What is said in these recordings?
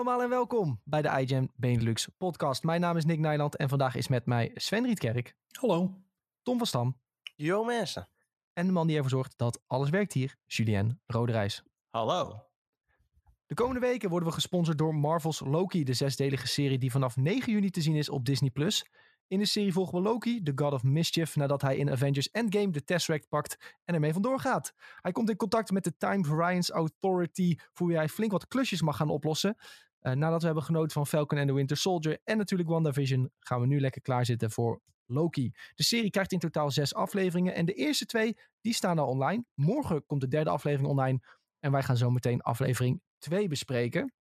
allemaal en welkom bij de iGen Benelux podcast. Mijn naam is Nick Nijland en vandaag is met mij Sven Rietkerk, Hallo. Tom van Stam Yo mensen. en de man die ervoor zorgt dat alles werkt hier, Julien Roderijs. Hallo. De komende weken worden we gesponsord door Marvel's Loki, de zesdelige serie die vanaf 9 juni te zien is op Disney+. In de serie volgen we Loki, de God of Mischief, nadat hij in Avengers Endgame de Tesseract pakt en ermee vandoor gaat. Hij komt in contact met de Time Variance Authority, voor wie hij flink wat klusjes mag gaan oplossen. Eh, nadat we hebben genoten van Falcon and the Winter Soldier en natuurlijk WandaVision, gaan we nu lekker klaarzitten voor Loki. De serie krijgt in totaal zes afleveringen en de eerste twee, die staan al online. Morgen komt de derde aflevering online en wij gaan zo meteen aflevering 2 bespreken.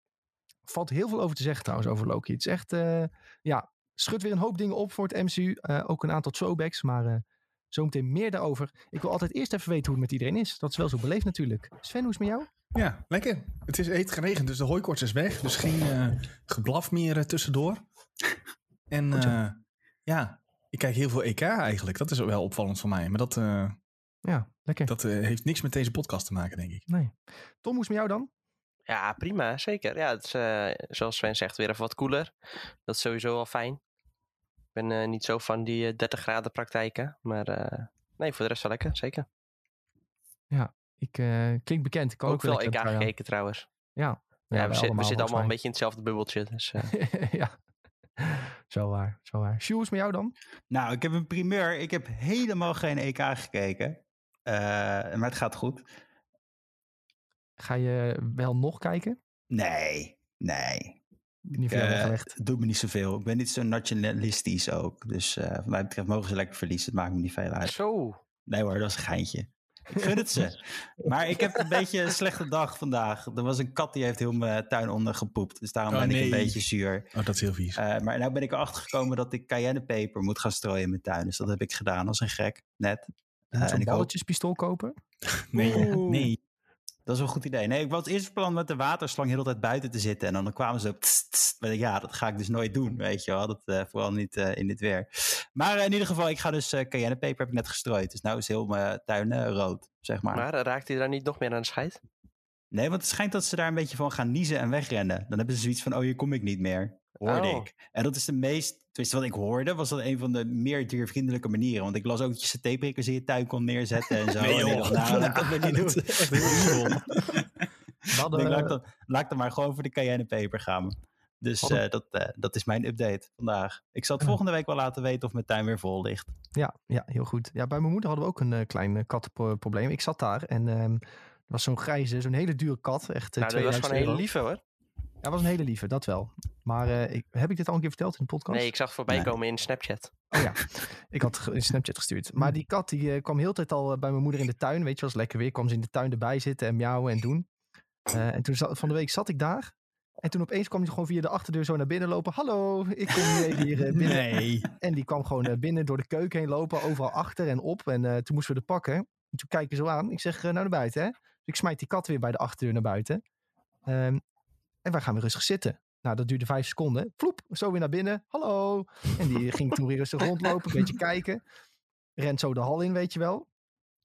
Valt heel veel over te zeggen trouwens over Loki. Het is echt, eh, ja, schudt weer een hoop dingen op voor het MCU. eh, ook een aantal throwbacks, maar zometeen meer daarover. Ik wil altijd eerst even weten hoe het met iedereen is. Dat is wel zo beleefd natuurlijk. Sven, hoe is het met jou? Ja, lekker. Het is heet geregend, dus de hooikorts is weg. Dus geen eh, geblaf meer eh, tussendoor. En eh, ja, ik kijk heel veel EK eigenlijk. Dat is wel opvallend voor mij. Maar dat, eh, Ja, lekker. dat eh, heeft niks met deze podcast te maken, denk ik. Nee. Tom, hoe is het met jou dan? Ja, prima, zeker. Ja, het is eh, zoals Sven zegt weer even wat koeler. Dat is sowieso wel fijn. Ik ben eh, niet zo van die eh, 30 graden praktijken. Maar eh, nee, voor de rest wel lekker, zeker. Ik eh klink bekend. Ik ook, ook, wel veel EK het gekeken trouwens. Ja, Ja, we, zit- we zitten allemaal een beetje in hetzelfde bubbeltje. Dus, eh, ja, zo waar, zo waar. Sjoe, hoe is het met jou dan? Nou, ik heb een primeur. Ik heb helemaal geen EK gekeken. Eh, maar het gaat goed. Ga je wel nog kijken? Nee, nee. Niet veel Eh, het doet me niet zoveel. Ik ben niet zo nationalistisch ook. Dus eh wat mij betreft mogen ze lekker verliezen. Het maakt me niet veel uit. zo. Nee hoor, dat is een geintje. Ik gun het ze. Maar ik heb een beetje een slechte dag vandaag. Er was een kat die heeft heel mijn tuin ondergepoept. Dus daarom Oh, ben ik een beetje zuur. Oh, dat is heel vies. Eh, maar nu ben ik erachter gekomen dat ik cayennepeper moet gaan strooien in mijn tuin. Dus dat heb ik gedaan als een gek, net. Je Eh, moet en zo'n ik hoop- balletjespistool kopen? nee, Oeh. nee. Dat is wel een goed idee. Nee, ik was eerst van plan met de waterslang heel de tijd buiten te zitten. En dan kwamen ze zo... tss, tss. Maar ja, dat ga ik dus nooit doen, weet je wel. Dat, eh, vooral niet eh, in dit weer. Maar eh, in ieder geval, ik ga dus cayennepeper heb ik net gestrooid. Dus nou is heel mijn tuin rood, zeg maar. Maar raakt hij daar niet nog meer aan de scheid? Nee, want het schijnt dat ze daar een beetje van gaan niezen en wegrennen. Dan hebben ze zoiets van, oh, hier kom ik niet meer. Hoorde Oh. ik. En dat is de meest... Tenminste, wat ik hoorde, was dat een van de meer diervriendelijke manieren. Want ik las ook dat je ct-prikkers in je tuin kon neerzetten en zo. Nee, En ik joh. dacht, nou, dat kan ik niet doen. Dat is echt heel evil. We hadden, denk, laat, eh, dan, laat dan maar gewoon voor de cayennepeper gaan. Dus Hadden- eh, dat, eh, dat is mijn update vandaag. Ik zal het volgende week wel laten weten of mijn tuin weer vol ligt. Ja, ja, heel goed. Ja, bij mijn moeder hadden we ook een klein kattenprobleem. Ik zat daar en ehm, er was zo'n grijze, zo'n hele dure kat. Echt nou, dat was 2000 gewoon een hele lieve hoor. Ja, was een hele lieve, dat wel. Maar eh, ik, heb ik dit al een keer verteld in de podcast? Nee, ik zag het voorbij Nee. komen in Snapchat. Oh ja, ik had een Snapchat gestuurd. Maar die kat die eh, kwam heel de tijd al eh, bij mijn moeder in de tuin. Weet je, was lekker weer. Kwam ze in de tuin erbij zitten en miauwen en doen. Eh, en toen zat, van de week zat ik daar. En toen opeens kwam hij gewoon via de achterdeur zo naar binnen lopen. Hallo, ik kom hier binnen. Nee. En die kwam gewoon binnen door de keuken heen lopen. Overal achter en op. En eh, toen moesten we de pakken. En toen kijken ze zo aan. Ik zeg, nou naar buiten hè. Dus ik smijt die kat weer bij de achterdeur naar buiten. Ehm, en wij gaan weer rustig zitten. Nou, dat duurde vijf seconden. Vloep, zo weer naar binnen. Hallo. En die ging toen weer rustig rondlopen, een beetje kijken. Rent zo de hal in, weet je wel.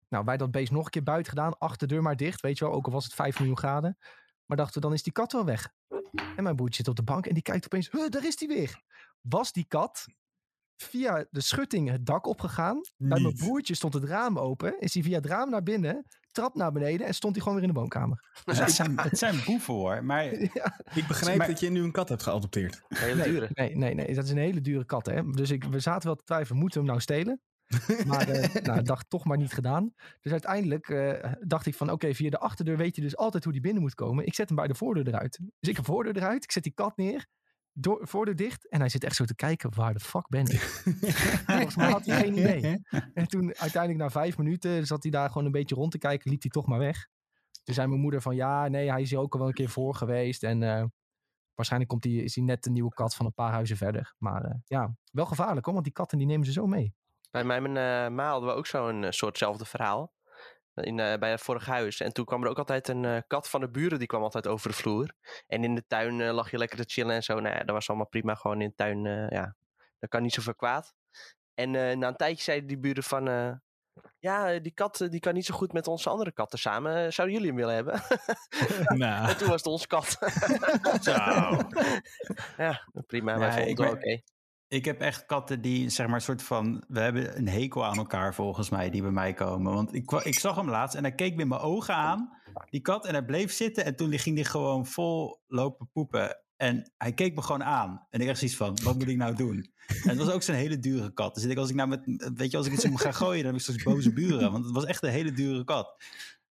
Nou, wij dat beest nog een keer buiten gedaan. Achterdeur maar dicht, weet je wel. Ook al was het 5 miljoen graden. Maar dachten we, dan is die kat wel weg. En mijn broertje zit op de bank en die kijkt opeens. Huh, daar is die weer. Was die kat via de schutting het dak opgegaan. Bij mijn broertje stond het raam open. Is hij via het raam naar binnen. Trap naar beneden en stond hij gewoon weer in de woonkamer. Dus het, zijn, het zijn boeven hoor. Maar ja. Ik begrijp Maar- dat je nu een kat hebt geadopteerd. Hele Nee, dure. nee, nee, nee, dat is een hele dure kat. Hè? Dus ik, we zaten wel te twijfelen, moeten we hem nou stelen? Maar eh nou, dacht toch maar niet gedaan. Dus uiteindelijk eh, dacht ik van oké, via de achterdeur weet je dus altijd hoe die binnen moet komen. Ik zet hem bij de voordeur eruit. Dus ik heb voordeur eruit, ik zet die kat neer, door, voordeur dicht. En hij zit echt zo te kijken, waar de fuck ben ik? Volgens mij had hij geen idee. En toen uiteindelijk na vijf minuten zat hij daar gewoon een beetje rond te kijken, liep hij toch maar weg. Toen zei mijn moeder van ja, nee, hij is hier ook al wel een keer voor geweest. En eh, waarschijnlijk komt hij, is hij net een nieuwe kat van een paar huizen verder. Maar eh, ja, wel gevaarlijk hoor, want die katten die nemen ze zo mee. Bij mijn eh, ma hadden we ook zo'n soortzelfde verhaal. In, eh, bij het vorige huis. En toen kwam er ook altijd een eh, kat van de buren. Die kwam altijd over de vloer. En in de tuin eh, lag je lekker te chillen en zo. Nou ja, dat was allemaal prima. Gewoon in de tuin, ja. Dat kan niet zoveel kwaad. En na een tijdje zeiden die buren van... Ja, die kat die kan niet zo goed met onze andere katten samen. Zouden jullie hem willen hebben? nou, en toen was het onze kat. Ja, prima. Wij vonden ik het wel ben- oké. Ik heb echt katten die, zeg maar, een soort van... We hebben een hekel aan elkaar volgens mij, die bij mij komen. Want ik, ik zag hem laatst en hij keek met mijn ogen aan, die kat. En hij bleef zitten en toen ging hij gewoon vol lopen poepen. En hij keek me gewoon aan. En ik echt zoiets van, wat moet ik nou doen? En het was ook zo'n hele dure kat. Dus ik, als ik nou met, weet je, als ik iets hem ga gooien, dan heb ik straks boze buren. Want het was echt een hele dure kat.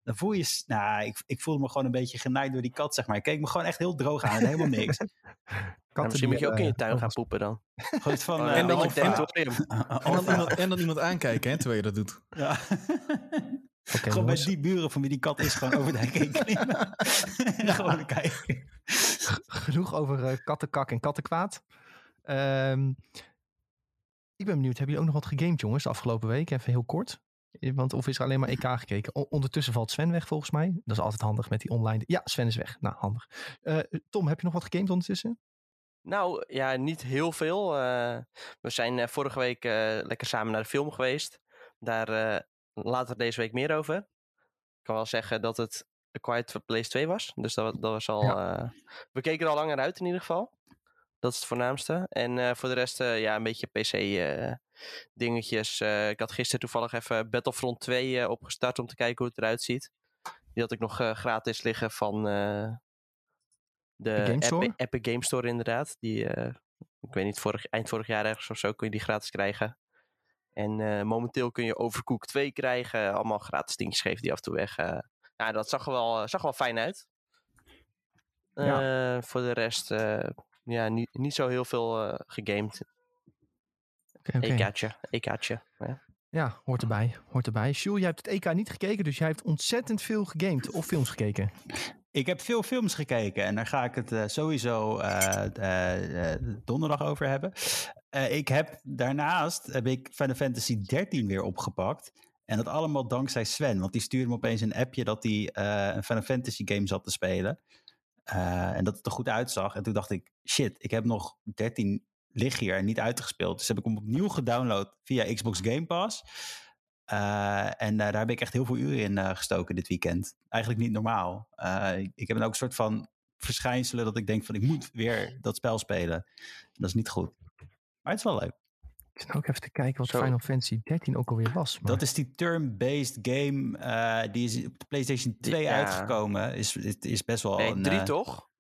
Dan voel je, nou, ik, ik voelde me gewoon een beetje genaaid door die kat, zeg maar. Hij keek me gewoon echt heel droog aan helemaal niks. Misschien moet je ook in je tuin gaan poepen. dan. Iets van, Oh, eh, en dan iemand, en dan iemand aankijken hè, terwijl je dat doet. Ja. Oké, gewoon bij die buren van wie die kat is, gewoon over de hek heen klimmen. en gewoon kijken. Genoeg over eh, kattenkak en kattenkwaad. Ehm, ik ben benieuwd, hebben jullie ook nog wat gegamed, jongens, de afgelopen week? Even heel kort. Eh, Want of is er alleen maar EK gekeken? O- ondertussen valt Sven weg, volgens mij. Dat is altijd handig met die online. Ja, Sven is weg. Nou, handig. Eh, Tom, heb je nog wat gegamed ondertussen? Nou, ja, niet heel veel. eh, we zijn eh, vorige week eh, lekker samen naar de film geweest. Daar later deze week meer over. Ik kan wel zeggen dat het A Quiet Place 2 was. Dus dat, dat was al... we keken er al langer uit in ieder geval. Dat is het voornaamste. En voor de rest, ja, een beetje PC-dingetjes. ik had gisteren toevallig even Battlefront 2 eh, opgestart om te kijken hoe het eruit ziet. Die had ik nog gratis liggen van de Epic Game Store? Epi- Epic Game Store, inderdaad. Die, eh, ik weet niet, vorig, eind vorig jaar ergens of zo kun je die gratis krijgen. En eh, momenteel kun je Overcooked 2 krijgen. Allemaal gratis dingetjes geven die af en toe weg. ja, dat zag er wel, zag er wel fijn uit. Ja. Voor de rest, ja, niet, niet zo heel veel gegamed. Oké, oké. EK'tje, EK'tje. Ja. Ja, hoort erbij. Hoort erbij. Jules, jij hebt het EK niet gekeken, dus jij hebt ontzettend veel gegamed of films gekeken. Ik heb veel films gekeken en daar ga ik het eh, sowieso eh, eh, donderdag over hebben. Ik heb daarnaast heb ik Final Fantasy 13 weer opgepakt. En dat allemaal dankzij Sven, want die stuurde me opeens een appje dat hij een Final Fantasy game zat te spelen. En dat het er goed uitzag. En toen dacht ik, shit, ik heb nog 13 liggen hier en niet uitgespeeld. Dus heb ik hem opnieuw gedownload via Xbox Game Pass. Eh, en eh, daar heb ik echt heel veel uren in eh, gestoken dit weekend. Eigenlijk niet normaal. Eh, ik, ik heb dan ook een soort van verschijnselen dat ik denk van ik moet weer dat spel spelen. Dat is niet goed. Maar het is wel leuk. Ik zit ook even te kijken wat Zo. Final Fantasy 13 ook alweer was. Maar... Dat is die turn-based game. eh, die is op de PlayStation 2 Ja. uitgekomen. Is, is, is best wel Nee, een... drie toch?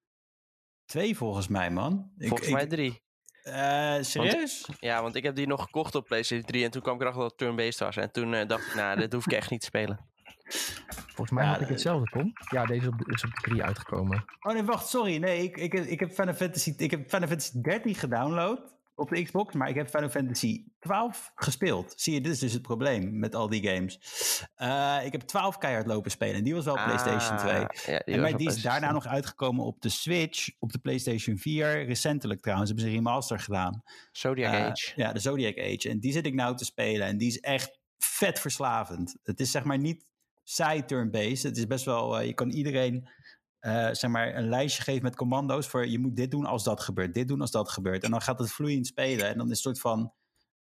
Twee volgens mij, man. Ik- Volgens ik- mij drie. Eh, serieus? Ja, want ik heb die nog gekocht op PlayStation 3 en toen kwam ik erachter dat het turn-based was. En toen eh, dacht ik, nou, dit hoef ik echt niet te spelen. Volgens mij Ja, had ik hetzelfde, Tom. Ja, deze is op de, is op de 3 uitgekomen. Oh nee, wacht, sorry. Nee, ik, ik, ik, heb Final Fantasy, ik heb Final Fantasy 13 gedownload op de Xbox, maar ik heb Final Fantasy 12 gespeeld. Zie je, dit is dus het probleem met al die games. Eh, ik heb 12 keihard lopen spelen en die was wel PlayStation 2. Ah, Ja, die En maar die is daarna 2. nog uitgekomen op de Switch, op de PlayStation 4. Recentelijk trouwens, hebben ze een remaster gedaan. Zodiac Eh, Age. Ja, de Zodiac Age. En die zit ik nou te spelen. En die is echt vet verslavend. Het is zeg maar niet saai turn-based. Het is best wel... eh, je kan iedereen eh, zeg maar een lijstje geven met commando's voor... je moet dit doen als dat gebeurt. Dit doen als dat gebeurt. En dan gaat het vloeiend spelen. En dan is het soort van...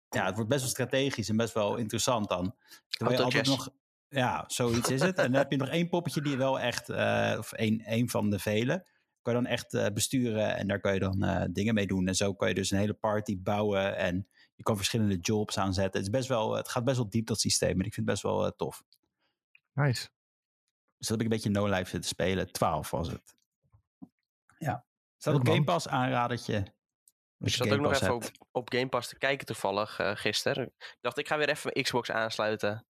Ja, het wordt best wel strategisch en best wel interessant dan. Terwijl je altijd nog... Ja, zoiets is het. En dan heb je nog één poppetje die je wel echt... eh, of één, één van de vele kan je dan echt eh, besturen en daar kan je dan eh, dingen mee doen. En zo kan je dus een hele party bouwen en je kan verschillende jobs aanzetten. Het, is best wel, het gaat best wel diep dat systeem, maar ik vind het best wel tof. Nice. Dus dat heb ik een beetje no life zitten spelen. 12 was het. Ja. Staat op. Game Pass aanradertje. Ik je zat Game ook nog Pass even op, Game Pass te kijken toevallig eh, gisteren. Ik dacht, ik ga weer even mijn Xbox aansluiten.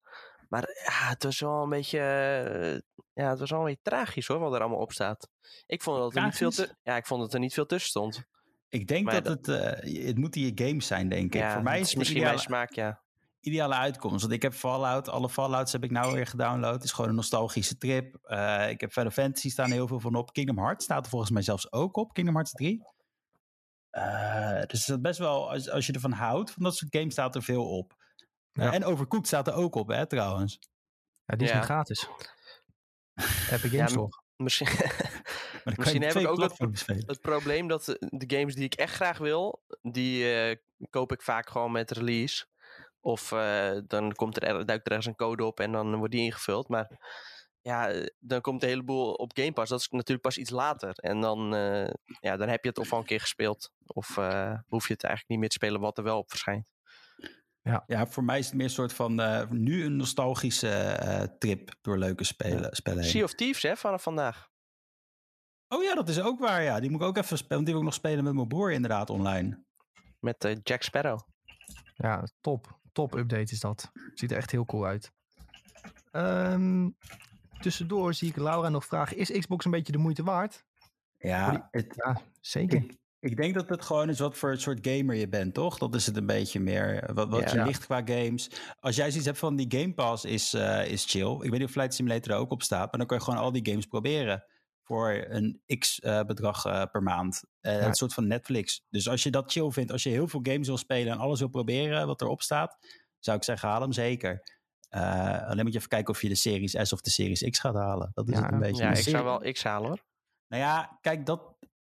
Maar ja, het was wel een beetje... eh, ja, het was wel een beetje tragisch hoor, wat er allemaal op staat. Ik vond dat er niet veel, tu- ja, ik vond dat er niet veel tussen stond. Ik denk Maar dat het, eh, het moeten je games zijn, denk ik. Ja, Voor mij is het misschien ideale, mijn smaak, ja. Ideale uitkomst. Want ik heb Fallout, alle Fallouts heb ik nou weer gedownload. Het is gewoon een nostalgische trip. Eh, ik heb Final Fantasy staan er heel veel van op. Kingdom Hearts staat er volgens mij zelfs ook op. Kingdom Hearts 3. Eh, dus dat is best wel, als, als je ervan houdt, van dat soort games staat er veel op. Eh, Ja. en Overcooked staat er ook op, hè, trouwens. Ja, die is Ja. nu gratis. Epic Ja, Games. Misschien, dan kan Misschien je heb ik ook spelen. het probleem dat de, de games die ik echt graag wil, die eh, koop ik vaak gewoon met release. Of eh, dan komt er, duikt er ergens een code op en dan wordt die ingevuld. Maar ja, dan komt een heleboel op Game Pass. Dat is natuurlijk pas iets later. En dan, eh, ja, dan heb je het of al een keer gespeeld. Of eh, hoef je het eigenlijk niet meer te spelen wat er wel op verschijnt. Ja, voor mij is het meer een soort van eh, nu een nostalgische eh, trip door leuke spelen, spellen heen. Sea of Thieves hè, vanaf vandaag. Oh ja, dat is ook waar. Ja, die moet ik ook even spelen. Want die wil ik nog spelen met mijn broer inderdaad online. Met eh, Jack Sparrow. Ja, top. Top update is dat. Ziet er echt heel cool uit. Ehm, tussendoor zie ik Laura nog vragen. Is Xbox een beetje de moeite waard? Ja, het, Ja, zeker. ik, ik denk dat het gewoon is wat voor soort gamer je bent, toch? Dat is het een beetje meer. Wat, wat je Ja. ligt qua games. Als jij zoiets hebt van die Game Pass is, eh, is chill. Ik weet niet of Flight Simulator er ook op staat. Maar dan kan je gewoon al die games proberen. Voor een x eh, bedrag eh, per maand. Eh, Ja. Een soort van Netflix. Dus als je dat chill vindt, als je heel veel games wil spelen en alles wil proberen wat erop staat, zou ik zeggen, haal hem zeker. Eh, alleen moet je even kijken of je de Series S of de Series X gaat halen. Dat is Ja, het een beetje. Ja, ik zou wel X halen hoor. nou ja, kijk, dat,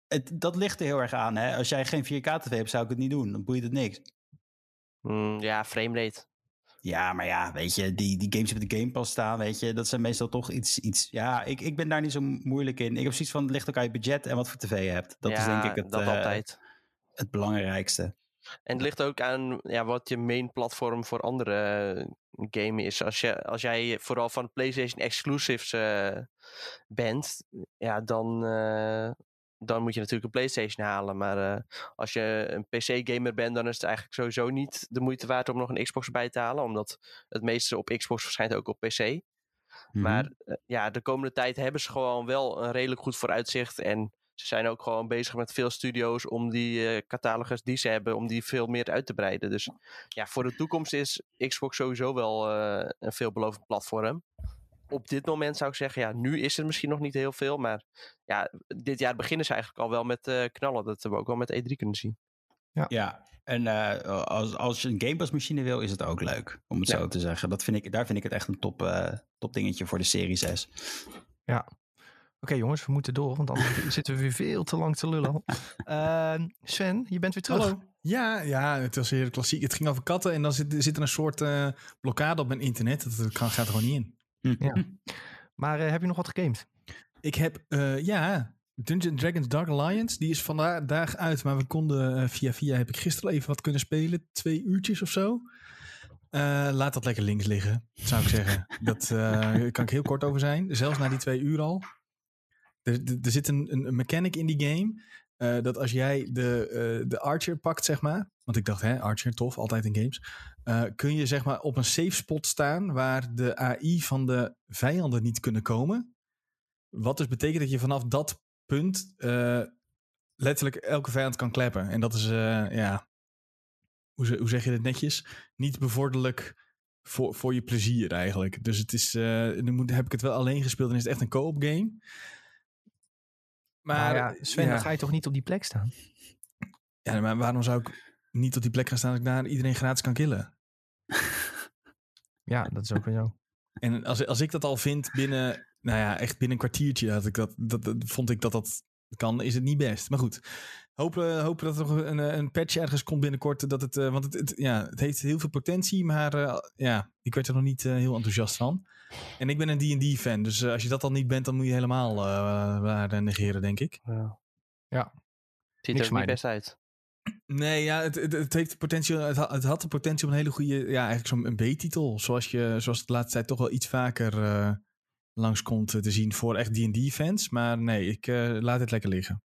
het, dat ligt er heel erg aan. Hè? Als jij geen 4K-tv hebt, zou ik het niet doen. Dan boeit het niks. Mm, ja, framerate. Ja, maar ja, weet je, die, die games op de Game Pass staan, weet je, dat zijn meestal toch iets... iets ja, ik, ik ben daar niet zo moeilijk in. Ik heb zoiets van, het ligt ook aan je budget en wat voor tv je hebt. Dat ja, is denk ik het, dat eh, altijd. het belangrijkste. En het ligt ook aan ja, wat je main platform voor andere eh, game is. Als, je, als jij vooral van PlayStation exclusives eh, bent, ja, dan, dan moet je natuurlijk een PlayStation halen. Maar eh, als je een PC-gamer bent, dan is het eigenlijk sowieso niet de moeite waard om nog een Xbox bij te halen. Omdat het meeste op Xbox verschijnt ook op PC. Mhm. Maar eh, ja, de komende tijd hebben ze gewoon wel een redelijk goed vooruitzicht. En ze zijn ook gewoon bezig met veel studio's om die eh, catalogus die ze hebben, om die veel meer uit te breiden. Dus ja, voor de toekomst is Xbox sowieso wel een veelbelovend platform. Op dit moment zou ik zeggen, ja, nu is het misschien nog niet heel veel. Maar ja, dit jaar beginnen ze eigenlijk al wel met eh, knallen. Dat hebben we ook wel met E3 kunnen zien. Ja, en eh, als, als je een Game Pass machine wil, is het ook leuk, om het Ja. zo te zeggen. Dat vind ik, daar vind ik het echt een top, eh, top dingetje voor de Series S. Oké jongens, we moeten door, want anders zitten we weer veel te lang te lullen. Ehm, Sven, je bent weer terug. Hallo. Ja, ja, het was weer klassiek. Het ging over katten en dan zit, zit er een soort eh, blokkade op mijn internet. Dat, dat kan, gaat er gewoon niet in. Ja. Maar eh, heb je nog wat gegamed? Ik heb, eh, ja, Dungeons Dragons Dark Alliance. Die is vandaag uit, maar we konden eh, via via heb ik gisteren even wat kunnen spelen. Twee uurtjes of zo. Eh, laat dat lekker links liggen, zou ik zeggen. Dat eh, kan ik heel kort over zijn. Zelfs na die twee uur al. Er, er, er zit een, een mechanic in die game. Eh, dat als jij de, eh, de Archer pakt, zeg maar. Want ik dacht, hè, Archer, tof, altijd in games. eh, kun je zeg maar op een safe spot staan waar de AI van de vijanden niet kunnen komen. Wat dus betekent dat je vanaf dat punt letterlijk elke vijand kan kleppen. En dat is, ja, hoe, ze- hoe zeg je dit netjes? Niet bevorderlijk voor, voor je plezier eigenlijk. Dus het is, moet, heb ik het wel alleen gespeeld en is het echt een co-op game. Maar ja, Sven, ja. dan ga je toch niet op die plek staan? Ja, maar waarom zou ik niet op die plek gaan staan als ik daar iedereen gratis kan killen? Ja, dat is ook wel zo. En als, als ik dat al vind binnen, nou ja, echt binnen een kwartiertje had ik dat, dat, dat- vond ik dat dat kan, is het niet best. Maar goed, hopen, hopen dat er nog een, een patch ergens komt binnenkort. Dat het, eh, want het, het, ja, het heeft heel veel potentie, maar eh, ja, ik werd er nog niet eh, heel enthousiast van. En ik ben een D&D fan, dus eh, als je dat al niet bent, dan moet je helemaal eh waar negeren, denk ik. Ja. Ja. Ziet Niks er niet mij best uit. Nee, ja, het, het, het heeft de potentie, het, had- het had de potentie om een hele goede, ja, eigenlijk zo'n een B-titel. Zoals, je, zoals het de laatste tijd toch wel iets vaker eh langskomt eh, te zien voor echt D&D-fans. Maar nee, ik eh, laat het lekker liggen.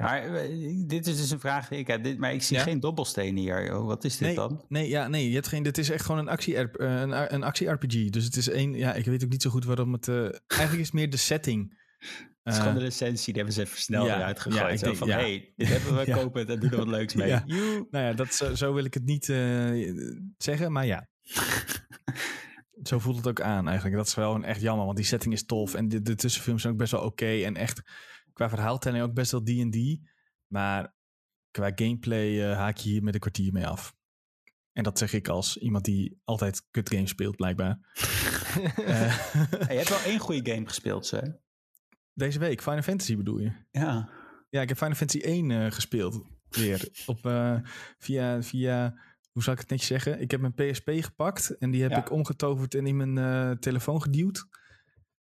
Maar eh, dit is dus een vraag die ik heb. Dit, maar ik zie Ja? geen dobbelsteen hier. joh. Wat is dit Nee, dan? nee, ja, nee, je hebt geen, dit is echt gewoon een actie, eh, een, een actie-RPG. Dus het is één, ja, ik weet ook niet zo goed waarom het, eh, eigenlijk is het meer de setting. Het is Eh, gewoon de recensie, die hebben ze even snel ja, eruit ja, ik zo denk- van, ja. hey, dit hebben we, kopen het en doen er wat leuks mee. Nou ja, dat, zo, zo wil ik het niet eh, zeggen, maar ja. zo voelt het ook aan eigenlijk. Dat is wel een echt jammer, want die setting is tof. En de, de tussenfilms zijn ook best wel oké. en echt qua verhaaltelling ook best wel D&D. Maar qua gameplay eh, haak je hier met een kwartier mee af. En dat zeg ik als iemand die altijd kut games speelt, blijkbaar. Eh, Hey, je hebt wel één goede game gespeeld, zo. deze week, Final Fantasy bedoel je? Ja. Ja, ik heb Final Fantasy 1 eh, gespeeld. Weer. Op, via, via hoe zal ik het netjes zeggen? Ik heb mijn PSP gepakt en die heb Ja. ik omgetoverd en in mijn telefoon geduwd.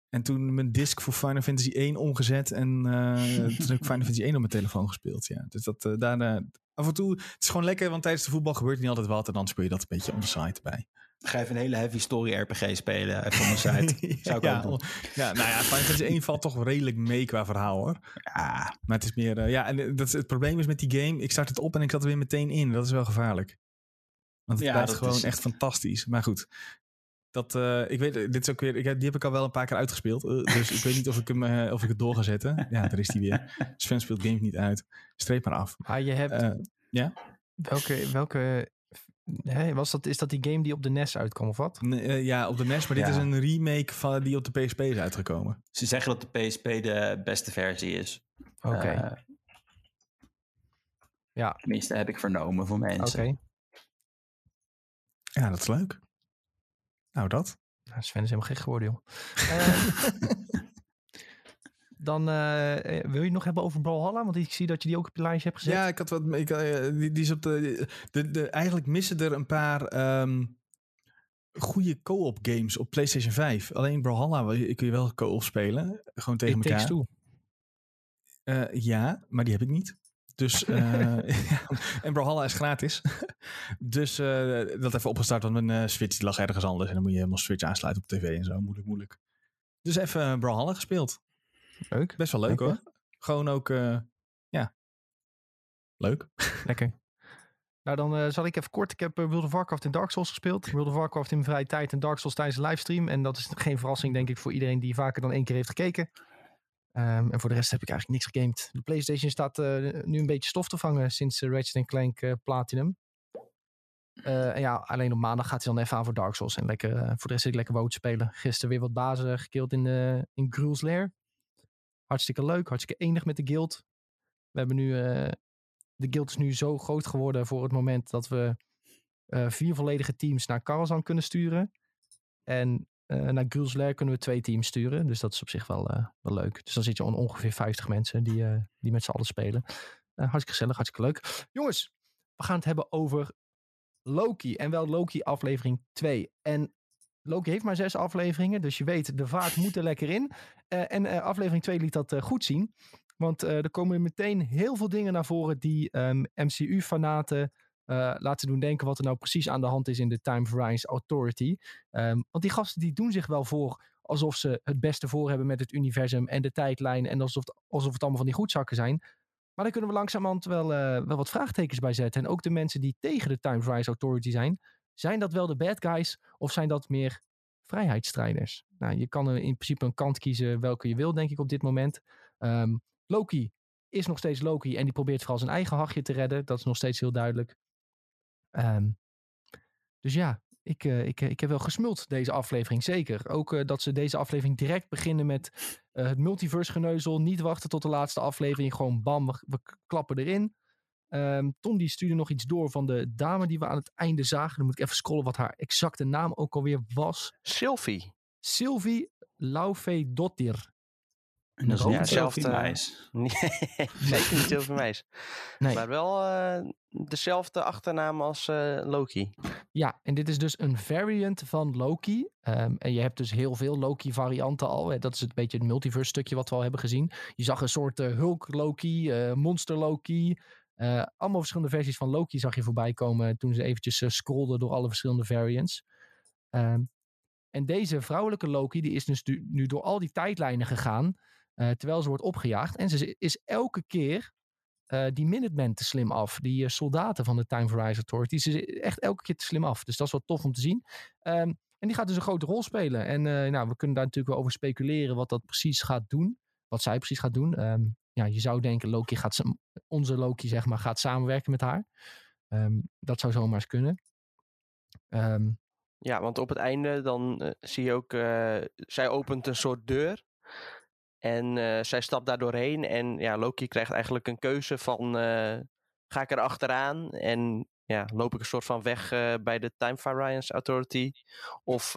En toen mijn disc voor Final Fantasy 1 omgezet. En eh, toen heb ik Final Fantasy 1 op mijn telefoon gespeeld. Ja. Dus dat eh, daar. eh, af en toe. Het is gewoon lekker, want tijdens de voetbal gebeurt niet altijd wat. En dan speel je dat een beetje on the side bij. Ga even een hele heavy story RPG spelen. Even van de site. Zou ik ja, ook doen. ja, nou ja, Final Fantasy 1 valt toch redelijk mee qua verhaal hoor. Ja, Maar het is meer. eh, ja, en dat het probleem is met die game. Ik start het op en ik zat er weer meteen in. Dat is wel gevaarlijk. Want het Ja, blijft gewoon is- echt fantastisch. Maar goed. Dat, eh, ik weet, dit is ook weer, ik heb, die heb ik al wel een paar keer uitgespeeld. eh, dus ik weet niet of ik, hem, eh, of ik het door ga zetten. Ja, daar is die weer. Sven speelt games niet uit. Streep maar af. Maar je hebt... Eh, welke... welke hè, was dat, is dat die game die op de NES uitkwam of wat? nee, eh, ja, op de NES. Maar dit Ja. is een remake van, die op de PSP is uitgekomen. ze zeggen dat de PSP de beste versie is. Oké, Eh, Ja. Tenminste, heb ik vernomen van mensen. oké. Ja, dat is leuk. Nou, dat. Nou, Sven is helemaal gek geworden, joh. Eh, dan eh, eh, wil je het nog hebben over Brawlhalla? Want ik zie dat je die ook op je lijstje hebt gezet. Ja, ik had wat. Ik, eh, die, die is op de, de, de. Eigenlijk missen er een paar. ehm goede co-op games op PlayStation 5. Alleen Brawlhalla wil je- kun je wel co-op spelen. Gewoon tegen It Takes elkaar. Two. Eh, ja, maar die heb ik niet. Dus, eh, ja, en Brawlhalla is gratis. dus eh, dat even opgestart, want mijn eh, Switch lag ergens anders. En dan moet je helemaal Switch aansluiten op tv en zo. Moeilijk, moeilijk. Dus even Brawlhalla gespeeld. Leuk. Best wel leuk hoor. Gewoon ook, eh, ja, leuk. Lekker. Nou, dan zal ik even kort. Ik heb World of Warcraft en Dark Souls gespeeld. World of Warcraft in vrije tijd en Dark Souls tijdens de livestream. En dat is geen verrassing, denk ik, voor iedereen die vaker dan één keer heeft gekeken. Ehm, en voor de rest heb ik eigenlijk niks gegamed. De PlayStation staat eh, nu een beetje stof te vangen sinds uh, Ratchet Clank eh, Platinum. En ja, alleen op maandag gaat hij dan even aan voor Dark Souls. En lekker, voor de rest zit ik lekker te spelen. Gisteren weer wat bazen gekild in, eh in Gruul's Lair. Hartstikke leuk, hartstikke enig met de guild. We hebben nu de guild is nu zo groot geworden voor het moment dat we vier volledige teams naar Karazhan kunnen sturen. En eh, naar Gruul's Lair kunnen we twee teams sturen. Dus dat is op zich wel, eh, wel leuk. Dus dan zit je on ongeveer 50 mensen die, eh, die met z'n allen spelen. Hartstikke gezellig, hartstikke leuk. Jongens, we gaan het hebben over Loki. En wel Loki aflevering 2. En Loki heeft maar zes afleveringen. Dus je weet, de vaart moet er lekker in. En aflevering 2 liet dat goed zien. Want er komen meteen heel veel dingen naar voren die ehm, MCU-fanaten eh, laten doen denken wat er nou precies aan de hand is in de Time Variance Authority. Ehm, want die gasten die doen zich wel voor alsof ze het beste voor hebben met het universum en de tijdlijn en alsof het, alsof het allemaal van die goedzakken zijn. Maar daar kunnen we langzamerhand wel, eh, wel wat vraagtekens bij zetten. En ook de mensen die tegen de Time Variance Authority zijn, zijn dat wel de bad guys of zijn dat meer vrijheidsstrijders? Nou, je kan in principe een kant kiezen welke je wil, denk ik, op dit moment. Ehm, Loki is nog steeds Loki en die probeert vooral zijn eigen hachje te redden. Dat is nog steeds heel duidelijk. Ehm, dus ja, ik, eh, ik, ik heb wel gesmuld deze aflevering, zeker. Ook eh, dat ze deze aflevering direct beginnen met eh, het multiverse geneuzel. Niet wachten tot de laatste aflevering, gewoon bam, we, we klappen erin. Ehm, Tom die stuurde nog iets door van de dame die we aan het einde zagen. Dan moet ik even scrollen wat haar exacte naam ook alweer was. Sylvie. Sylvie Laufey-Dottir. En dat is niet hetzelfde- Meis. Nee, zeker niet Sylvie Meis. Nee. Maar wel eh, dezelfde achternaam als eh, Loki. Ja, en dit is dus een variant van Loki. Ehm, en je hebt dus heel veel Loki-varianten al. Hè. Dat is het beetje het multiverse stukje wat we al hebben gezien. Je zag een soort eh, Hulk-Loki, eh, Monster-Loki. Eh, allemaal verschillende versies van Loki zag je voorbij komen toen ze eventjes eh, scrollden door alle verschillende variants. Ehm, en deze vrouwelijke Loki, die is dus nu, nu door al die tijdlijnen gegaan. Eh, terwijl ze wordt opgejaagd. En ze is elke keer eh, die Minutemen te slim af. Die eh, soldaten van de Time Horizon Authority. Ze is echt elke keer te slim af. Dus dat is wel tof om te zien. Ehm, en die gaat dus een grote rol spelen. En nou, we kunnen daar natuurlijk wel over speculeren wat dat precies gaat doen. Wat zij precies gaat doen. Ehm, ja, je zou denken, Loki gaat, onze Loki zeg maar, gaat samenwerken met haar. Ehm, dat zou zomaar eens kunnen. Ja, want op het einde dan zie je ook, zij opent een soort deur. En eh, zij stapt daar doorheen. En ja, Loki krijgt eigenlijk een keuze van, eh, ga ik er achteraan? En ja, loop ik een soort van weg eh, bij de Time Variance Authority? Of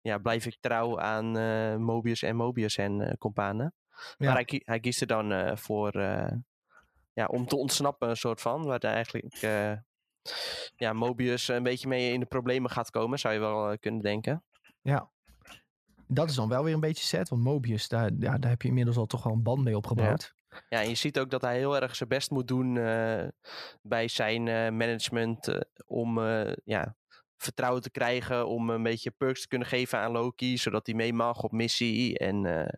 ja, blijf ik trouw aan Mobius en Mobius en companen? Ja. Maar hij, hij kiest er dan voor, ja, om te ontsnappen een soort van. Waar hij eigenlijk... ja, Mobius een beetje mee in de problemen gaat komen, zou je wel kunnen denken. Ja. Dat is dan wel weer een beetje sad, want Mobius, daar, ja, daar heb je inmiddels al toch wel een band mee opgebouwd. Ja, en je ziet ook dat hij heel erg zijn best moet doen eh, bij zijn eh, management eh, om ja, vertrouwen te krijgen, om een beetje perks te kunnen geven aan Loki, zodat hij mee mag op missie en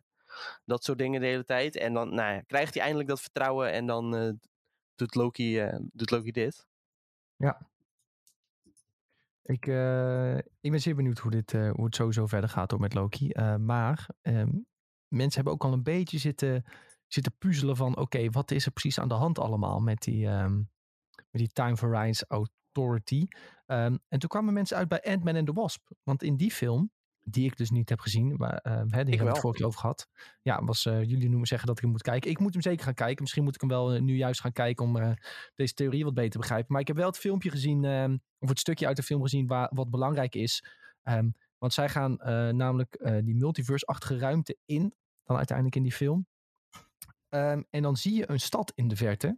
dat soort dingen de hele tijd. En dan nou, ja, krijgt hij eindelijk dat vertrouwen en dan doet, Loki, doet Loki dit. Ik, eh, ik ben zeer benieuwd hoe, dit, eh, hoe het sowieso verder gaat met Loki. Eh, maar ehm, mensen hebben ook al een beetje zitten, zitten puzzelen van... oké, wat is er precies aan de hand allemaal met die, ehm, met die Time Horizon Authority? Ehm, en toen kwamen mensen uit bij Ant-Man en the Wasp. Want in die film, die ik dus niet heb gezien... Maar, hè, die hebben we het vorige keer over gehad. Ja, was, eh, jullie noemen zeggen dat ik hem moet kijken. Ik moet hem zeker gaan kijken. Misschien moet ik hem wel eh, nu juist gaan kijken... om deze theorie wat beter te begrijpen. Maar ik heb wel het filmpje gezien... ehm, of het stukje uit de film gezien waar, wat belangrijk is. Ehm, want zij gaan namelijk die multiverse-achtige ruimte in. Dan uiteindelijk in die film. Ehm, en dan zie je een stad in de verte.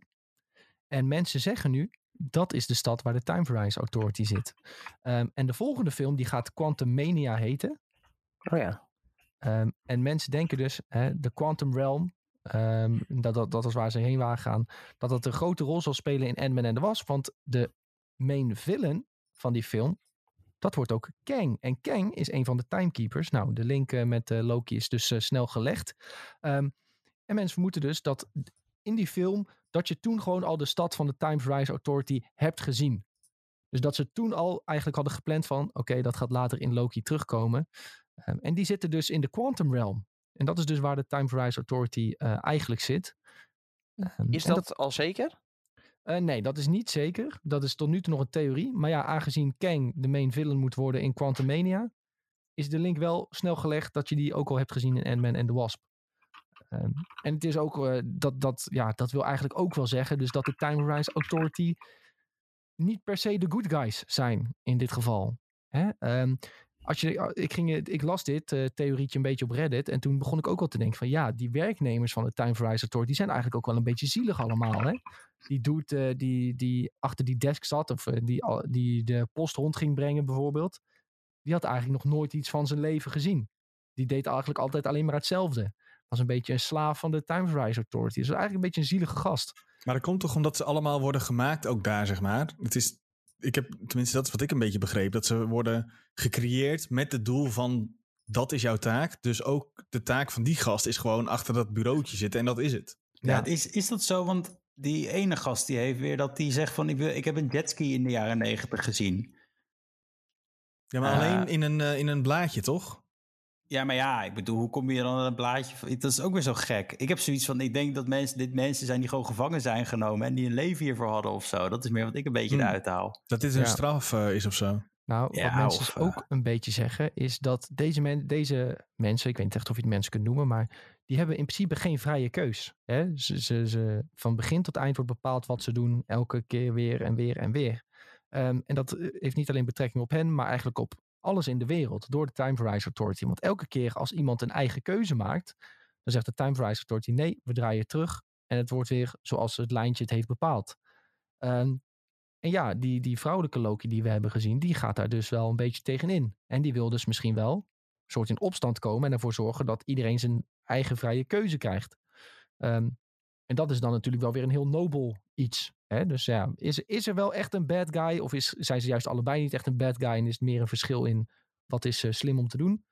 En mensen zeggen nu, dat is de stad waar de Time Horizon Authority zit. Ehm, en de volgende film, die gaat Quantum Mania heten. Oh ja. Ehm, en mensen denken dus, hè, de Quantum Realm, ehm, dat, dat, dat is waar ze heen waren gaan, dat dat een grote rol zal spelen in Ant-Man en de Wasp. Want de main villain van die film, dat wordt ook Kang. En Kang is een van de Timekeepers. Nou, de link eh, met eh, Loki is dus eh, snel gelegd. En mensen vermoeden dus dat in die film, dat je toen gewoon al de stad van de Time Horizon Authority hebt gezien. Dus dat ze toen al eigenlijk hadden gepland van, oké, dat gaat later in Loki terugkomen. Ehm, en die zitten dus in de Quantum Realm. En dat is dus waar de Time Horizon Authority eh, eigenlijk zit. Ehm, Is dat, al zeker? eh, nee, dat is niet zeker. Dat is tot nu toe nog een theorie. Maar ja, aangezien Kang de main villain moet worden in Quantum Mania, is de link wel snel gelegd dat je die ook al hebt gezien in Ant-Man en the Wasp. Ehm, en het is ook, eh, dat, dat, ja, dat wil eigenlijk ook wel zeggen, dus dat de Time Horizon Authority niet per se de good guys zijn in dit geval. Hè? Ehm, als je, ik, ging, ik las dit eh, theorietje een beetje op Reddit en toen begon ik ook al te denken van ja, die werknemers van de Time Horizon Authority die zijn eigenlijk ook wel een beetje zielig allemaal. Hè? Die doet eh, die, die achter die desk zat of eh, die, die de post rond ging brengen bijvoorbeeld. Die had eigenlijk nog nooit iets van zijn leven gezien. Die deed eigenlijk altijd alleen maar hetzelfde. Was een beetje een slaaf van de Time Horizon Authority. Dus eigenlijk een beetje een zielige gast. Maar dat komt toch omdat ze allemaal worden gemaakt, ook daar zeg maar. Het is, ik heb, tenminste dat is wat ik een beetje begreep, dat ze worden gecreëerd met het doel van dat is jouw taak. Dus ook de taak van die gast is gewoon achter dat bureautje zitten en dat is het. Ja, Ja. Is, is dat zo? Want die ene gast die heeft weer dat die zegt van ik, wil, ik heb een jetski in de jaren negentig gezien. Ja, maar Eh, alleen in een, eh, in een blaadje toch? Ja, maar ja, ik bedoel, hoe kom je dan aan een blaadje? Dat is ook weer zo gek. Ik heb zoiets van, ik denk dat mensen, dit mensen zijn die gewoon gevangen zijn genomen en die een leven hiervoor hadden of zo. Dat is meer wat ik een beetje Hmm. eruit haal. Dat dit een Ja. straf eh, is of zo. Nou, Ja, wat mensen of, eh, ook een beetje zeggen, is dat deze, men, deze mensen, ik weet niet echt of je het mensen kunt noemen, maar die hebben in principe geen vrije keus. Hè? Ze, ze, ze, van begin tot eind wordt bepaald wat ze doen, elke keer weer en weer en weer. Ehm, en dat eh, heeft niet alleen betrekking op hen, maar eigenlijk op alles in de wereld, door de Time Horizon Authority. Want elke keer als iemand een eigen keuze maakt, dan zegt de Time Horizon Authority, nee, we draaien terug en het wordt weer zoals het lijntje het heeft bepaald. Ehm, en ja, die, die vrouwelijke Loki die we hebben gezien, die gaat daar dus wel een beetje tegenin. En die wil dus misschien wel een soort in opstand komen en ervoor zorgen dat iedereen zijn eigen vrije keuze krijgt. Ehm, en dat is dan natuurlijk wel weer een heel nobel iets. Hè? Dus ja, is, is er wel echt een bad guy? Of is, zijn ze juist allebei niet echt een bad guy? En is het meer een verschil in wat is eh, slim om te doen?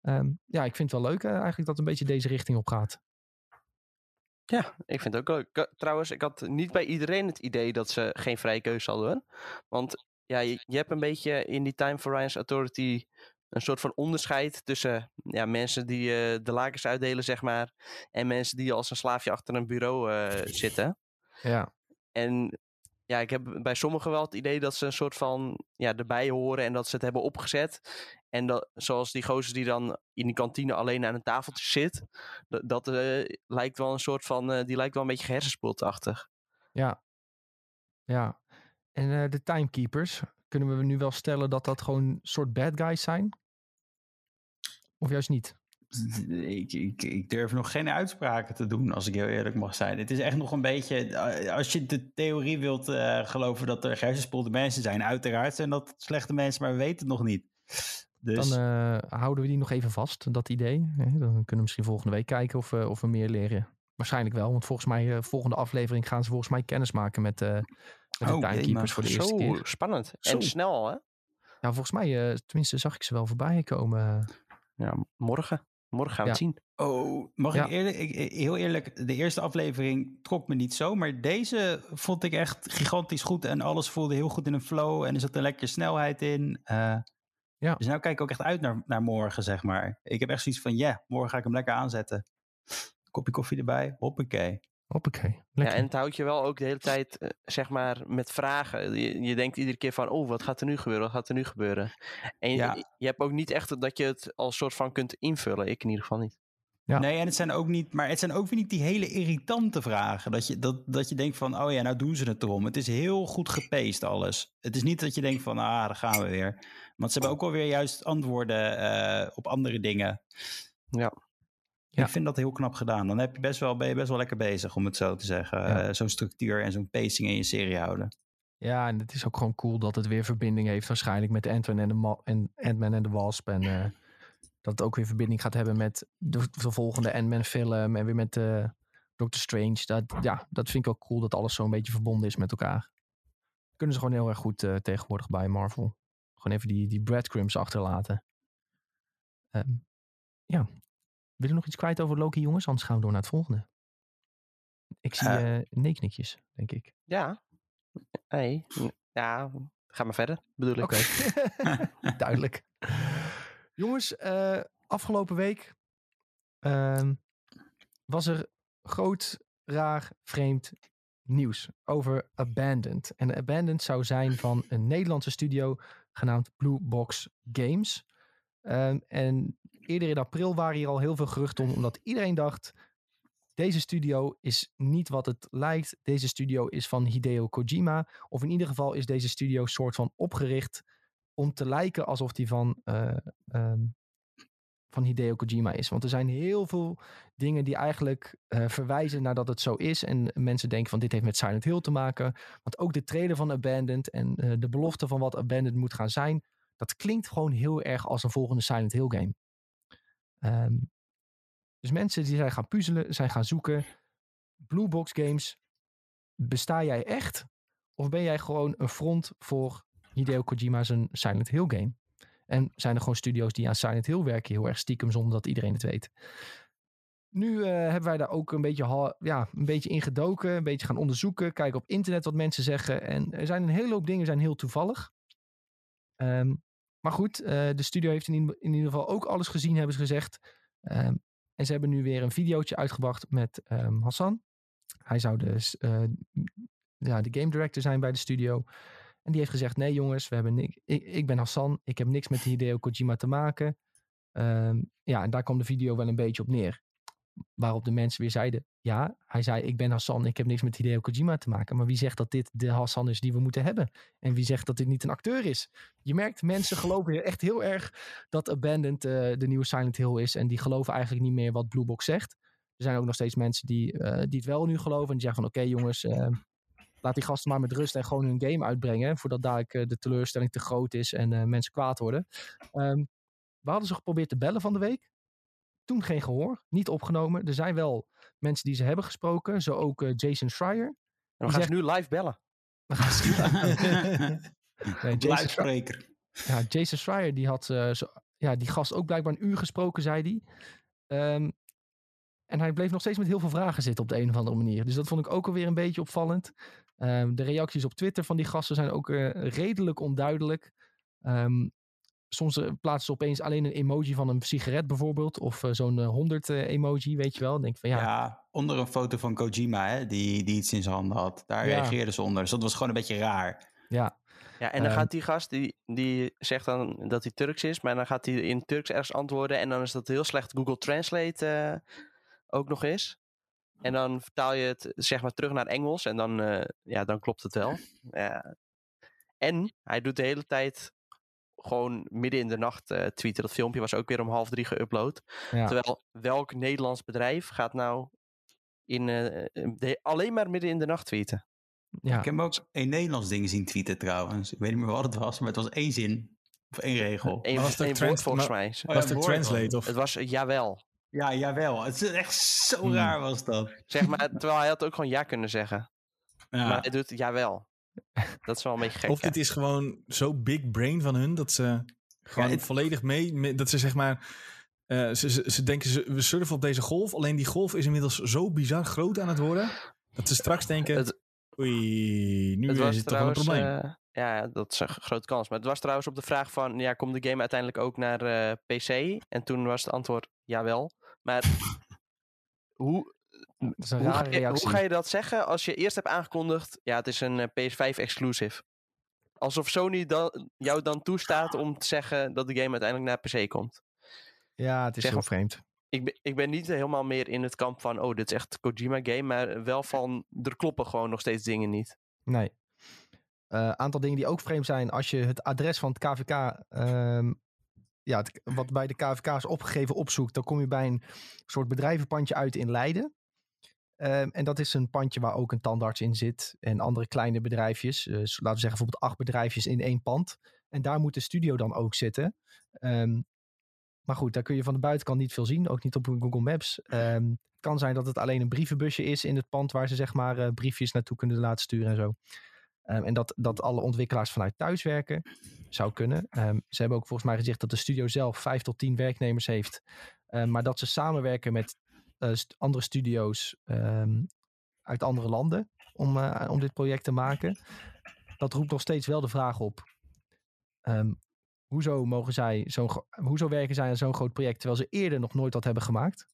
Ehm, ja, ik vind het wel leuk eh, eigenlijk dat het een beetje deze richting op gaat. Ja, ik vind het ook leuk. Trouwens, ik had niet bij iedereen het idee dat ze geen vrije keuze hadden. Want ja, je, je hebt een beetje in die Time Horizon Authority een soort van onderscheid tussen ja, mensen die eh, de lakens uitdelen, zeg maar, en mensen die als een slaafje achter een bureau eh, zitten. Ja, En ja, ik heb bij sommigen wel het idee dat ze een soort van ja, erbij horen en dat ze het hebben opgezet. En dat, zoals die gozer die dan in die kantine alleen aan een tafeltje zit, dat, dat eh, lijkt wel een soort van, die lijkt wel een beetje gehersenspoelachtig. ja, ja. En de timekeepers, kunnen we nu wel stellen dat dat gewoon een soort bad guys zijn? Of juist niet? ik, ik, ik durf nog geen uitspraken te doen, als ik heel eerlijk mag zijn. Het is echt nog een beetje, eh, als je de theorie wilt uh, geloven dat er gersenspoelde mensen zijn, uiteraard zijn dat slechte mensen, maar we weten het nog niet. Dus... Dan uh, houden we die nog even vast, dat idee. Dan kunnen we misschien volgende week kijken of, uh, of we meer leren. Waarschijnlijk wel, want volgens mij, volgende aflevering gaan ze volgens mij kennis maken met, met de Oh, timekeepers voor de eerste Zo keer. spannend. Zo. En snel hè? Ja, volgens mij, tenminste zag ik ze wel voorbij komen. Ja, morgen. Morgen gaan we Ja. het zien. Oh, mag Ja. ik eerlijk, ik, heel eerlijk, de eerste aflevering trok me niet zo, maar deze vond ik echt gigantisch goed en alles voelde heel goed in een flow en er zat een lekkere snelheid in. Eh, Ja. Dus nou kijk ik ook echt uit naar, naar morgen, zeg maar. Ik heb echt zoiets van, ja, morgen ga ik hem lekker aanzetten. Kopje koffie erbij, hoppakee. Hoppakee, Ja, en het houdt je wel ook de hele tijd, eh, zeg maar, met vragen. Je, je denkt iedere keer van, oh, wat gaat er nu gebeuren? Wat gaat er nu gebeuren? En je, Ja. je hebt ook niet echt dat je het als soort van kunt invullen. Ik in ieder geval niet. Ja. Nee, en het zijn ook niet, maar het zijn ook weer niet die hele irritante vragen. Dat je, dat, dat je denkt van, oh ja, nou doen ze het erom. Het is heel goed gepaced alles. Het is niet dat je denkt van, ah, daar gaan we weer. Want ze hebben ook wel weer juist antwoorden eh, op andere dingen. Ja. Ja. Ik vind dat heel knap gedaan. Dan heb je best wel, ben je best wel lekker bezig, om het zo te zeggen. Ja. Eh, zo'n structuur en zo'n pacing in je serie houden. Ja, en het is ook gewoon cool dat het weer verbinding heeft waarschijnlijk met Ant-Man en de, Ma- en, Ant-Man en de Wasp. En eh, dat het ook weer verbinding gaat hebben met de, de volgende Ant-Man film en weer met eh Doctor Strange. Dat, ja, dat vind ik ook cool dat alles zo'n beetje verbonden is met elkaar. Kunnen ze gewoon heel erg goed tegenwoordig bij Marvel. Gewoon even die, die breadcrumbs achterlaten. Ehm, ja. Willen we nog iets kwijt over Loki, jongens? Anders gaan we door naar het volgende. Ik zie nee-knikjes, denk ik. Ja. Hey. Ja, ga maar verder, bedoel ik. Oké, duidelijk. Jongens, eh, afgelopen week ehm, was er groot, raar, vreemd nieuws over Abandoned. En Abandoned zou zijn van een Nederlandse studio genaamd Blue Box Games. Ehm, en eerder in april waren hier al heel veel geruchten om, omdat iedereen dacht... Deze studio is niet wat het lijkt. Deze studio is van Hideo Kojima. Of in ieder geval is deze studio soort van opgericht om te lijken alsof die van, eh, ehm, van Hideo Kojima is. Want er zijn heel veel dingen die eigenlijk eh, verwijzen naar dat het zo is. En mensen denken van dit heeft met Silent Hill te maken. Want ook de trailer van Abandoned en eh, de belofte van wat Abandoned moet gaan zijn. Dat klinkt gewoon heel erg als een volgende Silent Hill game. Ehm, dus mensen die zijn gaan puzzelen, zijn gaan zoeken. Blue Box Games, besta jij echt? Of ben jij gewoon een front voor Hideo Kojima zijn Silent Hill game? En zijn er gewoon studio's die aan Silent Hill werken, heel erg stiekem, zonder dat iedereen het weet. Nu eh, hebben wij daar ook een beetje, ja, een beetje in gedoken, een beetje gaan onderzoeken, kijken op internet wat mensen zeggen. En er zijn een hele hoop dingen zijn heel toevallig. Ehm, maar goed, eh, de studio heeft in, ieder- geval ook alles gezien, hebben ze gezegd. Ehm, en ze hebben nu weer een videootje uitgebracht met ehm, Hassan. Hij zou dus ja, de game director zijn bij de studio. En die heeft gezegd: Nee, jongens, we hebben ik, ik ben Hassan. Ik heb niks met Hideo Kojima te maken. Ehm, ja, en daar kwam de video wel een beetje op neer. Waarop de mensen weer zeiden: Ja, hij zei: Ik ben Hassan. Ik heb niks met Hideo Kojima te maken. Maar wie zegt dat dit de Hassan is die we moeten hebben? En wie zegt dat dit niet een acteur is? Je merkt, mensen geloven echt heel erg dat Abandoned eh, de nieuwe Silent Hill is. En die geloven eigenlijk niet meer wat Blue Box zegt. Er zijn ook nog steeds mensen die, eh, die het wel nu geloven. En die zeggen van oké jongens, eh, laat die gasten maar met rust en gewoon hun game uitbrengen. Voordat dadelijk de teleurstelling te groot is en mensen kwaad worden. Ehm, we hadden ze geprobeerd te bellen van de week. Toen geen gehoor, niet opgenomen. Er zijn wel mensen die ze hebben gesproken. Zo ook eh, Jason Schreier. En we gaan ze nu live bellen. We gaan ze- Nee, Jason, Schreier, ja, Jason Schreier die had eh, zo, ja, die gast ook blijkbaar een uur gesproken, zei hij. Ehm, en hij bleef nog steeds met heel veel vragen zitten op de een of andere manier. Dus dat vond ik ook alweer een beetje opvallend. Ehm, de reacties op Twitter van die gasten zijn ook eh, redelijk onduidelijk. Ehm, soms eh, plaatsen ze opeens alleen een emoji van een sigaret bijvoorbeeld. Of eh, zo'n 100 emoji, weet je wel. Dan denk van Ja. ja, onder een foto van Kojima, hè, die, die iets in zijn handen had. Daar Ja. reageerden ze onder. Dus dat was gewoon een beetje raar. ja, Ja, en dan Ehm. gaat die gast, die, die zegt dan dat hij Turks is, maar dan gaat hij in Turks ergens antwoorden en dan is dat heel slecht Google Translate eh, ook nog eens. En dan vertaal je het zeg maar terug naar Engels en dan, eh, ja, dan klopt het wel. Ja. En hij doet de hele tijd gewoon midden in de nacht eh, tweeten. Dat filmpje was ook weer om half drie geüpload. Ja. Terwijl welk Nederlands bedrijf gaat nou in, eh, de- alleen maar midden in de nacht tweeten? Ja. Ik heb hem ook een Nederlands ding zien tweeten trouwens. Ik weet niet meer wat het was, maar het was één zin. Of één regel. Eén was het woord volgens maar- mij. Oh ja, Was het woord translate of... Het was eh, jawel. Ja, jawel. Het is echt zo Hmm. raar was dat. Zeg maar, terwijl hij had ook gewoon ja kunnen zeggen. Ja. Maar hij doet jawel. Dat is wel een beetje gek. Of ja. dit is gewoon zo big brain van hun dat ze gewoon het- volledig mee, mee- dat ze zeg maar, eh, ze, ze, ze denken ze, we surfen op deze golf, alleen die golf is inmiddels zo bizar groot aan het worden dat ze straks denken, Het- oei, nu Het is het toch wel een probleem. eh, ja, dat is een grote kans. Maar het was trouwens op de vraag van, ja, komt de game uiteindelijk ook naar eh, PC? En toen was het antwoord, jawel. Maar hoe, Dat is een hoe, ga rare je, reactie. hoe ga je dat zeggen als je eerst hebt aangekondigd, ja, het is een eh, PS5 exclusive? Alsof Sony dan, jou dan toestaat om te zeggen dat de game uiteindelijk naar PC komt. Ja, het is Zeg heel vreemd. Ik ben, ik ben niet helemaal meer in het kamp van, oh, dit is echt Kojima game, maar wel van, er kloppen gewoon nog steeds dingen niet. Nee. Een aantal dingen die ook vreemd zijn. Als je het adres van het KVK, ehm, ja, het- wat bij de KVK is opgegeven, opzoekt, dan kom je bij een soort bedrijvenpandje uit in Leiden. Ehm, en dat is een pandje waar ook een tandarts in zit en andere kleine bedrijfjes. Dus laten we zeggen bijvoorbeeld acht bedrijfjes in één pand. En daar moet de studio dan ook zitten. Ehm, maar goed, daar kun je van de buitenkant niet veel zien, ook niet op Google Maps. Ehm, het kan zijn dat het alleen een brievenbusje is in het pand waar ze zeg maar eh, briefjes naartoe kunnen laten sturen en zo. En dat, dat alle ontwikkelaars vanuit thuis werken, zou kunnen. Ze hebben ook volgens mij gezegd dat de studio zelf vijf tot tien werknemers heeft. Maar dat ze samenwerken met andere studio's ehm, uit andere landen om, eh, om dit project te maken. Dat roept nog steeds wel de vraag op. ehm, hoezo, mogen zij gro- hoezo werken zij aan zo'n groot project terwijl ze eerder nog nooit wat hebben gemaakt?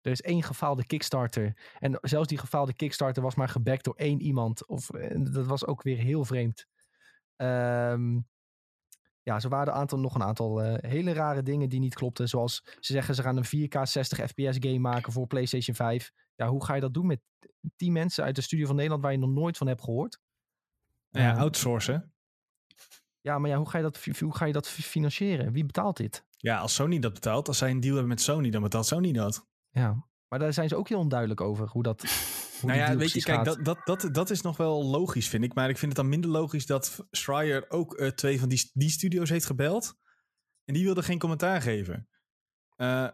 Er is één gefaalde Kickstarter. En zelfs die gefaalde Kickstarter was maar gebackt door één iemand. Of, eh, dat was ook weer heel vreemd. Ehm, ja, zo waren een aantal, nog een aantal eh, hele rare dingen die niet klopten. Zoals ze zeggen ze gaan een 4K 60 fps game maken voor PlayStation 5. Ja, hoe ga je dat doen met 10 mensen uit de studio van Nederland waar je nog nooit van hebt gehoord? Ja, Ehm, outsourcen. ja, maar ja, hoe ga je dat, hoe ga je dat fi- financieren? Wie betaalt dit? Ja, als Sony dat betaalt, als zij een deal hebben met Sony, dan betaalt Sony dat. Ja, maar daar zijn ze ook heel onduidelijk over hoe dat. Hoe nou ja, weet je, kijk, dat, dat, dat, dat is nog wel logisch, vind ik. Maar ik vind het dan minder logisch dat Schreier ook eh, twee van die, die studio's heeft gebeld. En die wilde geen commentaar geven. Eh,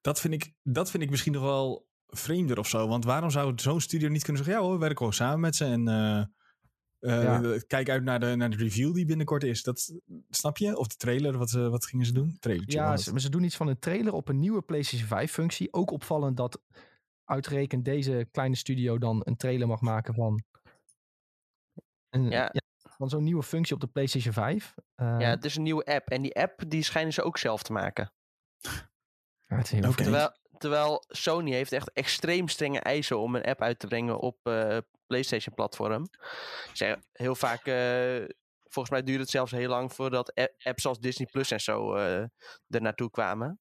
dat, vind ik, dat vind ik misschien nog wel vreemder of zo. Want waarom zou zo'n studio niet kunnen zeggen... ja hoor, we werken gewoon samen met ze en... eh, eh, Ja. Kijk uit naar de, naar de review die binnenkort is. Dat snap je? Of de trailer, wat, wat gingen ze doen? Trailertje Ja, ze, maar ze doen iets van een trailer op een nieuwe PlayStation 5 functie. Ook opvallend dat uitgerekend deze kleine studio dan een trailer mag maken van, een, Ja. ja, van zo'n nieuwe functie op de PlayStation 5. Eh, Ja, het is een nieuwe app. En die app, die schijnen ze ook zelf te maken. ja, het is heel. Terwijl, terwijl Sony heeft echt extreem strenge eisen om een app uit te brengen op eh, PlayStation-platform. Zeg, heel vaak, eh, volgens mij duurde het zelfs heel lang voordat apps als Disney Plus en zo eh, er naartoe kwamen.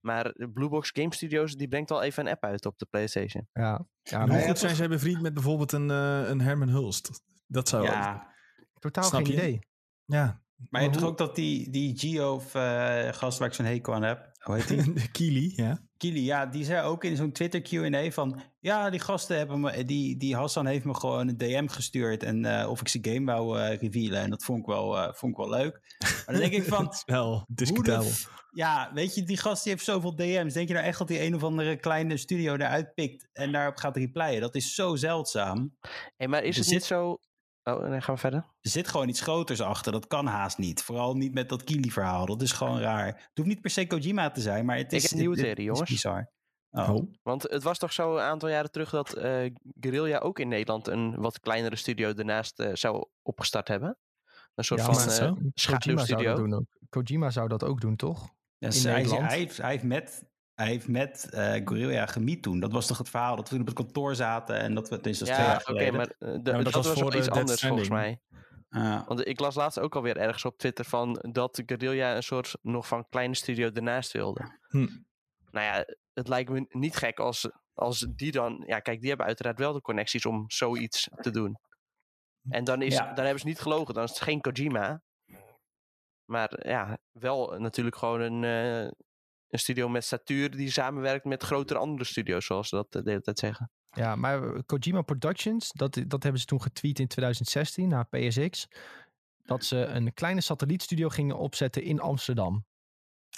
Maar Bluebox Game Studios, die brengt al even een app uit op de PlayStation. Ja, ja maar hoe goed zijn zij bevriend met bijvoorbeeld een, eh, een Herman Hulst? Dat zou... Ja, totaal snap geen je? idee. Ja, maar je hebt toch ook dat die, die Geo-gast waar ik zo'n hekel aan heb, hoe heet die? de Kili, ja. Kili, ja, die zei ook in zo'n Twitter Q&A van... Ja, die gasten hebben me... Die, die Hassan heeft me gewoon een DM gestuurd... en eh, of ik zijn game wou eh, revealen. En dat vond ik wel, eh, vond ik wel leuk. Maar dan denk ik van... Wel discutabel. ja, weet je, die gast die heeft zoveel DM's. Denk je nou echt dat die een of andere kleine studio eruit pikt... en daarop gaat replyen? Dat is zo zeldzaam. Hey, maar is het niet zo... Oh, dan gaan we verder. Er zit gewoon iets groters achter. Dat kan haast niet. Vooral niet met dat Kili-verhaal. Dat is gewoon raar. Het hoeft niet per se Kojima te zijn, maar het is... heb een nieuwe theorie, is jongens. bizar. Oh. Oh. Want het was toch zo een aantal jaren terug dat eh Guerrilla ook in Nederland een wat kleinere studio ernaast eh, zou opgestart hebben. Een soort Ja, van? Kojima zou, schaduwstudio. dat doen ook. Kojima zou dat ook doen, toch? Ja, in hij, Nederland. hij hij heeft met, hij heeft met eh Gorilla gemiet toen. Dat was toch het verhaal? Dat we op het kantoor zaten en dat we... Het is dat twee Ja, jaar oké, geleden. maar eh, de- dat dat, was was voor iets anders volgens mij. Ja. Want ik las laatst ook alweer ergens op Twitter van dat Guerrilla een soort nog van kleine studio ernaast wilde. Hm. Nou ja, het lijkt me niet gek als, als die dan... Ja, kijk, die hebben uiteraard wel de connecties om zoiets te doen. En dan, is, Ja. dan hebben ze niet gelogen, dan is het geen Kojima. Maar ja, wel natuurlijk gewoon een, eh, een studio met statuur die samenwerkt met grotere andere studio's, zoals ze dat de hele tijd zeggen. Ja, maar eh, Kojima Productions, dat, dat hebben ze toen getweet in 2016 naar PSX. Dat ze een kleine satellietstudio gingen opzetten in Amsterdam.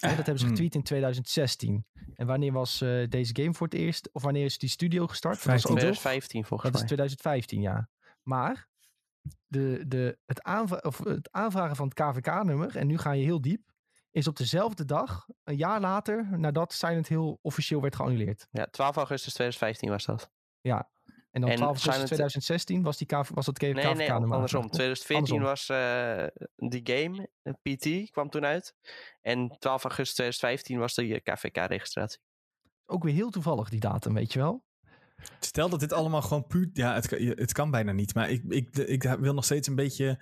Hè, dat hebben ze Hmm. getweet in 2016. En wanneer was eh, deze game voor het eerst? Of wanneer is die studio gestart? Dat was ook 2015 volgens Dat is mij. 2015, ja. Maar de, de, het, aanvra of het aanvragen van het KVK-nummer, en nu ga je heel diep, is op dezelfde dag, een jaar later, nadat Silent Hill officieel werd geannuleerd. Ja, 12 augustus 2015 was dat. En dan En 12 augustus Silent- 2016 was, die KV, was dat KVK-nummer Nee, nee, andersom. aangevraagd, toch? 2014 Andersom. was eh, die game, eh, PT, kwam toen uit. En 12 augustus 2015 was de KVK-registratie. Ook weer heel toevallig, die datum, weet je wel? Stel dat dit allemaal gewoon puur... Ja, het, kan- het kan bijna niet. Maar ik, ik, ik wil nog steeds een beetje...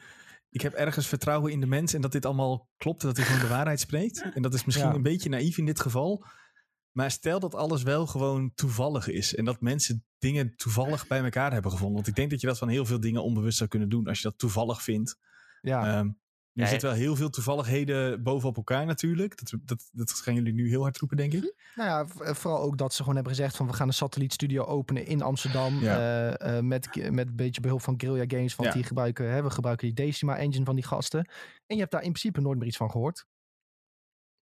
Ik heb ergens vertrouwen in de mens en dat dit allemaal klopt. En dat hij gewoon de waarheid spreekt. En dat is misschien Ja. een beetje naïef in dit geval. Maar stel dat alles wel gewoon toevallig is. En dat mensen dingen toevallig bij elkaar hebben gevonden. Want ik denk dat je dat van heel veel dingen onbewust zou kunnen doen. Als je dat toevallig vindt. Ja, Ehm, er Ja, zit wel heel veel toevalligheden bovenop elkaar natuurlijk. Dat, dat, dat gaan jullie nu heel hard roepen, denk ik. nou ja, v- vooral ook dat ze gewoon hebben gezegd van we gaan een satellietstudio openen in Amsterdam. Ja. eh, eh, met, met een beetje behulp van Guerrilla Games, want Ja. die gebruiken, hè, we gebruiken die Decima engine van die gasten. En je hebt daar in principe nooit meer iets van gehoord.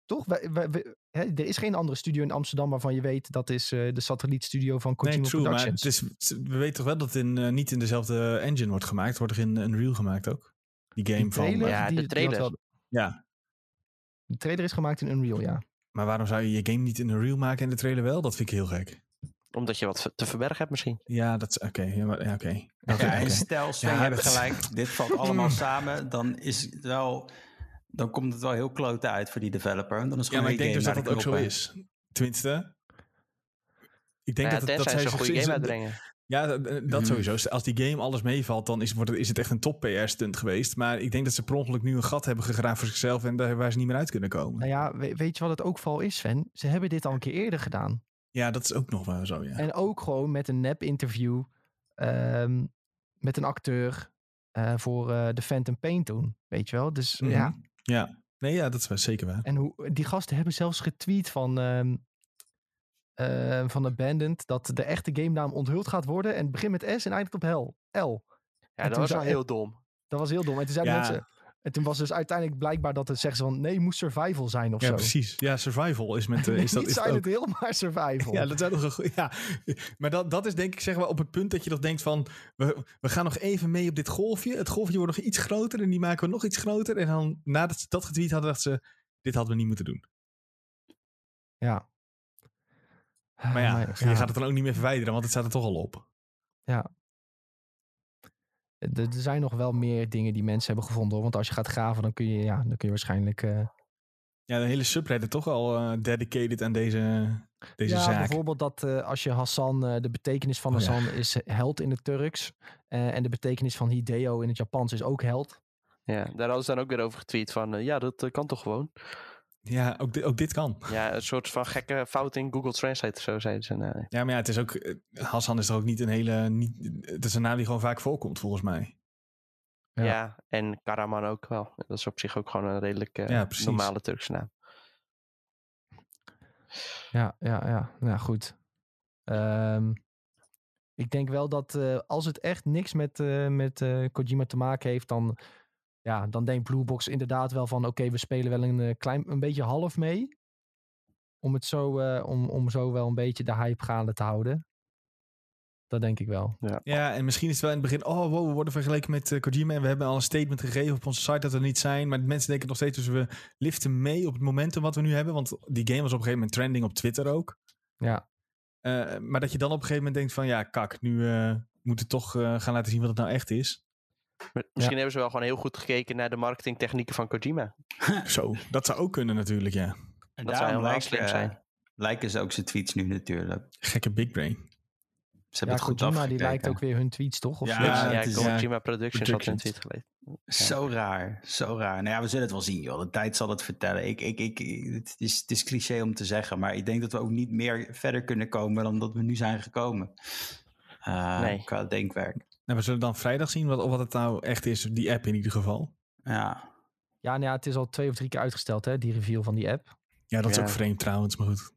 Toch? Wij- wij- wij- hè, er is geen andere studio in Amsterdam waarvan je weet dat is eh, de satellietstudio van Kojima nee, true, maar Productions. het is, we weten toch wel dat het in, eh, niet in dezelfde engine wordt gemaakt. Wordt er in Unreal gemaakt ook. Die game Die van... trailer, Ja, die- de trailer. wel- ja, de trailer is gemaakt in Unreal, ja. maar waarom zou je je game niet in Unreal maken en de trailer wel? Dat vind ik heel gek. Omdat je wat te verbergen hebt misschien. Ja, dat is oké. ja, oké. Ja, en stel, Sven, Ja, je hebt dat- gelijk. Dit valt allemaal samen. Dan is het wel... Dan komt het wel heel klote uit voor die developer. En Dan is Ja, gewoon maar ik denk dus dat dat ook zo is. Tenminste... Ik denk Nou dat, dat ze zij een goede ze- game ze- uitbrengen. Ja, dat- Mhm. sowieso. Als die game alles meevalt, dan is, wordt het, is het echt een top PR-stunt geweest. Maar ik denk dat ze per ongeluk nu een gat hebben gegraven voor zichzelf en daar waar ze niet meer uit kunnen komen. Nou ja, we- weet je wat het ook val is, Sven? Ze hebben dit al een keer eerder gedaan. Ja, dat is ook nog wel zo, ja. En ook gewoon met een nep-interview ehm, met een acteur eh, voor eh de Phantom Pain toen. Weet je wel? Dus Mhm. ja. Ja. Nee, ja, dat is wel zeker waar. En hoe, die gasten hebben zelfs getweet van, ehm eh, van Abandoned dat de echte game naam onthuld gaat worden. En het begint met S en eindigt op hel. L. Ja, En dat was wel heel dom. Dat was heel dom. En toen zeiden Ja. mensen... En toen was dus uiteindelijk blijkbaar dat het zeggen ze van... Nee, het moest survival zijn of Ja, zo. precies. Ja, survival is met... eh, is dat, Niet is zijn het heel, maar survival. Ja, dat zou nog een Ja, maar dat, dat is denk ik zeg maar op het punt dat je nog denkt van... We, we gaan nog even mee op dit golfje. Het golfje wordt nog iets groter en die maken we nog iets groter. En dan nadat ze dat getweet hadden, dachten ze... Dit hadden we niet moeten doen. Ja. Maar ja, je gaat het dan ook niet meer verwijderen, want het staat er toch al op. Er er zijn nog wel meer dingen die mensen hebben gevonden. Hoor. Want als je gaat graven, dan kun je, ja, dan kun je waarschijnlijk... eh, Ja, de hele subreddit toch al eh, dedicated aan deze, deze ja, zaak. bijvoorbeeld dat eh, als je Hassan... eh, de betekenis van Oh, ja. Hassan is held in het Turks. eh, en de betekenis van Hideo in het Japans is ook held. Ja, daar hadden ze dan ook weer over getweet van, eh, ja, dat eh, kan toch gewoon. Ja, ook, di- ook dit kan. Ja, een soort van gekke fout in Google Translate of zo, zeiden ze. Nou, Ja, maar ja, het is ook... eh, Hassan is toch ook niet een hele... Niet, het is een naam die gewoon vaak voorkomt, volgens mij. Ja. ja. en Karaman ook wel. Dat is op zich ook gewoon een redelijk eh, Ja, normale Turkse naam. Ja, ja, ja. Nou, goed. Ehm, ik denk wel dat eh, als het echt niks met, eh, met eh, Kojima te maken heeft, dan, ja, dan denkt Bluebox inderdaad wel van oké, we spelen wel een, eh, klein, een beetje half mee. Om het zo, eh, om, om zo wel een beetje de hype gaande te houden. Dat denk ik wel. Ja, en misschien is het wel in het begin... Oh, wow, we worden vergeleken met eh, Kojima... en we hebben al een statement gegeven op onze site dat we er niet zijn. Maar mensen denken nog steeds... dus we liften mee op het momentum wat we nu hebben. Want die game was op een gegeven moment trending op Twitter ook. Ja, Eh, maar dat je dan op een gegeven moment denkt van... ja, kak, nu eh moeten we toch eh, gaan laten zien wat het nou echt is. Maar Misschien hebben ze wel gewoon heel goed gekeken naar de marketingtechnieken van Kojima. Zo, dat zou ook kunnen natuurlijk, ja. En Dat zou helemaal lijken, slim zijn. lijken ze ook zijn tweets nu natuurlijk. Gekke big brain. Ze hebben ja het goed Kojima die lijkt ook weer hun tweets, toch? Of Ja, zoiets? Ja, het ja, is- Kojima Productions had een Productions. tweet gelezen. Zo raar, zo raar. Nou ja, we zullen het wel zien, joh. De tijd zal het vertellen. Ik, ik, ik, het, is, het is cliché om te zeggen, maar ik denk dat we ook niet meer verder kunnen komen dan dat we nu zijn gekomen. Eh, Nee. Qua denkwerk. Nou, we zullen dan vrijdag zien wat, of wat het nou echt is, die app in ieder geval. Ja. Ja, nou ja, het is al twee of drie keer uitgesteld, hè, die reveal van die app. Ja, dat is Ja. ook vreemd trouwens, maar goed.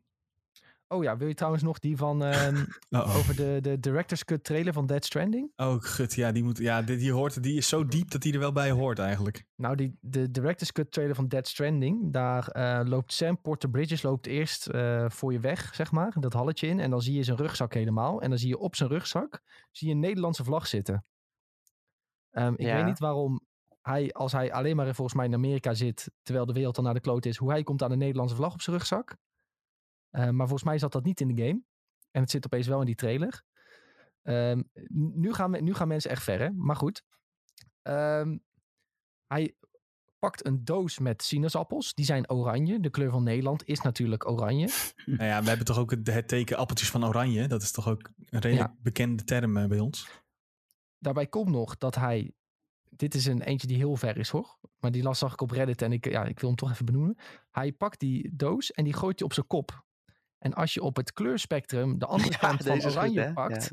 Oh ja, wil je trouwens nog die van ehm, over de, de Director's Cut trailer van Dead Stranding? Oh, gut, ja, die, moet, ja die, die, hoort, die is zo diep dat die er wel bij hoort eigenlijk. Nou, die, de Director's Cut trailer van Dead Stranding, daar eh, loopt Sam Porter Bridges loopt eerst eh, voor je weg, zeg maar, dat halletje in. En dan zie je zijn rugzak helemaal. En dan zie je op zijn rugzak zie je een Nederlandse vlag zitten. Ehm, ik Ja. weet niet waarom hij, als hij alleen maar volgens mij in Amerika zit, terwijl de wereld dan naar de kloot is, hoe hij komt aan een Nederlandse vlag op zijn rugzak. Eh, maar volgens mij zat dat niet in de game. En het zit opeens wel in die trailer. Ehm, nu, gaan, we- nu gaan mensen echt ver, hè? Maar goed. Ehm, hij pakt een doos met sinaasappels. Die zijn oranje. De kleur van Nederland is natuurlijk oranje. Nou ja, we hebben toch ook het, het teken appeltjes van oranje. Dat is toch ook een redelijk bekende term eh, bij ons. Daarbij komt nog dat hij... Dit is een eentje die heel ver is, hoor. Maar die las zag ik op Reddit en ik, ja, ik wil hem toch even benoemen. Hij pakt die doos en die gooit hij op zijn kop. En als je op het kleurspectrum de andere Ja, kant van goed, oranje pakt...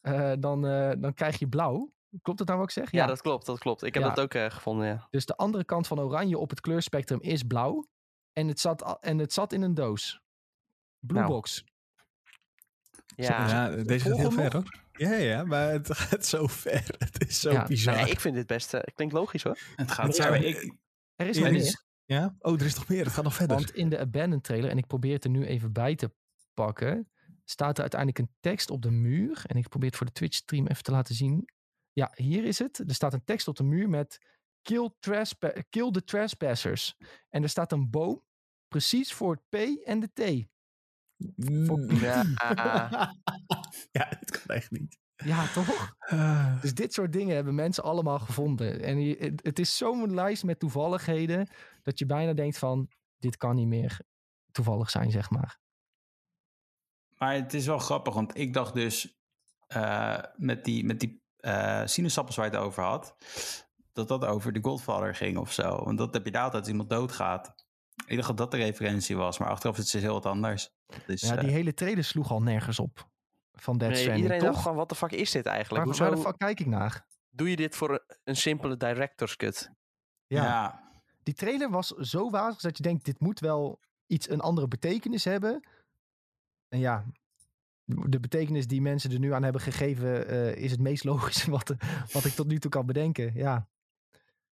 eh, dan, eh, dan krijg je blauw. Klopt dat nou wat ik zeg? Ja, dat klopt, dat klopt. Ik heb Ja. dat ook eh, gevonden, ja. Dus de andere kant van oranje op het kleurspectrum is blauw. En het zat, al- en het zat in een doos. Blue Nou, box. Ja, Ja, deze gaat heel ver hoor. Ja, ja, maar het gaat zo ver. Het is zo Ja, bizar. nee, ik vind dit best, eh, klinkt logisch hoor. Het gaat zo. Ik, Er is nog dit meer. Ja? Oh, er is nog meer. Het gaat nog verder. Want in de Abandoned trailer, en ik probeer het er nu even bij te pakken, staat er uiteindelijk een tekst op de muur. En ik probeer het voor de Twitch stream even te laten zien. Ja, hier is het. Er staat een tekst op de muur met kill, kill the trespassers. En er staat een boom precies voor het P en de T. Mm. Ja, ja, dit kan echt niet. Ja, toch? Ah. Dus dit soort dingen hebben mensen allemaal gevonden. En je- het, het is zo'n lijst met toevalligheden dat je bijna denkt van, dit kan niet meer toevallig zijn, zeg maar. Maar het is wel grappig, want ik dacht dus eh, met die, met die eh sinaasappels waar je het over had, dat dat over de Godfather ging of zo. Want dat heb je daar altijd als iemand doodgaat. Ik dacht dat dat de referentie was, maar achteraf is het dus heel wat anders. Dus, Ja, die hele trailer sloeg al nergens op van Dead nee, Stranding, iedereen dacht toch? van, wat de fuck is dit eigenlijk? Waar, de fuck kijk ik naar? doe je dit voor een, een simpele director's cut? Ja. ja. Die trailer was zo wazig dat je denkt, dit moet wel iets, een andere betekenis hebben. En ja, de betekenis die mensen er nu aan hebben gegeven eh, is het meest logische wat, wat ik tot nu toe kan bedenken. Ja.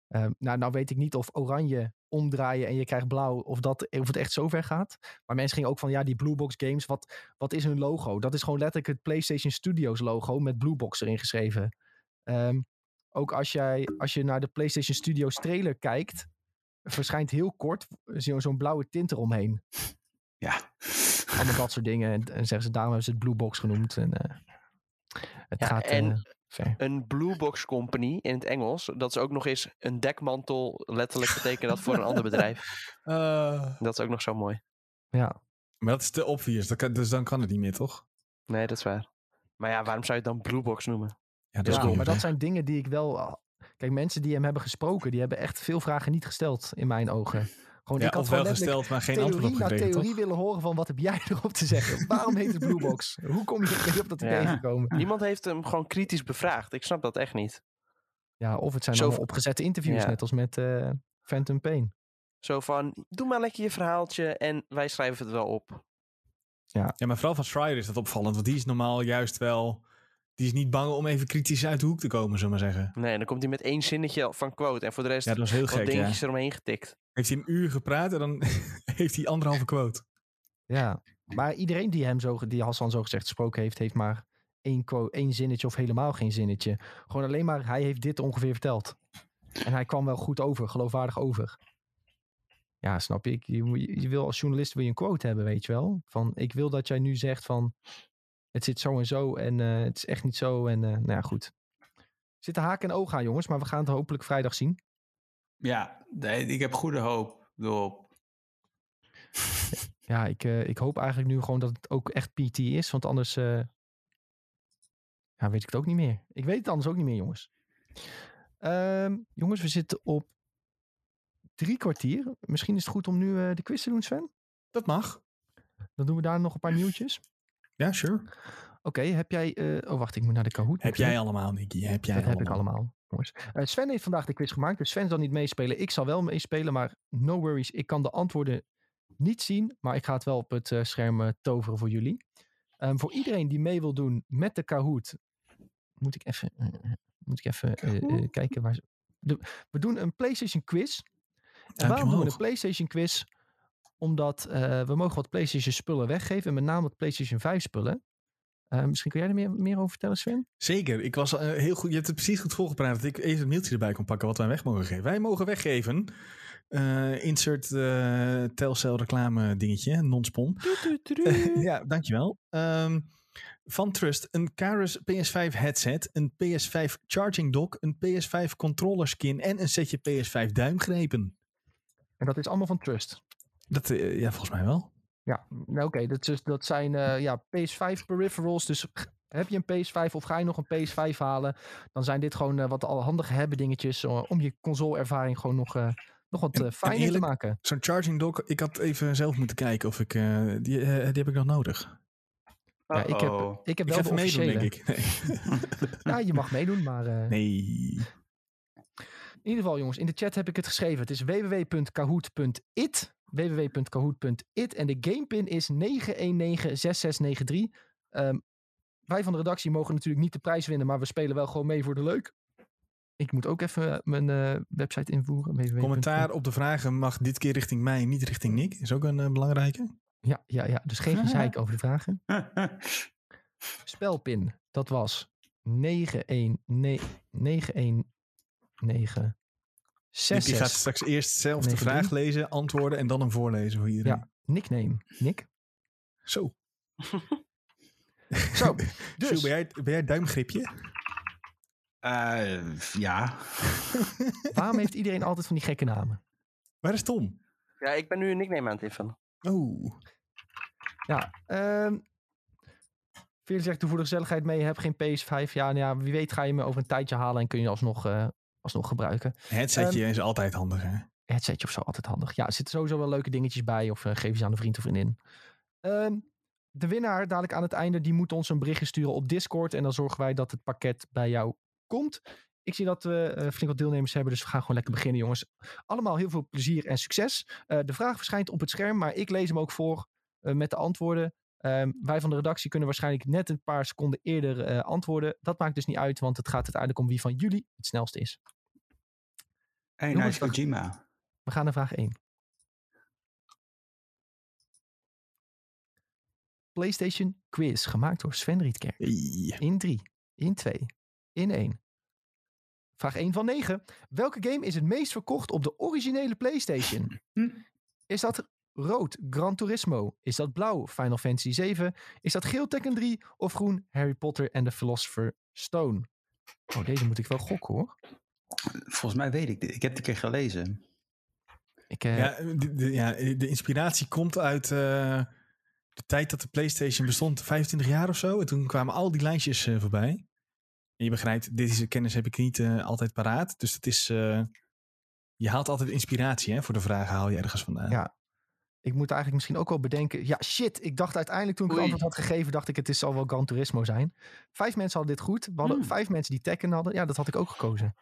Ehm, nou, nou weet ik niet of oranje omdraaien en je krijgt blauw, of, dat, of het echt zo ver gaat. Maar mensen gingen ook van, ja, die Blue Box Games, wat, wat is hun logo? Dat is gewoon letterlijk het PlayStation Studios logo met Blue Box erin geschreven. Ehm, ook als, jij, als je naar de PlayStation Studios trailer kijkt, verschijnt heel kort zo- zo'n blauwe tint eromheen. ja. Allemaal dat soort dingen. En, en zeggen ze, daarom hebben ze het Blue Box genoemd. En, eh, het Ja, gaat en- eh. Een Blue Box Company in het Engels, dat is ook nog eens een dekmantel, letterlijk betekent dat voor een ander bedrijf. Ah. Dat is ook nog zo mooi. Ja. maar dat is te obvious. Dat kan, dus dan kan het niet meer, toch? Nee, dat is waar. Maar ja, waarom zou je het dan Blue Box noemen? Ja, dat Ja, is dom, maar hè? dat zijn dingen die ik wel... Kijk, mensen die hem hebben gesproken, die hebben echt veel vragen niet gesteld in mijn ogen. Gewoon, Ja, ik had wel gesteld, maar geen antwoord theorie op na gekregen, theorie toch? willen horen van wat heb jij erop te zeggen? Waarom heet het Blue Box? Hoe kom je er op dat idee Ja. gekomen? Niemand heeft hem gewoon kritisch bevraagd. Ik snap dat echt niet. Ja, of het zijn Zo- allemaal opgezette interviews, Ja. net als met eh, Phantom Pain. Zo van, doe maar lekker je verhaaltje en wij schrijven het wel op. Ja, maar vooral van Schreier is dat opvallend. Want die is normaal juist wel... Die is niet bang om even kritisch uit de hoek te komen, zullen we maar zeggen. Nee, dan komt hij met één zinnetje van quote en voor de rest Ja, dat was heel wat gek, ja. dingetjes eromheen getikt. Heeft hij een uur gepraat en dan heeft hij anderhalve quote. Ja, maar iedereen die hem zo, die Hassan zo gezegd gesproken heeft, heeft maar één, één zinnetje of helemaal geen zinnetje. Gewoon alleen maar, hij heeft dit ongeveer verteld. En hij kwam wel goed over, geloofwaardig over. Ja, snap je? Ik- Je, je wil als journalist wil je een quote hebben, weet je wel? Van, ik wil dat jij nu zegt van, het zit zo en zo en eh, het is echt niet zo. En eh, nou ja, goed. Er zitten haken en ogen aan, jongens, maar we gaan het hopelijk vrijdag zien. Ja, nee, ik heb goede hoop erop. Ja, ik, eh, ik hoop eigenlijk nu gewoon dat het ook echt PT is. Want anders eh, ja, weet ik het ook niet meer. Ik weet het anders ook niet meer, jongens. Ehm, jongens, we zitten op drie kwartier. Misschien is het goed om nu eh, de quiz te doen, Sven. Dat mag. Dan doen we daar nog een paar nieuwtjes. Ja, sure. Oké, heb jij... eh, oh, wacht, ik moet naar de Kahoot. Heb jij allemaal, Nicky? Heb jij Dat heb ik allemaal. allemaal, jongens. Eh, Sven heeft vandaag de quiz gemaakt, dus Sven zal niet meespelen. Ik zal wel meespelen, maar no worries. Ik kan de antwoorden niet zien, maar ik ga het wel op het eh, scherm eh, toveren voor jullie. Ehm, voor iedereen die mee wil doen met de Kahoot, moet ik even, moet ik even eh, eh, kijken waar ze... De- we doen een PlayStation quiz. En waarom doen we een PlayStation quiz? Omdat eh, we mogen wat PlayStation spullen weggeven, en met name wat PlayStation 5 spullen. Eh, misschien kun jij er meer, meer over vertellen, Sven? Zeker. Ik was eh, heel goed. Je hebt het precies goed volgepraat. Dat ik even het mailtje erbij kon pakken wat wij weg mogen geven. Wij mogen weggeven. eh, insert Telcel reclame dingetje. Non-spon. ja, dankjewel. Ehm van Trust. Een Karus PS5 headset. Een PS5 charging dock. Een PS5 controller skin. En een setje PS5 duimgrepen. En dat is allemaal van Trust. Dat, ja, volgens mij wel. Ja, nou, oké. dat, is- dat zijn eh, ja, PS5 peripherals. Dus heb je een PS5 of ga je nog een PS5 halen, dan zijn dit gewoon eh, wat al handige hebben dingetjes eh, om je console-ervaring gewoon nog, eh, nog wat En- en fijner te maken. Zo'n charging dock. Ik had even zelf moeten kijken of ik... eh, die, die heb ik nog nodig. Ja, ik heb, ik heb Ik wel ga de meedoen, denk ik. Nee. Ja, je mag meedoen, maar eh, nee. in ieder geval jongens, in de chat heb ik het geschreven. Het is www.kahoot.it www.kahoot.it en de gamepin is 9196693. Ehm, wij van de redactie mogen natuurlijk niet de prijs winnen, maar we spelen wel gewoon mee voor de leuk. Ik moet ook even mijn eh, website invoeren. www. Commentaar op de vragen mag dit keer richting mij, niet richting Nick. Is ook een eh, belangrijke. Ja, ja, ja, dus geen gezeik over de vragen. Spelpin, dat was 919 Nick die gaat straks eerst zelf de 93. vraag lezen, antwoorden en dan hem voorlezen voor iedereen. Ja. Nickname, Nick. Zo. Zo, Dus. dus ben, jij, ben jij duimgripje? Eh, ja. waarom heeft iedereen altijd van die gekke namen? Waar is Tom? Ja, ik ben nu een nickname aan het invullen. Oh. Ja, ehm Veerle zegt, doe voor de gezelligheid mee, heb geen PS5. Ja, nou ja, wie weet ga je me over een tijdje halen en kun je alsnog, eh alsnog gebruiken. Headsetje Ehm, is altijd handig, hè? headsetje of zo, altijd handig. Ja, er zitten sowieso wel leuke dingetjes bij. Of eh, geef ze aan een vriend of vriendin. Ehm, de winnaar, dadelijk aan het einde, die moet ons een berichtje sturen op Discord. En dan zorgen wij dat het pakket bij jou komt. Ik zie dat we eh, flink wat deelnemers hebben, dus we gaan gewoon lekker beginnen, jongens. Allemaal heel veel plezier en succes. Eh, de vraag verschijnt op het scherm, maar ik lees hem ook voor met de antwoorden. Ehm, wij van de redactie kunnen waarschijnlijk net een paar seconden eerder antwoorden. Dat maakt dus niet uit, want het gaat uiteindelijk om wie van jullie het snelste is. Hey, Jongens, nice. Kojima. We gaan naar vraag 1. PlayStation Quiz, gemaakt door Sven Rietkerk. Hey. In 3, in 2, in 1. Vraag 1 van 9. Welke game is het meest verkocht op de originele PlayStation? Is dat rood Gran Turismo? Is dat blauw Final Fantasy 7? Is dat geel Tekken 3? Of groen Harry Potter and the Philosopher Stone? Oh, deze moet ik wel gokken hoor. Volgens mij weet ik dit. Ik heb het een keer gelezen. Ik, eh, Ja, de, de- ja, de inspiratie komt uit eh, de tijd dat de PlayStation bestond, 25 jaar of zo. En toen kwamen al die lijntjes eh, voorbij. En je begrijpt, deze kennis heb ik niet eh, altijd paraat. Dus het is. eh, je haalt altijd inspiratie hè, voor de vragen, haal je ergens vandaan. Ja. Ik moet eigenlijk misschien ook wel bedenken. Ja, shit. Ik dacht uiteindelijk toen ik het antwoord had gegeven, dacht ik het is, zal wel Gran Turismo zijn. Vijf mensen hadden dit goed. We hadden Hmm. vijf mensen die Tekken hadden. Ja, dat had ik ook gekozen.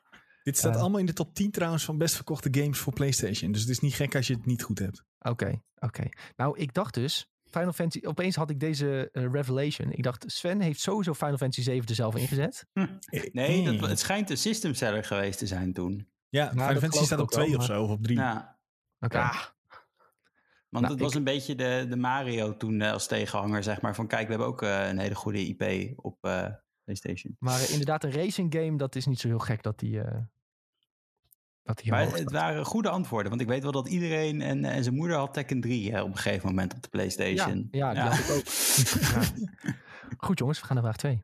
Dit staat Eh. allemaal in de top 10 trouwens van best verkochte games voor PlayStation. Dus het is niet gek als je het niet goed hebt. Oké, oké. Nou, ik dacht dus, Final Fantasy, opeens had ik deze eh, revelation. Ik dacht, Sven heeft sowieso Final Fantasy 7 er zelf ingezet. Nee, dat, het schijnt een system seller geweest te zijn toen. Ja, dat Final Fantasy staat op ook wel, 2 of zo, of op 3. Ja, Oké. Ja, want Nou, het was ik- een beetje de, de Mario toen eh, als tegenhanger, zeg maar. Van kijk, we hebben ook eh, een hele goede IP op eh, PlayStation. Maar eh, inderdaad, een racing game, dat is niet zo heel gek dat die... eh dat die Maar het waren goede antwoorden. Want ik weet wel dat iedereen en, en zijn moeder had Tekken 3 hè, op een gegeven moment op de PlayStation. Ja, ja, had ik ook. Ja. Goed jongens, we gaan naar vraag 2.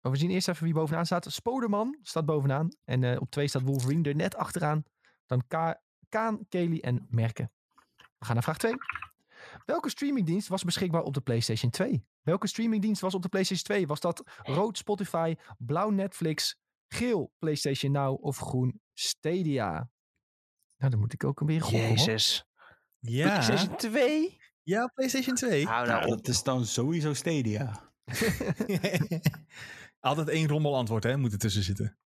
we zien eerst even wie bovenaan staat. Spoderman staat bovenaan. En eh, op 2 staat Wolverine er net achteraan. Dan Ka Kaan, Kelly en Merken. We gaan naar vraag 2. Welke streamingdienst was beschikbaar op de PlayStation 2? Welke streamingdienst was op de PlayStation 2? Was dat rood Spotify, blauw Netflix, geel PlayStation Now of groen Stadia? Nou, dan moet ik ook een weer hoor. Jezus. Ja, PlayStation 2? ja, PlayStation 2. Hou Nou, nou op. dat is dan sowieso Stadia. Altijd één rommel antwoord, hè, moet er tussen zitten.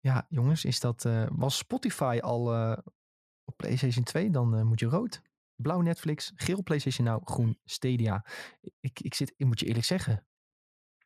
Ja, jongens, is dat, eh, was Spotify al eh, op PlayStation 2? Dan eh, moet je rood. Blauw Netflix, geel PlayStation Now, groen Stadia. Ik, ik, zit, ik moet je eerlijk zeggen,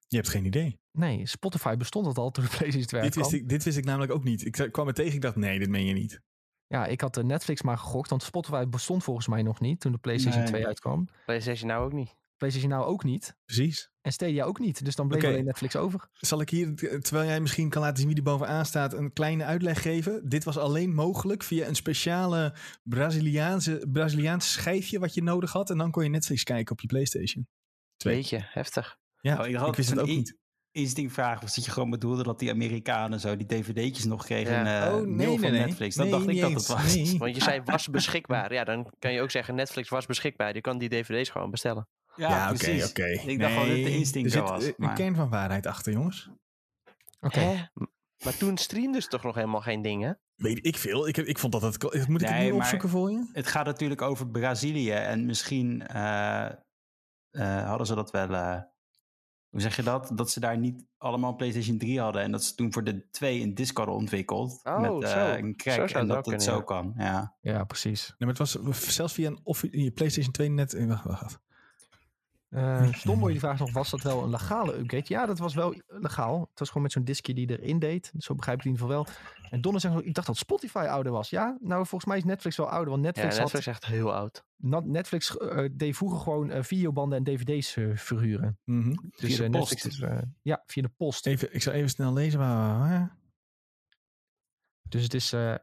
Je hebt geen idee. nee, Spotify bestond dat al toen de PlayStation 2 Dit wist, ik, dit wist ik namelijk ook niet. Ik kwam er tegen, ik dacht, nee, dit meen je niet. Ja, ik had de Netflix maar gegokt, want Spotify bestond volgens mij nog niet toen de PlayStation Nee. 2 uitkwam. PlayStation nou ook niet. PlayStation Now ook niet. Precies. En Stadia ook niet. Dus dan bleef Oké. alleen Netflix over. Zal ik hier, terwijl jij misschien kan laten zien wie die bovenaan staat, een kleine uitleg geven? Dit was alleen mogelijk via een speciale Braziliaanse, Braziliaans schijfje wat je nodig had. En dan kon je Netflix kijken op je PlayStation. Twee. Beetje heftig. Ja, Oh, ik wist het ook niet. Instinctvraag was dat je gewoon bedoelde dat die Amerikanen zo die dvd'tjes nog kregen Ja. eh, oh, mail van Netflix. Dat Nee, dacht ik dat het was. Nee. Want je zei was beschikbaar. Ja, dan kan je ook zeggen Netflix was beschikbaar. Je kan die dvd's gewoon bestellen. Ja, oké, precies. oké. Ik dacht wel dat het de instinct er zit was, een maar- kern van waarheid achter, jongens. Oké. Maar toen streamden ze toch nog helemaal geen dingen? Weet ik veel. Ik, heb- ik vond dat het... Moet ik het nu opzoeken voor je? Het gaat natuurlijk over Brazilië en misschien eh, eh, hadden ze dat wel. eh, hoe zeg je dat? Dat ze daar niet allemaal een PlayStation 3 hadden en dat ze toen voor de 2 een disc hadden ontwikkeld. Oh, met eh, zo. een Zo crack en dat het zo ja. kan. Ja. Ja, precies. Nee, maar het was zelfs via een je PlayStation 2 net... Wacht, wacht, wacht. Eh Stomboy die vraagt nog, was dat wel een legale upgrade? Ja, dat was wel legaal. Het was gewoon met zo'n diskje die erin deed. Zo begrijp ik het in ieder geval wel. En Donner zegt nog, ik dacht dat Spotify ouder was. Ja, nou volgens mij is Netflix wel ouder. Want Ja, Netflix, Netflix is echt heel oud. Netflix eh, deed vroeger gewoon eh, videobanden en dvd's eh, verhuren. Mhm. Dus de post. Netflix is, ja, via de post. Even, ik zal even snel lezen. Waar. Dus het is, eh,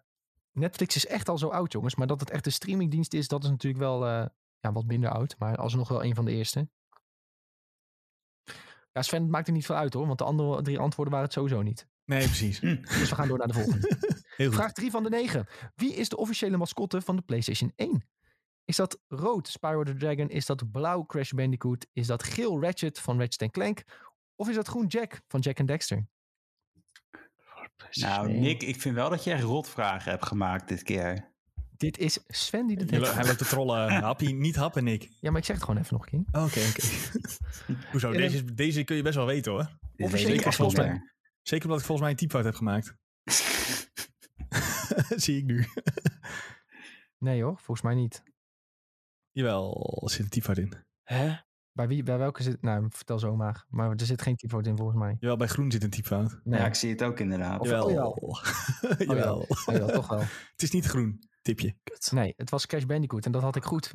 Netflix is echt al zo oud jongens. Maar dat het echt een streamingdienst is, dat is natuurlijk wel eh, ja, wat minder oud. Maar alsnog wel een van de eerste. Ja, Sven, het maakt er niet veel uit hoor. Want de andere drie antwoorden waren het sowieso niet. Nee, precies. Dus we gaan door naar de volgende. Heel goed. Vraag 3 van de 9. Wie is de officiële mascotte van de PlayStation 1? Is dat rood Spyro the Dragon? Is dat blauw Crash Bandicoot? Is dat geel Ratchet van Ratchet Clank? Of is dat groen Jack van Jack and Dexter? Nou, Nick, ik vind wel dat je echt rotvragen hebt gemaakt dit keer. Dit is Sven die dit heeft. Hij loopt te trollen. Happy, niet happen, Nick. Ja, maar ik zeg het gewoon even nog een keer. Oké, oké. Hoezo? Deze, is- deze kun je best wel weten hoor. Ik echt volgens mij-. Zeker omdat ik volgens mij een typfout heb gemaakt. Zie ik nu. Nee hoor, volgens mij niet. Jawel, er zit een typfout in. Hè? Bij, wie, bij welke zit... Nou, vertel zo maar. Maar er zit geen typfout in volgens mij. Jawel, bij groen zit een typfout. Nee, Ja, ik zie het ook inderdaad. Of- Jawel. oh, jawel. Jawel. Oh, ja, toch wel. Het is niet groen. Tipje. Nee, het was Crash Bandicoot en dat had ik goed.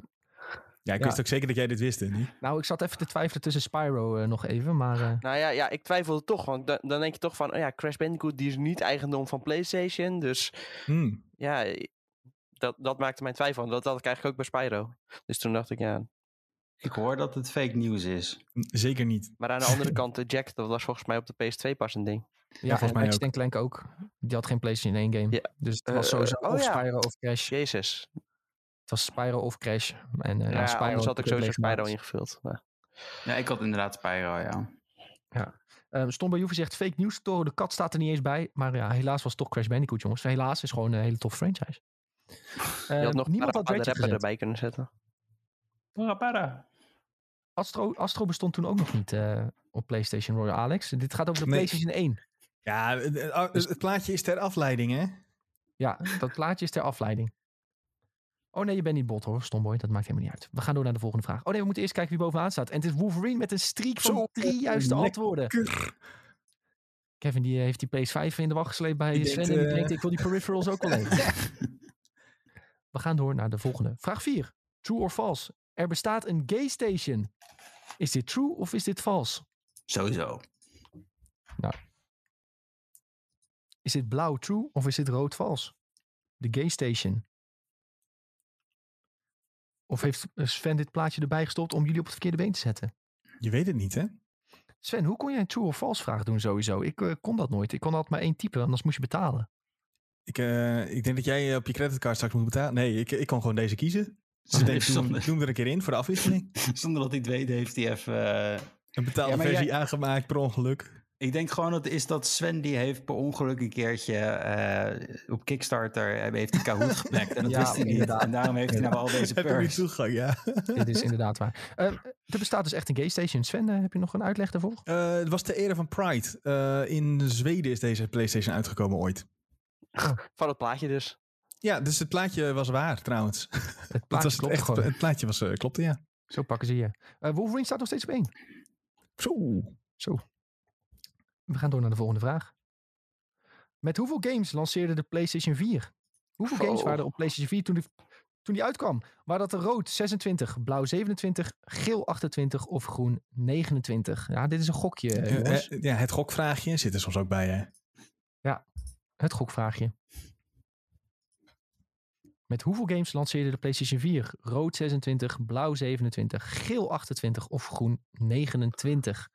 Ja, ik Ja. wist ook zeker dat jij dit wist, hè? niet? Nou, ik zat even te twijfelen tussen Spyro eh, nog even, maar... eh, Nou ja, ja, ik twijfelde toch. Want da- dan denk je toch van, oh ja, Crash Bandicoot die is niet eigendom van PlayStation. Dus Hmm. ja, dat, dat maakte mijn twijfel. Dat had ik eigenlijk ook bij Spyro. Dus toen dacht ik, ja. Ik hoor dat het fake nieuws is. Zeker niet. Maar aan de andere kant, eh, Jack, dat was volgens mij op de PS2 pas een ding. Ja, volgens en mij Ratchet ook. Clank ook. Die had geen PlayStation 1 game. Ja, Dus het eh, was sowieso oh of ja. Spyro of Crash. Jezus. Het was Spyro of Crash. En, eh, Ja, Spyro anders had ik sowieso Spyro ingevuld. Maar- Ja, ik had inderdaad Spyro, ja. Ehm Stom bij Juve zegt fake news. Toro de kat staat er niet eens bij. Maar ja, helaas was het toch Crash Bandicoot, jongens. Helaas is gewoon een hele tof franchise. Je Ehm, had nog niemand had Ratchet rapper gezet. erbij kunnen zetten. Para, para. Astro, Astro bestond toen ook nog niet eh, op PlayStation Royal Alex. Dit gaat over de Nee. PlayStation 1. Ja, het, het- het plaatje is ter afleiding, hè? Ja, dat plaatje is ter afleiding. Oh nee, je bent niet bot hoor, Stomboy. Dat maakt helemaal niet uit. We gaan door naar de volgende vraag. Oh nee, we moeten eerst kijken wie bovenaan staat. En het is Wolverine met een streak van Zo, drie juiste lekker. antwoorden. Kevin die eh, heeft die PS5 in de wacht gesleept bij Die Sven. denkt, en die eh, denkt, ik wil die peripherals ook wel even. We gaan door naar de volgende. Vraag 4. True or false? Er bestaat een gay station. Is dit true of is dit false? Sowieso. Is dit blauw true of is dit rood false? De gay station. Of heeft Sven dit plaatje erbij gestopt om jullie op het verkeerde been te zetten? Je weet het niet, hè? Sven, hoe kon jij een true or false vraag doen sowieso? Ik eh, kon dat nooit. Ik kon altijd maar één type, anders moest je betalen. Ik, eh, ik denk dat jij op je creditcard straks moet betalen. Nee, ik, ik kon gewoon deze kiezen. Dus ik denk, Zonder- doe hem er een keer in voor de afwisseling. Zonder dat hij het weet, heeft hij even... eh, Een betaalde Ja, versie jij- aangemaakt per ongeluk. Ik denk gewoon dat is dat Sven die heeft per ongeluk een keertje eh, op Kickstarter eh, heeft die Kahoot geplekt. En dat Ja, wist hij niet. En daarom heeft hij nou al deze Heb je weer perks. toegang, ja. Dit is inderdaad waar. Ehm, er bestaat dus echt een gay station. Sven, heb je nog een uitleg daarvoor? Eh, het was de ere van Pride. Eh, in Zweden is deze PlayStation uitgekomen ooit. Van het plaatje dus. Ja, dus het plaatje was waar trouwens. Het plaatje was klopt echt, gewoon. het plaatje was, eh, klopte, ja. Zo pakken ze je. Eh, Wolverine staat nog steeds op één. Zo. Zo. We gaan door naar de volgende vraag. Met hoeveel games lanceerde de PlayStation 4? Hoeveel Oh. games waren er op PlayStation 4 toen die, toen die uitkwam? Waar dat er rood 26, blauw 27, geel 28 of groen 29? Ja, dit is een gokje, eh, ja, het gokvraagje zit er soms ook bij, hè. Het gokvraagje. Met hoeveel games lanceerde de PlayStation 4? Rood 26, blauw 27, geel 28 of groen 29?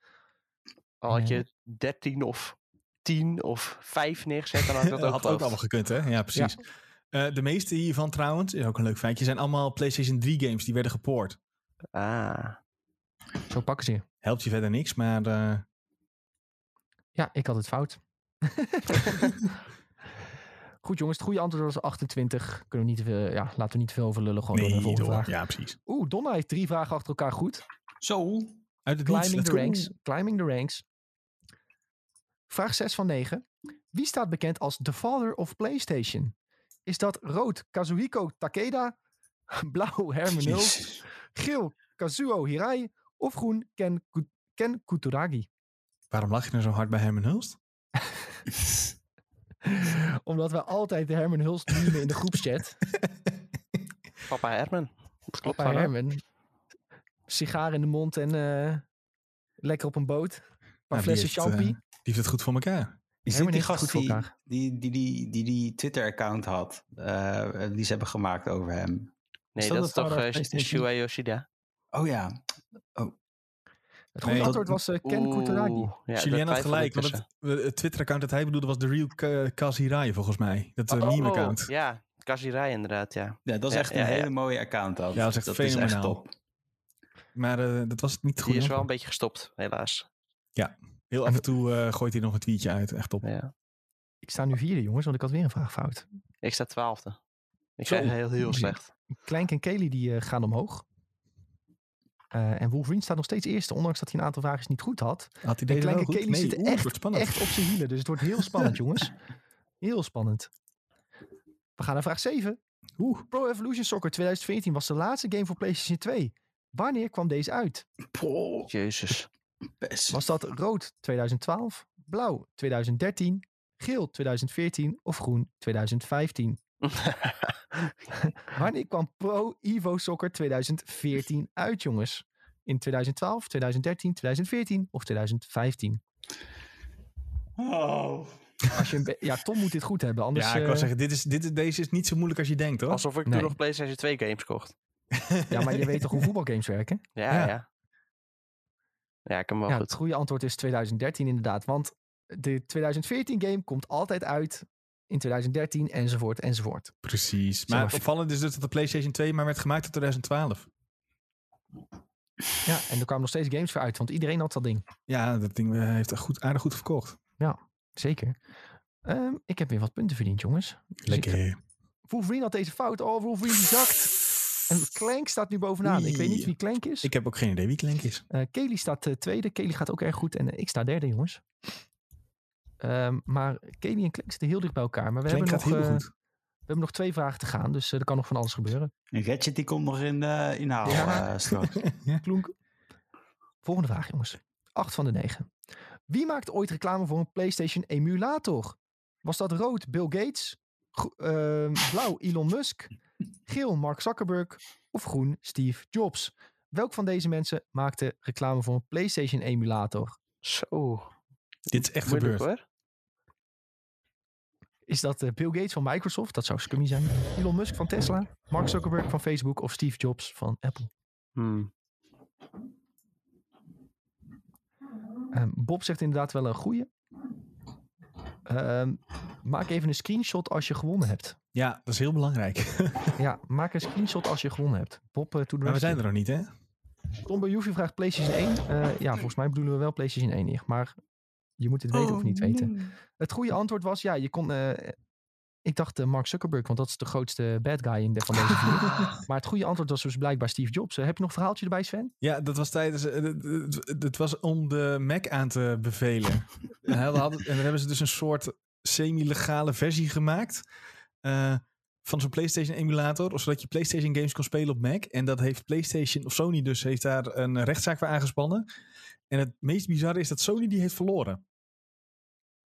Al had Ja. je 13 of 10 of 5 neergezet, dan had dat ook had ook allemaal gekund, hè? Ja, precies. Eh, de meeste hiervan trouwens, is ook een leuk feitje, zijn allemaal PlayStation 3 games die werden gepoord. Ah. Zo pakken ze je. Helpt je verder niks, maar eh, Ja, ik had het fout. Goed jongens, het goede antwoord was 28. Kunnen we niet veel, ja, laten we niet te veel over lullen. Gewoon door naar de nee, volgende door. vraag. Ja, precies. Oeh, Donna heeft drie vragen achter elkaar goed. Zo. Uit het niets, Climbing the ranks. Climbing the ranks. Vraag 6 van 9. Wie staat bekend als the father of PlayStation? Is dat rood Kazuhiko Takeda, blauw Herman Hulst, geel Kazuo Hirai of groen Ken, Ken Kuturagi? Waarom lach je nou zo hard bij Herman Hulst? Omdat we altijd de Herman Hulst nemen in de groepschat. Papa Herman. Dat klopt Papa? Herman. Sigaar in de mond en eh, lekker op een boot. Een paar Nou, die flessen heeft, champie. eh, die heeft het goed voor elkaar. Is dit die gast goed die voor elkaar. die, die, die, die, die Twitter-account had, eh, die ze hebben gemaakt over hem? Nee, dat is toch? Shuei Yoshida? Oh ja. Het goede Nee, antwoord was eh, Ken Kuturagi. Oeh, ja, had gelijk, want het, het Twitter-account dat hij bedoelde was de Real Ka- Kaz Hirai, volgens mij. Dat eh, meme-account. Oh, ja, Kazirai inderdaad, ja. Ja, dat is Ja, echt ja, een ja. hele mooie account. Dat, Ja, dat is echt dat fenomenaal. top. Maar eh, dat was het niet goed. Die is wel een beetje gestopt, helaas. Heel af en toe eh, gooit hij nog een tweetje uit. Echt op. Ja. Ik sta nu vierde jongens, want ik had weer een vraag fout. Ik sta twaalfde. Ik zeg heel, heel slecht. Clank en Kelly die gaan omhoog. Eh, en Wolverine staat nog steeds eerste, ondanks dat hij een aantal vragen niet goed had. Had hij deze wel goed? Nee, echt op zijn hielen. Dus het wordt heel spannend, jongens. Heel spannend. We gaan naar vraag 7. Oeh. Pro Evolution Soccer 2014 was de laatste game voor PlayStation 2. Wanneer kwam deze uit? Poh, Jezus. best. Was dat rood 2012, blauw 2013, geel 2014 of groen 2015? Wanneer kwam Pro Evo Soccer 2014 uit, jongens? In 2012, 2013, 2014 of 2015? Oh. Als je een be- ja, Tom moet dit goed hebben, anders... Ja, ik wou eh, zeggen, dit is, dit, deze is niet zo moeilijk als je denkt, hoor. Alsof ik Nee. toen nog PlayStation 2 games kocht. ja, maar je weet toch hoe voetbalgames werken? Ja, Ja. ja. Ja, ik heb hem wel ja, goed. het goede antwoord is 2013 inderdaad. Want de 2014 game komt altijd uit in 2013 enzovoort enzovoort. Precies. Maar opvallend is dus dat de PlayStation 2 maar werd gemaakt in 2012. Ja, en er kwamen nog steeds games voor uit, want iedereen had dat ding. Ja, dat ding eh, heeft goed, aardig goed verkocht. Zeker. Ehm, ik heb weer wat punten verdiend, jongens. Dus ik- Lekker. Wolverine had deze fout. Oh, Wolverine die zakt. En Clank staat nu bovenaan. Ik weet niet wie Clank is. Ik heb ook geen idee wie Clank is. Eh Kelly staat eh, tweede. Kelly gaat ook erg goed. En ik sta derde, jongens. Ehm, maar Kelly en Clank zitten heel dicht bij elkaar. Maar we, hebben gaat nog, heel eh, goed. we hebben nog twee vragen te gaan. Dus eh, er kan nog van alles gebeuren. En Ratchet die komt nog in de inhaal Ja. eh, straks. Klonk. Volgende vraag, jongens. Acht van de negen. Wie maakt ooit reclame voor een PlayStation emulator? Was dat rood Bill Gates, ehm, blauw Elon Musk, geel Mark Zuckerberg of groen Steve Jobs? Welk van deze mensen maakte reclame voor een PlayStation emulator? Zo. Dit is echt Moeilijk gebeurd. hoor. Is dat eh, Bill Gates van Microsoft? Dat zou scummy zijn. Elon Musk van Tesla, Mark Zuckerberg van Facebook of Steve Jobs van Apple? Hmm. Ehm, Bob zegt inderdaad wel een goeie. Ehm, maak even een screenshot als je gewonnen hebt. Ja, dat is heel belangrijk. Ja, maak een screenshot als je gewonnen hebt. Bob, uh, to maar we zijn er nog niet, hè? Tom Bejoefje vraagt PlayStation 1. Eh, ja, volgens mij bedoelen we wel PlayStation 1 hier. Maar Je moet het weten of niet Oh, weten. nee. Het goede antwoord was, ja, je kon... eh, ik dacht eh, Mark Zuckerberg, want dat is de grootste bad guy in de, van deze vier. maar het goede antwoord was dus blijkbaar Steve Jobs. Eh, heb je nog een verhaaltje erbij, Sven? Ja, dat was tijdens. Het, was om de Mac aan te bevelen. en, hij had- en daar hebben ze dus een soort semi-legale versie gemaakt. eh, van zo'n PlayStation emulator. Zodat je PlayStation games kon spelen op Mac. En dat heeft PlayStation, of Sony dus, heeft daar een rechtszaak voor aangespannen. En het meest bizarre is dat Sony die heeft verloren.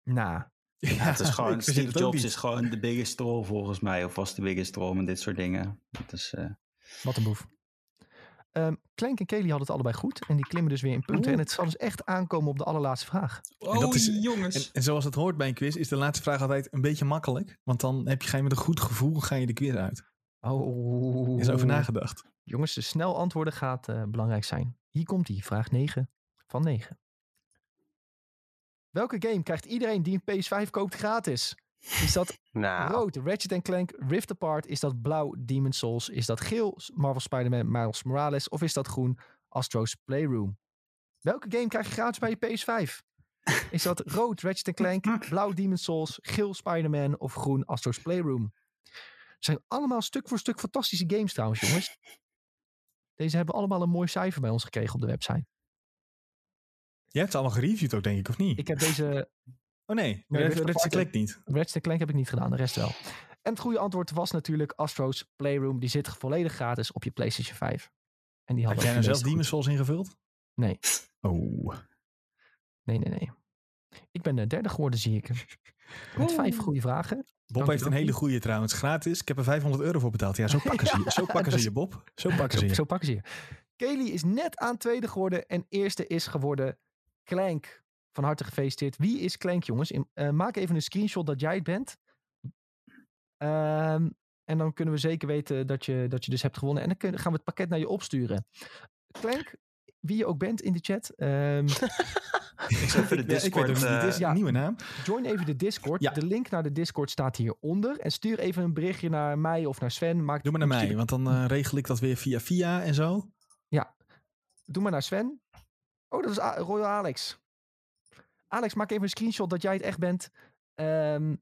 Nou, Ja, Het is gewoon, Steve Jobs is gewoon de biggest troll volgens mij. Of was de biggest troll met dit soort dingen. Het is, eh, wat een boef. Ehm Clank en Kelly hadden het allebei goed. En die klimmen dus weer in punten. En het zal dus echt aankomen op de allerlaatste vraag. En dat is- Oh, jongens. En, en zoals het hoort bij een quiz, is de laatste vraag altijd een beetje makkelijk. Want dan heb je, ga je met een goed gevoel ga je de quiz uit. Oh, is over nagedacht. Jongens, de snel antwoorden gaat eh, belangrijk zijn. Hier komt die, vraag 9 van 9. Welke game krijgt iedereen die een PS5 koopt gratis? Is dat Nou, rood Ratchet Clank Rift Apart? Is dat blauw Demon's Souls? Is dat geel Marvel Spider-Man Miles Morales? Of is dat groen Astro's Playroom? Welke game krijg je gratis bij je PS5? Is dat rood Ratchet Clank, blauw Demon's Souls, geel Spider-Man of groen Astro's Playroom? Het zijn allemaal stuk voor stuk fantastische games trouwens, jongens. Deze hebben allemaal een mooi cijfer bij ons gekregen op de website. Je hebt ze allemaal gereviewd ook, denk ik, of niet? Ik heb deze oh nee, Apart- Select niet. Ratchet Clank heb ik niet gedaan, de rest wel. En het goede antwoord was natuurlijk Astro's Playroom. Die zit volledig gratis op je PlayStation 5. En die Had hadden jij nou zelf Demon's Souls ingevuld? Nee. Oh. Nee, nee, nee. Ik ben de derde geworden, zie ik. Met vijf goede vragen. Bob Dank heeft een hele goede trouwens, gratis. Ik heb er 500 euro voor betaald. Ja, zo pakken ze je. Zo pakken ze je, Bob. Zo pakken ze je. zo pakken ze je. Kelly is net aan tweede geworden. En eerste is geworden Clank. Van harte gefeliciteerd. Wie is Clank, jongens? In- eh, maak even een screenshot dat jij het bent. Ehm, en dan kunnen we zeker weten dat je, dat je dus hebt gewonnen. En dan gaan we het pakket naar je opsturen. Clank, wie je ook bent in de chat. ehm, ik zal even de Ja, Discord... eh, ja. een nieuwe naam. join even de Discord. Ja. De link naar de Discord staat hieronder. En stuur even een berichtje naar mij of naar Sven. Maak, Doe maar naar mij, want dan eh, regel ik dat weer via via en zo. Doe maar naar Sven. Oh, dat is Royal Alex. Alex, maak even een screenshot dat jij het echt bent. Ehm,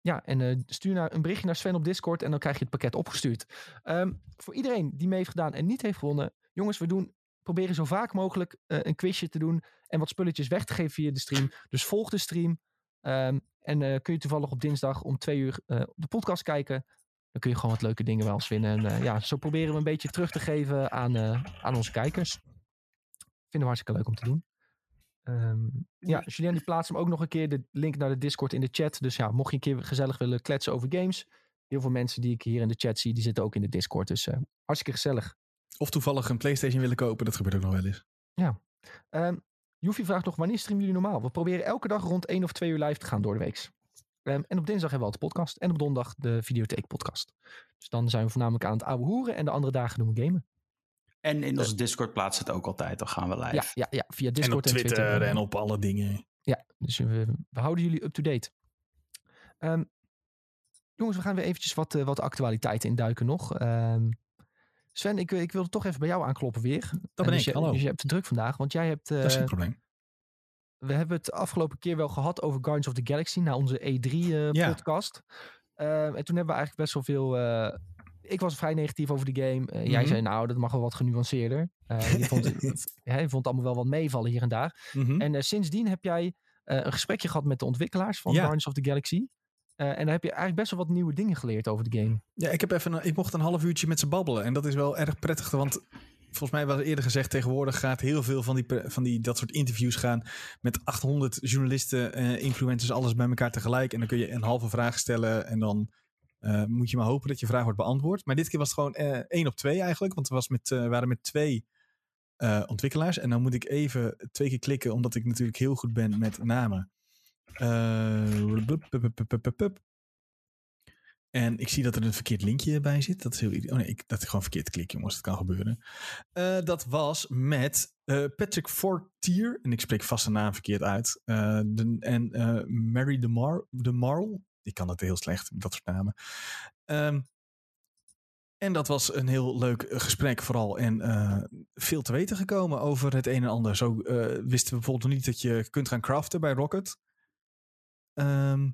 ja, en eh, stuur naar, een berichtje naar Sven op Discord en dan krijg je het pakket opgestuurd. Ehm, voor iedereen die mee heeft gedaan en niet heeft gewonnen. Jongens, we doen, proberen zo vaak mogelijk eh, een quizje te doen en wat spulletjes weg te geven via de stream. Dus volg de stream. Ehm, en eh, kun je toevallig op dinsdag om twee uur de podcast kijken. Dan kun je gewoon wat leuke dingen bij ons winnen. En ja, zo proberen we een beetje terug te geven aan, aan onze kijkers. Vinden we hartstikke leuk om te doen. Ehm, ja, Julien die plaatst hem ook nog een keer de link naar de Discord in de chat. Dus ja, mocht je een keer gezellig willen kletsen over games. Heel veel mensen die ik hier in de chat zie, die zitten ook in de Discord. Dus eh, hartstikke gezellig. Of toevallig een PlayStation willen kopen, dat gebeurt ook nog wel eens. Ehm Joefie vraagt nog, wanneer streamen jullie normaal? We proberen elke dag rond 1 of 2 uur live te gaan door de week. Ehm, en op dinsdag hebben we altijd de podcast. En op donderdag de videotheek podcast. Dus dan zijn we voornamelijk aan het ouwe hoeren. En de andere dagen doen we gamen. En in onze Discord plaatst het ook altijd. Dan gaan we live. Ja, ja, ja, via En Discord op Twitter en en op alle dingen. Ja, dus we, we houden jullie up-to-date. Ehm, jongens, we gaan weer eventjes wat, eh, wat actualiteiten induiken nog. Ehm, Sven, ik, ik wilde toch even bij jou aankloppen weer. Dat Eh, ben dus ik, je, hallo. Dus je hebt het druk vandaag, want jij hebt... Dat is eh, geen probleem. we hebben het afgelopen keer wel gehad over Guardians of the Galaxy, na onze E3-podcast. Ja. en toen hebben we eigenlijk best wel veel... ik was vrij negatief over de game. Eh, Jij Mhm. zei, nou, dat mag wel wat genuanceerder. Eh, je, vond, ja, je vond het allemaal wel wat meevallen hier en daar. Mhm. En eh, sindsdien heb jij een gesprekje gehad met de ontwikkelaars van Ja. Guardians of the Galaxy. En daar heb je eigenlijk best wel wat nieuwe dingen geleerd over de game. Ja, ik, heb even een- ik mocht een half uurtje met ze babbelen. En dat is wel erg prettig. Want volgens mij was eerder gezegd, tegenwoordig gaat heel veel van, die, van die, dat soort interviews gaan met 800 journalisten, influencers, alles bij elkaar tegelijk. En dan kun je een halve vraag stellen en dan moet je maar hopen dat je vraag wordt beantwoord. Maar dit keer was het gewoon eh, één op twee eigenlijk. Want we was met, eh, waren met twee eh, ontwikkelaars. En dan moet ik even twee keer klikken, omdat ik natuurlijk heel goed ben met namen. Eh. En ik zie dat er een verkeerd linkje bij zit. Dat is heel Oh nee, ik, dat ik gewoon verkeerd klik, jongens. Dat kan gebeuren. Eh, dat was met eh, Patrick Fortier. En ik spreek vast zijn naam verkeerd uit. Eh, de, en eh, Mary de, Mar de Marl. Ik kan dat heel slecht, dat soort namen. Ehm, En dat was een heel leuk eh, gesprek vooral. En eh, veel te weten gekomen over het een en ander. Zo eh, wisten we bijvoorbeeld niet dat je kunt gaan craften bij Rocket. Ehm,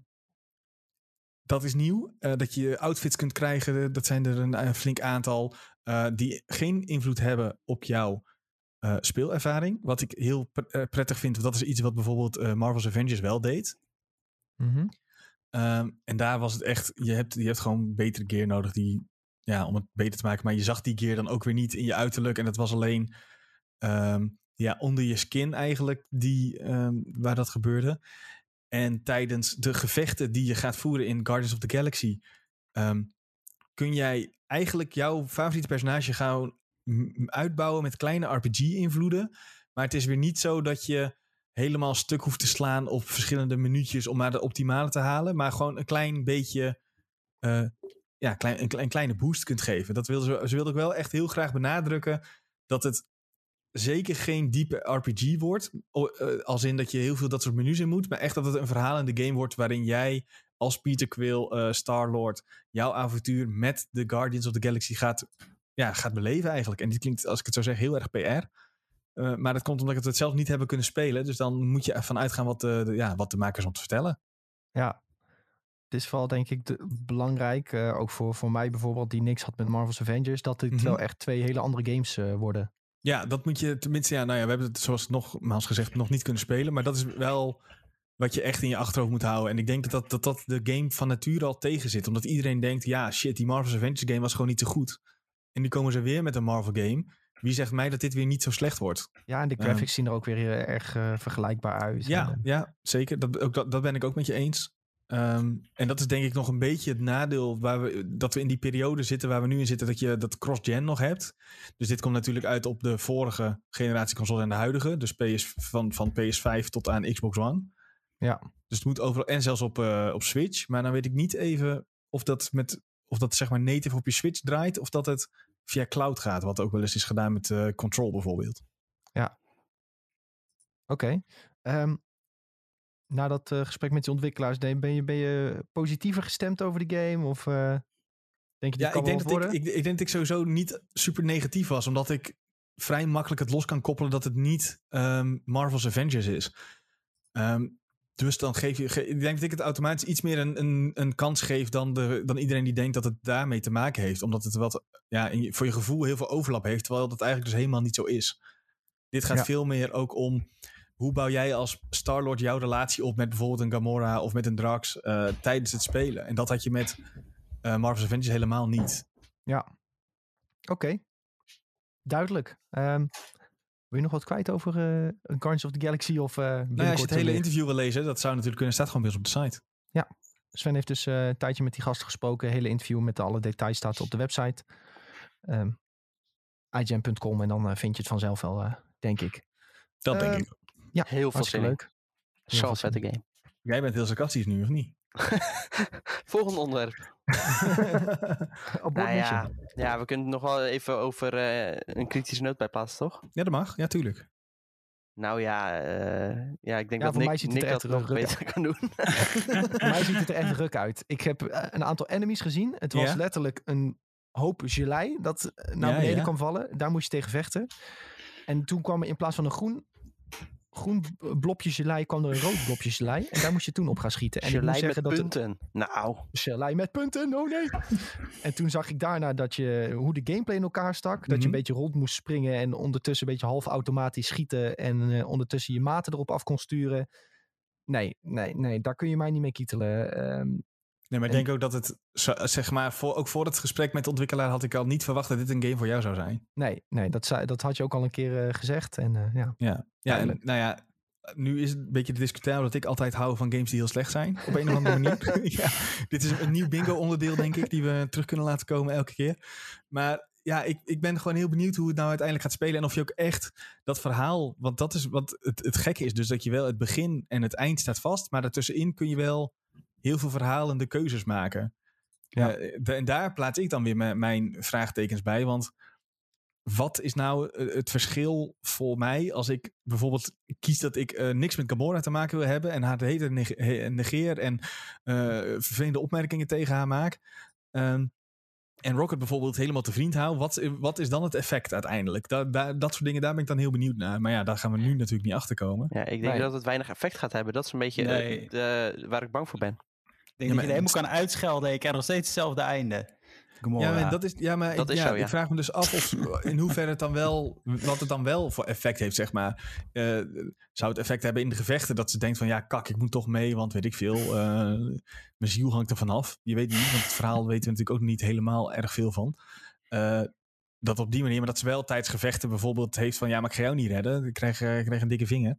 dat is nieuw. Dat je outfits kunt krijgen. Dat zijn er een, flink aantal. die geen invloed hebben op jouw speelervaring. Wat ik heel pre- prettig vind. Dat is iets wat bijvoorbeeld Marvel's Avengers wel deed. Mhm. Ehm, en daar was het echt, je hebt, je hebt gewoon betere gear nodig die, ja, om het beter te maken. Maar je zag die gear dan ook weer niet in je uiterlijk. En dat was alleen ehm, ja, onder je skin eigenlijk die, ehm, waar dat gebeurde. En tijdens de gevechten die je gaat voeren in Guardians of the Galaxy, kun jij eigenlijk jouw favoriete personage gaan uitbouwen met kleine RPG-invloeden. Maar het is weer niet zo dat je helemaal stuk hoeft te slaan op verschillende minuutjes om maar de optimale te halen. Maar gewoon een klein beetje, eh, ja, een, kle- een kleine boost kunt geven. Dat wilde ze, ze wilde ook wel echt heel graag benadrukken dat het zeker geen diepe RPG wordt. Eh, als in dat je heel veel dat soort menus in moet. Maar echt dat het een verhaal in de game wordt waarin jij als Peter Quill, eh Star-Lord, jouw avontuur met de Guardians of the Galaxy gaat, ja, gaat beleven eigenlijk. En dit klinkt, als ik het zo zeg, heel erg PR. Eh, maar dat komt omdat we het zelf niet hebben kunnen spelen. Dus dan moet je ervan uitgaan wat de, de- ja, wat de makers om te vertellen. Ja. Het is vooral denk ik de- belangrijk, eh, ook voor, voor mij bijvoorbeeld, die niks had met Marvel's Avengers, dat dit Mhm. wel echt twee hele andere games eh, worden. Ja, dat moet je tenminste. Ja, nou ja, we hebben het zoals nogmaals gezegd nog niet kunnen spelen. Maar dat is wel wat je echt in je achterhoofd moet houden. En ik denk dat dat, dat, dat de game van nature al tegen zit. Omdat iedereen denkt, ja shit, die Marvel's Avengers game was gewoon niet zo goed. En nu komen ze weer met een Marvel game. Wie zegt mij dat dit weer niet zo slecht wordt? Ja, en de graphics zien er ook weer erg eh, vergelijkbaar uit. Ja, En, eh, ja zeker. Dat, ook, dat, dat ben ik ook met je eens. Ehm, en dat is denk ik nog een beetje het nadeel waar we, dat we in die periode zitten waar we nu in zitten, dat je dat cross-gen nog hebt. Dus dit komt natuurlijk uit op de vorige generatie console en de huidige. Dus PS, van, van PS5 tot aan Xbox One. Ja. Dus het moet overal, en zelfs op, eh, op Switch. Maar dan weet ik niet even of dat, met, of dat zeg maar native op je Switch draait, of dat het via cloud gaat. Wat ook wel eens is gedaan met eh, Control bijvoorbeeld. Oké. Ehm, na dat eh, gesprek met die ontwikkelaars, ben je, ben je positiever gestemd over de game? Of eh, denk je, die Ja, ik denk, dat ik, ik, ik denk dat ik sowieso niet super negatief was. Omdat ik vrij makkelijk het los kan koppelen dat het niet ehm, Marvel's Avengers is. Ehm, dus dan geef je. ge- ik denk dat ik het automatisch iets meer een, een, een kans geef dan, de, dan iedereen die denkt dat het daarmee te maken heeft. Omdat het wat ja, in voor je gevoel heel veel overlap heeft. Terwijl dat eigenlijk dus helemaal niet zo is. Dit gaat Ja. veel meer ook om. Hoe bouw jij als Star-Lord jouw relatie op met bijvoorbeeld een Gamora of met een Drax eh, tijdens het spelen? En dat had je met eh, Marvel's Avengers helemaal niet. Ja. Oké. Duidelijk. Ehm, wil je nog wat kwijt over eh Guardians of the Galaxy? Of, eh Nou ja, als je het hele interview wil lezen, dat zou natuurlijk kunnen, staat gewoon bij ons op de site. Sven heeft dus eh, een tijdje met die gasten gesproken. hele interview met alle details staat op de website. Ehm IGN.com en dan vind je het vanzelf wel, eh, denk ik. Dat denk Ehm, ik. Ja, Heel veel leuk. Zo'n vette game. Jij bent heel sarcastisch nu, of niet? Volgende onderwerp. Nou ja, ja, we kunnen het nog wel even over eh, een kritische noot bij plaatsen, toch? ja, dat mag. Ja, tuurlijk. Nou ja, eh, ja ik denk Ja, dat Nick, mij ziet het Nick dat nog beter kan doen. Voor mij ziet het er echt ruk uit. Ik heb eh, een aantal enemies gezien. Het was Ja? letterlijk een hoop gelei dat naar Ja, beneden ja. kwam vallen. Daar moest je tegen vechten. En toen kwam er in plaats van een groen, groen b- blopje gelei, kwam er een rood blopje gelei. En daar moest je toen op gaan schieten. En ik moet Gelei met dat het- punten. Nou, Gelei met punten, oh nee. en toen zag ik daarna dat je, hoe de gameplay in elkaar stak. Dat je Mhm. een beetje rond moest springen en ondertussen een beetje half automatisch schieten. En eh, ondertussen je maten erop af kon sturen. Nee, nee, nee, daar kun je mij niet mee kietelen. Ehm, Nee, maar ik En- denk ook dat het, zeg maar, voor, ook voor het gesprek met de ontwikkelaar had ik al niet verwacht dat dit een game voor jou zou zijn. nee, nee dat, zei, dat had je ook al een keer eh, gezegd. En eh, ja, Ja, ja en, nou ja, nu is het een beetje discutabel dat ik altijd hou van games die heel slecht zijn. Op een of andere manier. ja, dit is een nieuw bingo onderdeel, denk ik, die we terug kunnen laten komen elke keer. Maar ja, ik, ik ben gewoon heel benieuwd hoe het nou uiteindelijk gaat spelen. En of je ook echt dat verhaal, want dat is wat het, het gekke is. Dus dat je wel het begin en het eind staat vast. Maar daartussenin kun je wel heel veel verhalende keuzes maken. Ja. Ja. en daar plaats ik dan weer mijn, mijn vraagtekens bij. Want wat is nou eh, het verschil voor mij als ik bijvoorbeeld kies dat ik eh, niks met Gamora te maken wil hebben en haar de hele negeer en eh, vervelende opmerkingen tegen haar maak? Ehm, en Rocket bijvoorbeeld helemaal te vriend hou, wat, wat is dan het effect uiteindelijk? Da, da- dat soort dingen, daar ben ik dan heel benieuwd naar. Maar ja, daar gaan we nu natuurlijk niet achter komen. Ja, ik denk Nee. dat het weinig effect gaat hebben. Dat is een beetje eh, Nee. waar ik bang voor ben. Ik denk Ja, dat je helemaal kan uitschelden en je krijgt nog steeds hetzelfde einde. Gomorra. Ja, maar dat is, ja, maar Dat ik, is ja, zo, ja. ik vraag me dus af of, in hoeverre het dan wel, wat het dan wel voor effect heeft, zeg maar. Eh, zou het effect hebben in de gevechten dat ze denkt van, ja, kak, ik moet toch mee, want weet ik veel, eh, mijn ziel hangt er vanaf. Je weet niet, want het verhaal weten we natuurlijk ook niet helemaal erg veel van. Eh, dat op die manier, maar dat ze wel tijdens gevechten bijvoorbeeld heeft van, ja, maar ik ga jou niet redden, ik krijg, ik krijg een dikke vinger.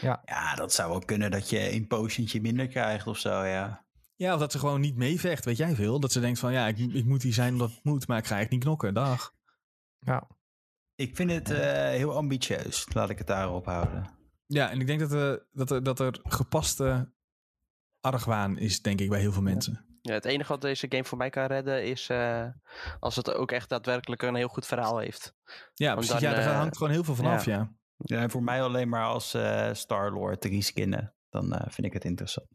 Ja, dat zou wel kunnen dat je een potientje minder krijgt of zo, ja. Ja, of dat ze gewoon niet meevecht, weet jij veel. Dat ze denkt van, ja, ik, ik moet hier zijn omdat het moet, maar ik ga echt niet knokken, dag. Ja. Ik vind het eh, heel ambitieus. Laat ik het daarop houden. Ja, en ik denk dat er, dat er, dat er gepaste argwaan is, denk ik, bij heel veel mensen. Ja, het enige wat deze game voor mij kan redden is eh, als het ook echt daadwerkelijk een heel goed verhaal heeft. Ja, Want precies. dan, ja, daar eh, hangt gewoon heel veel van ja. af, ja. Ja, en voor mij alleen maar als eh Star-Lord te reskinnen. Dan eh, vind ik het interessant.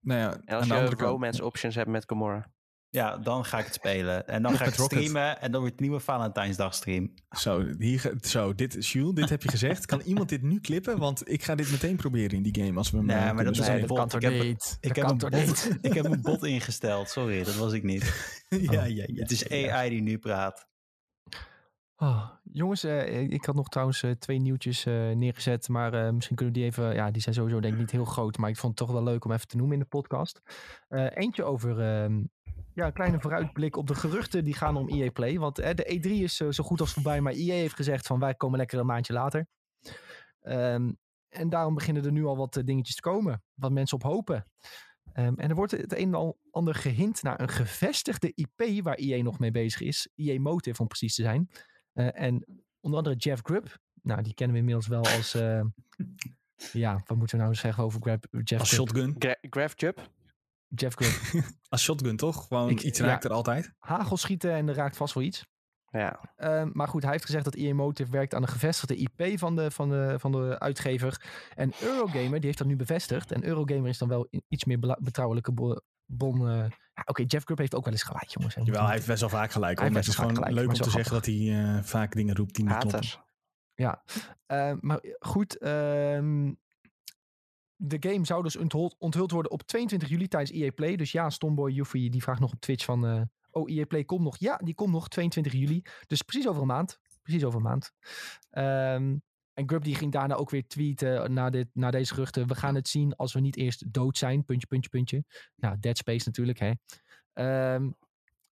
Nou ja, En als je andere kant- romance options hebt met Gamora. Ja, dan ga ik het spelen. En dan ga ik het streamen. En dan wordt het nieuwe Valentijnsdag stream. Zo, hier, zo dit, Jules, dit heb je gezegd. Kan iemand dit nu klippen? Want ik ga dit meteen proberen in die game als we hem Nee, eh, maar dat is een bot. Ik heb, ik, heb een bot, ik heb een bot ingesteld. Sorry, dat was ik niet. ja, ja, ja. het is AI die nu praat. Oh, jongens, eh, ik had nog trouwens eh, twee nieuwtjes eh, neergezet. Maar misschien kunnen we die even... Ja, die zijn sowieso denk ik niet heel groot. Maar ik vond het toch wel leuk om even te noemen in de podcast. Eentje over... ehm, ja, een kleine vooruitblik op de geruchten die gaan om EA Play. Want de E3 is zo goed als voorbij. Maar EA heeft gezegd van wij komen lekker een maandje later. Ehm, en daarom beginnen er nu al wat dingetjes te komen. Wat mensen op hopen. Ehm, en er wordt het een en ander gehint naar een gevestigde IP waar EA nog mee bezig is. EA Motive om precies te zijn. Eh, en onder andere Jeff Grubb. Nou, die kennen we inmiddels wel als... eh, ja, wat moeten we nou zeggen over Grab, Jeff Als Grubb? shotgun. Gra Graph Jub? Jeff Grubb. Als shotgun, toch? Gewoon Ik- iets ja. raakt er altijd. Hagel schieten en er raakt vast wel iets. Ja. Ehm, maar goed, hij heeft gezegd dat EA Motive werkt aan een gevestigde IP van de, van de, van de uitgever. En Eurogamer, die heeft dat nu bevestigd. En Eurogamer is dan wel iets meer betrouwelijke bo- bon. eh, ja, Oké, Jeff Grubb heeft ook wel eens gelijk, jongens. Hij Jawel, hij heeft best wel vaak gelijk. Hij het is gewoon vaak leuk om gelijk, te zeggen dat hij eh, vaak dingen roept die niet kloppen. Ja, eh, maar goed. ehm, de game zou dus onthuld, onthuld worden op 22 juli tijdens EA Play. Dus ja, Stomboy Yuffie die vraagt nog op Twitch van... eh, oh, EA Play komt nog. Ja, die komt nog 22 juli. Dus precies over een maand. Precies over een maand. Ehm, en Grub die ging daarna ook weer tweeten na, dit, na deze geruchten. We gaan het zien als we niet eerst dood zijn. Puntje, puntje, puntje. Nou, Dead Space natuurlijk, hè. Ehm,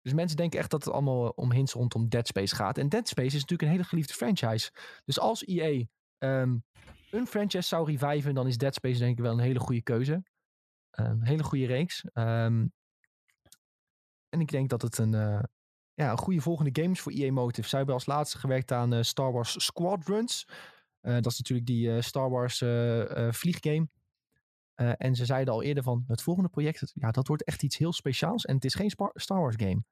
dus mensen denken echt dat het allemaal om hints rondom Dead Space gaat. En Dead Space is natuurlijk een hele geliefde franchise. Dus als EA ehm, een franchise zou reviven, dan is Dead Space denk ik wel een hele goede keuze. Een hele goede reeks. Ehm, en ik denk dat het een, eh, ja, een goede volgende game is voor EA Motive. Zij hebben als laatste gewerkt aan eh, Star Wars Squadrons. Eh, dat is natuurlijk die eh, Star Wars eh, vlieggame. En ze zeiden al eerder van het volgende project, het- ja, dat wordt echt iets heel speciaals. En het is geen Spa- Star Wars game.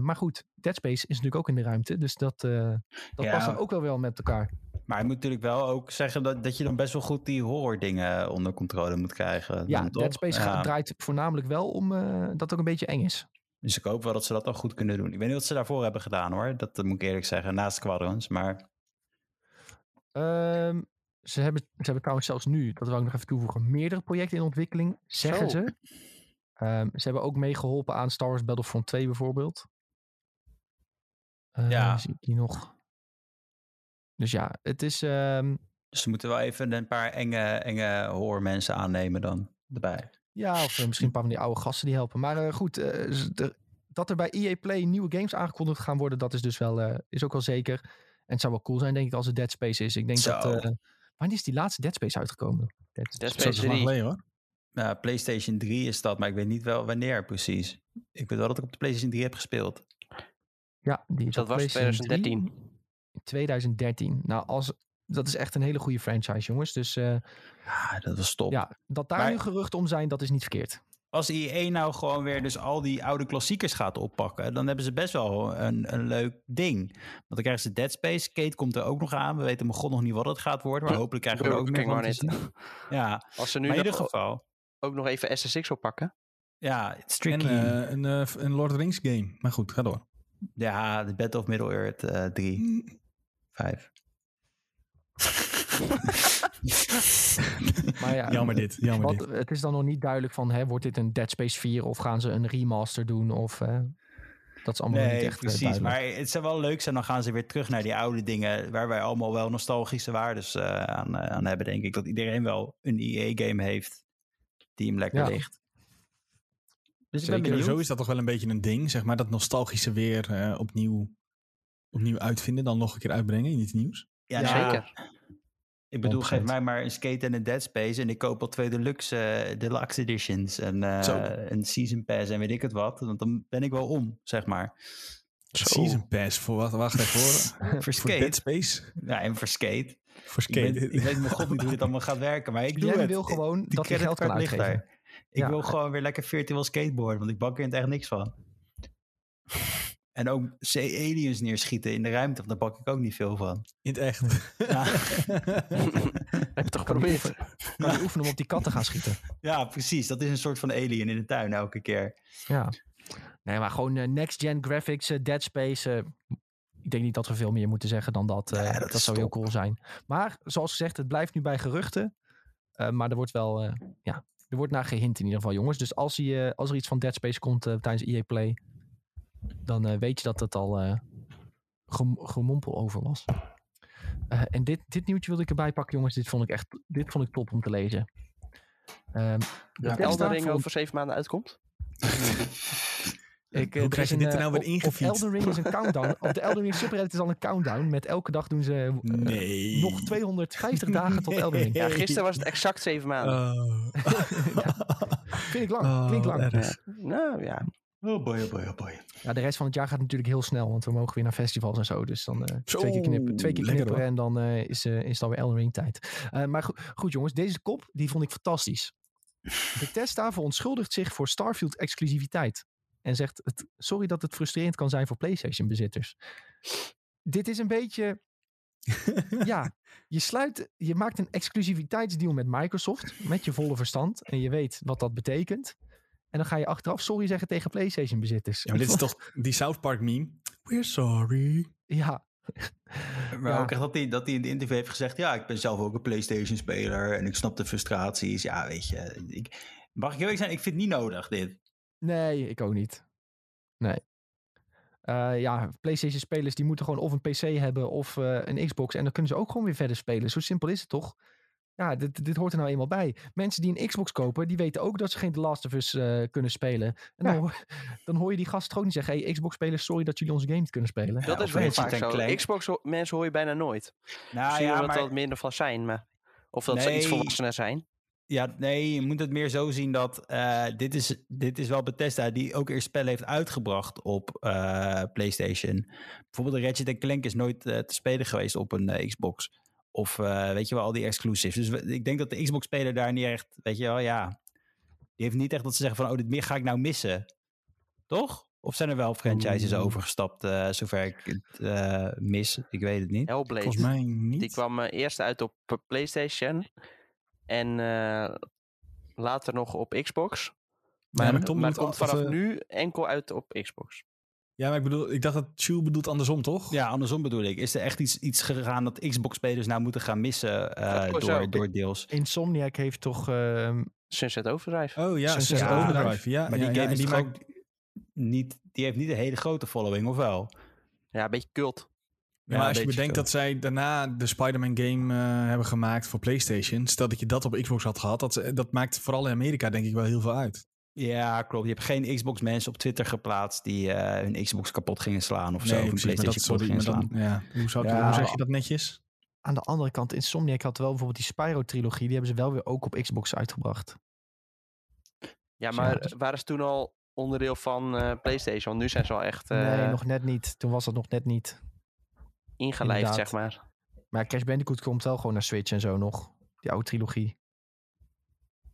Maar goed, Dead Space is natuurlijk ook in de ruimte. Dus dat, dat Ja. past dan ook wel wel met elkaar. Maar je moet natuurlijk wel ook zeggen dat, dat je dan best wel goed die horror dingen onder controle moet krijgen. Ja, toch? Dead Space Ja. gaat- draait voornamelijk wel om dat het ook een beetje eng is. Dus ik hoop wel dat ze dat dan goed kunnen doen. Ik weet niet wat ze daarvoor hebben gedaan hoor. Dat eh, moet ik eerlijk zeggen. Naast Squadrons. Maar Ehm, ze, hebben, ze hebben trouwens zelfs nu, dat wil ik nog even toevoegen, meerdere projecten in ontwikkeling, zeggen Zo. ze. Ehm, ze hebben ook meegeholpen aan Star Wars Battlefront 2 bijvoorbeeld. Eh, Ja. Zie ik die nog? Dus ja, het is... ehm, dus ze moeten wel even een paar enge, enge horror mensen aannemen dan erbij. Ja, of eh, misschien een paar van die oude gasten die helpen. Maar eh, goed, eh, de- dat er bij EA Play nieuwe games aangekondigd gaan worden, dat is dus wel, is ook wel zeker. En het zou wel cool zijn, denk ik, als het Dead Space is. Ik denk Zo. dat... eh, wanneer is die laatste Dead Space uitgekomen? Dead Space lang 3. geleden hoor. Ja, PlayStation 3 is dat, maar ik weet niet wel wanneer precies. Ik weet wel dat ik op de PlayStation 3 heb gespeeld. Ja, die is Dat was PlayStation 3 2013. 2013. Nou, als, dat is echt een hele goede franchise, jongens. Dus eh, Ja, dat was top. ja, dat daar Maar- nu geruchten om zijn, dat is niet verkeerd. Als EA nou gewoon weer dus al die oude klassiekers gaat oppakken, dan hebben ze best wel een, een leuk ding. Want dan krijgen ze Dead Space. Kate komt er ook nog aan. We weten mijn god nog niet wat het gaat worden, maar hopelijk krijgen we er ook meer van maar te niet. zien. Ja, Als ze nu maar in ieder geval. ook nog even SSX oppakken. Ja, it's En eh, een, eh, een Lord of the Rings game. Maar goed, ga door. ja, de Battle of Middle-earth eh 3, 5. Maar ja, Jammer dit, jammer wat- dit. het is dan nog niet duidelijk van, hè, wordt dit een Dead Space 4 of gaan ze een remaster doen? Of, eh, dat is allemaal niet echt eh, precies. duidelijk. Maar het zou wel leuk zijn, dan gaan ze weer terug naar die oude dingen... waar wij allemaal wel nostalgische waardes eh, aan, eh, aan hebben, denk ik. Dat iedereen wel een EA-game heeft die hem lekker Ja. ligt. Dus ik ben Zeker, benieuwd. zo is dat toch wel een beetje een ding. Zeg maar dat nostalgische weer eh, opnieuw, opnieuw uitvinden. Dan nog een keer uitbrengen in iets nieuws. Ja, Ja, nou, Zeker. Ik bedoel, 100%. geef mij maar een skate en een Dead Space... en ik koop al twee deluxe, eh, deluxe editions... en eh, Zo. een season pass en weet ik het wat. Want dan ben ik wel om, zeg maar. Season Pass voor wat? Wacht even hoor. Voor voor skate. Dead Space. Ja, en voor skate. Voor Ik skate. weet, ik weet mijn god niet hoe dit allemaal gaat werken, maar ik doe Jij het. wil gewoon Die dat je geld kan uitgeven. daar. Ik Ja. wil gewoon weer lekker virtueel skateboarden, want ik bak er echt niks van. En ook C-aliens neerschieten in de ruimte, daar bak ik ook niet veel van. In het echt. Ja, Heb je toch Kan je, geprobeerd? oefenen, kan je oefenen om op die kat te gaan schieten? ja, precies. Dat is een soort van alien in de tuin elke keer. Ja. Nee, maar gewoon eh, next-gen graphics, eh, Dead Space. eh, ik denk niet dat we veel meer moeten zeggen dan dat. eh, Nee, dat zou heel cool zijn. Maar zoals gezegd, het blijft nu bij geruchten. Eh, maar er wordt wel, eh, ja, er wordt naar gehint in ieder geval, jongens. Dus als, hij, als er iets van Dead Space komt eh, tijdens EA Play, dan eh, weet je dat het al eh, gem- gemompel over was. Eh, en dit, dit nieuwtje wilde ik erbij pakken, jongens. Dit vond ik echt, dit vond ik top om te lezen. Ehm, Dat Bethesda Elden Ring vond- over zeven maanden uitkomt? Ik, Hoe krijg je dit er nou weer ingefietst? Elden Ring is een countdown. op de Elden Ring subreddit is al een countdown. Met elke dag doen ze Nee. nog 250 dagen tot Elden Ring. Ja, gisteren was het exact zeven maanden. Oh. Vind ik lang. Oh, Klinkt lang. erg. Nou ja, Oh boy, oh boy, oh boy. Ja, de rest van het jaar gaat natuurlijk heel snel. Want we mogen weer naar festivals en zo. Dus dan eh, Zo, twee keer, knippen, twee keer lekker, hoor. en dan eh, is, eh, is het alweer Elden Ring tijd. Maar goed, goed jongens, deze kop die vond ik fantastisch. Bethesda verontschuldigt zich voor Starfield exclusiviteit. En zegt, het, sorry dat het frustrerend kan zijn voor PlayStation bezitters. Dit is een beetje ja, je sluit, je maakt een exclusiviteitsdeal met Microsoft met je volle verstand en je weet wat dat betekent. En dan ga je achteraf sorry zeggen tegen PlayStation bezitters. Ja, maar dit is toch die South Park meme? We're sorry. Ja, Maar Ja. ook echt dat hij, dat hij in het interview heeft gezegd... ja, ik ben zelf ook een PlayStation-speler... en ik snap de frustraties. Ja, weet je... Ik, mag ik heel eerlijk zijn? Ik vind het niet nodig, dit. nee, ik ook niet. Nee. Eh, ja, PlayStation spelers die moeten gewoon of een PC hebben of eh, een Xbox. En dan kunnen ze ook gewoon weer verder spelen. Zo simpel is het toch? Ja, dit, dit hoort er nou eenmaal bij. Mensen die een Xbox kopen, die weten ook dat ze geen The Last of Us eh, kunnen spelen. En dan, Ja. dan hoor je die gast toch ook niet zeggen... Hey, Xbox-spelers, sorry dat jullie onze game niet kunnen spelen. dat is wel vaak zo. Clank. Xbox ho- mensen hoor je bijna nooit. Nou Misschien ja, dat maar... het wat minder van zijn, maar... Of dat ze iets volwassener zijn. Ja, nee, je moet het meer zo zien dat eh, dit, is, dit is wel Bethesda die ook eerst spellen heeft uitgebracht op eh, PlayStation. Bijvoorbeeld de Ratchet Clank is nooit te spelen geweest op een Xbox. Of eh, weet je wel, al die exclusives. Dus we- ik denk dat de Xbox-speler daar niet echt, weet je wel, ja. Die heeft niet echt dat ze zeggen van, oh, dit meer ga ik nou missen. Toch? Of zijn er wel franchises Oeh. overgestapt, eh, zover ik het eh, mis? Ik weet het niet. Hellblade. Volgens mij niet. Die kwam eh, eerst uit op PlayStation. En eh, later nog op Xbox. maar Maar, Tom maar komt vanaf of, nu enkel uit op Xbox. Ja, maar ik bedoel, ik dacht dat Chew bedoelt andersom, toch? Ja, andersom bedoel ik. Is er echt iets, iets gegaan dat Xbox-spelers nou moeten gaan missen eh, door, door deels? Insomniac heeft toch... ehm, Sunset Overdrive. Oh ja, Sunset Sunset Overdrive. Overdrive. Ja, Maar ja, die game is die maakt- ook niet, die heeft niet een hele grote following, of wel? Ja, een beetje cult. Ja, maar als je bedenkt dat zij daarna de Spider-Man game eh, hebben gemaakt voor PlayStation. Stel dat je dat op Xbox had gehad. Dat, dat maakt vooral in Amerika denk ik wel heel veel uit. Ja, klopt. Je hebt geen Xbox-mensen op Twitter geplaatst die eh, hun Xbox kapot gingen slaan of zo. Of precies, dat, PlayStation kapot sorry, gingen slaan. dan, ja, hoe, zou Ja, hoe zeg je dat netjes? aan de andere kant, Insomniac had wel bijvoorbeeld die Spyro-trilogie. Die hebben ze wel weer ook op Xbox uitgebracht. Ja, maar waren ze toen al onderdeel van eh, PlayStation? Want nu zijn ze al echt eh, nee, nog net niet. Toen was dat nog net niet. ingelijfd, inderdaad. zeg maar. Maar Crash Bandicoot komt wel gewoon naar Switch en zo nog. Die oude trilogie.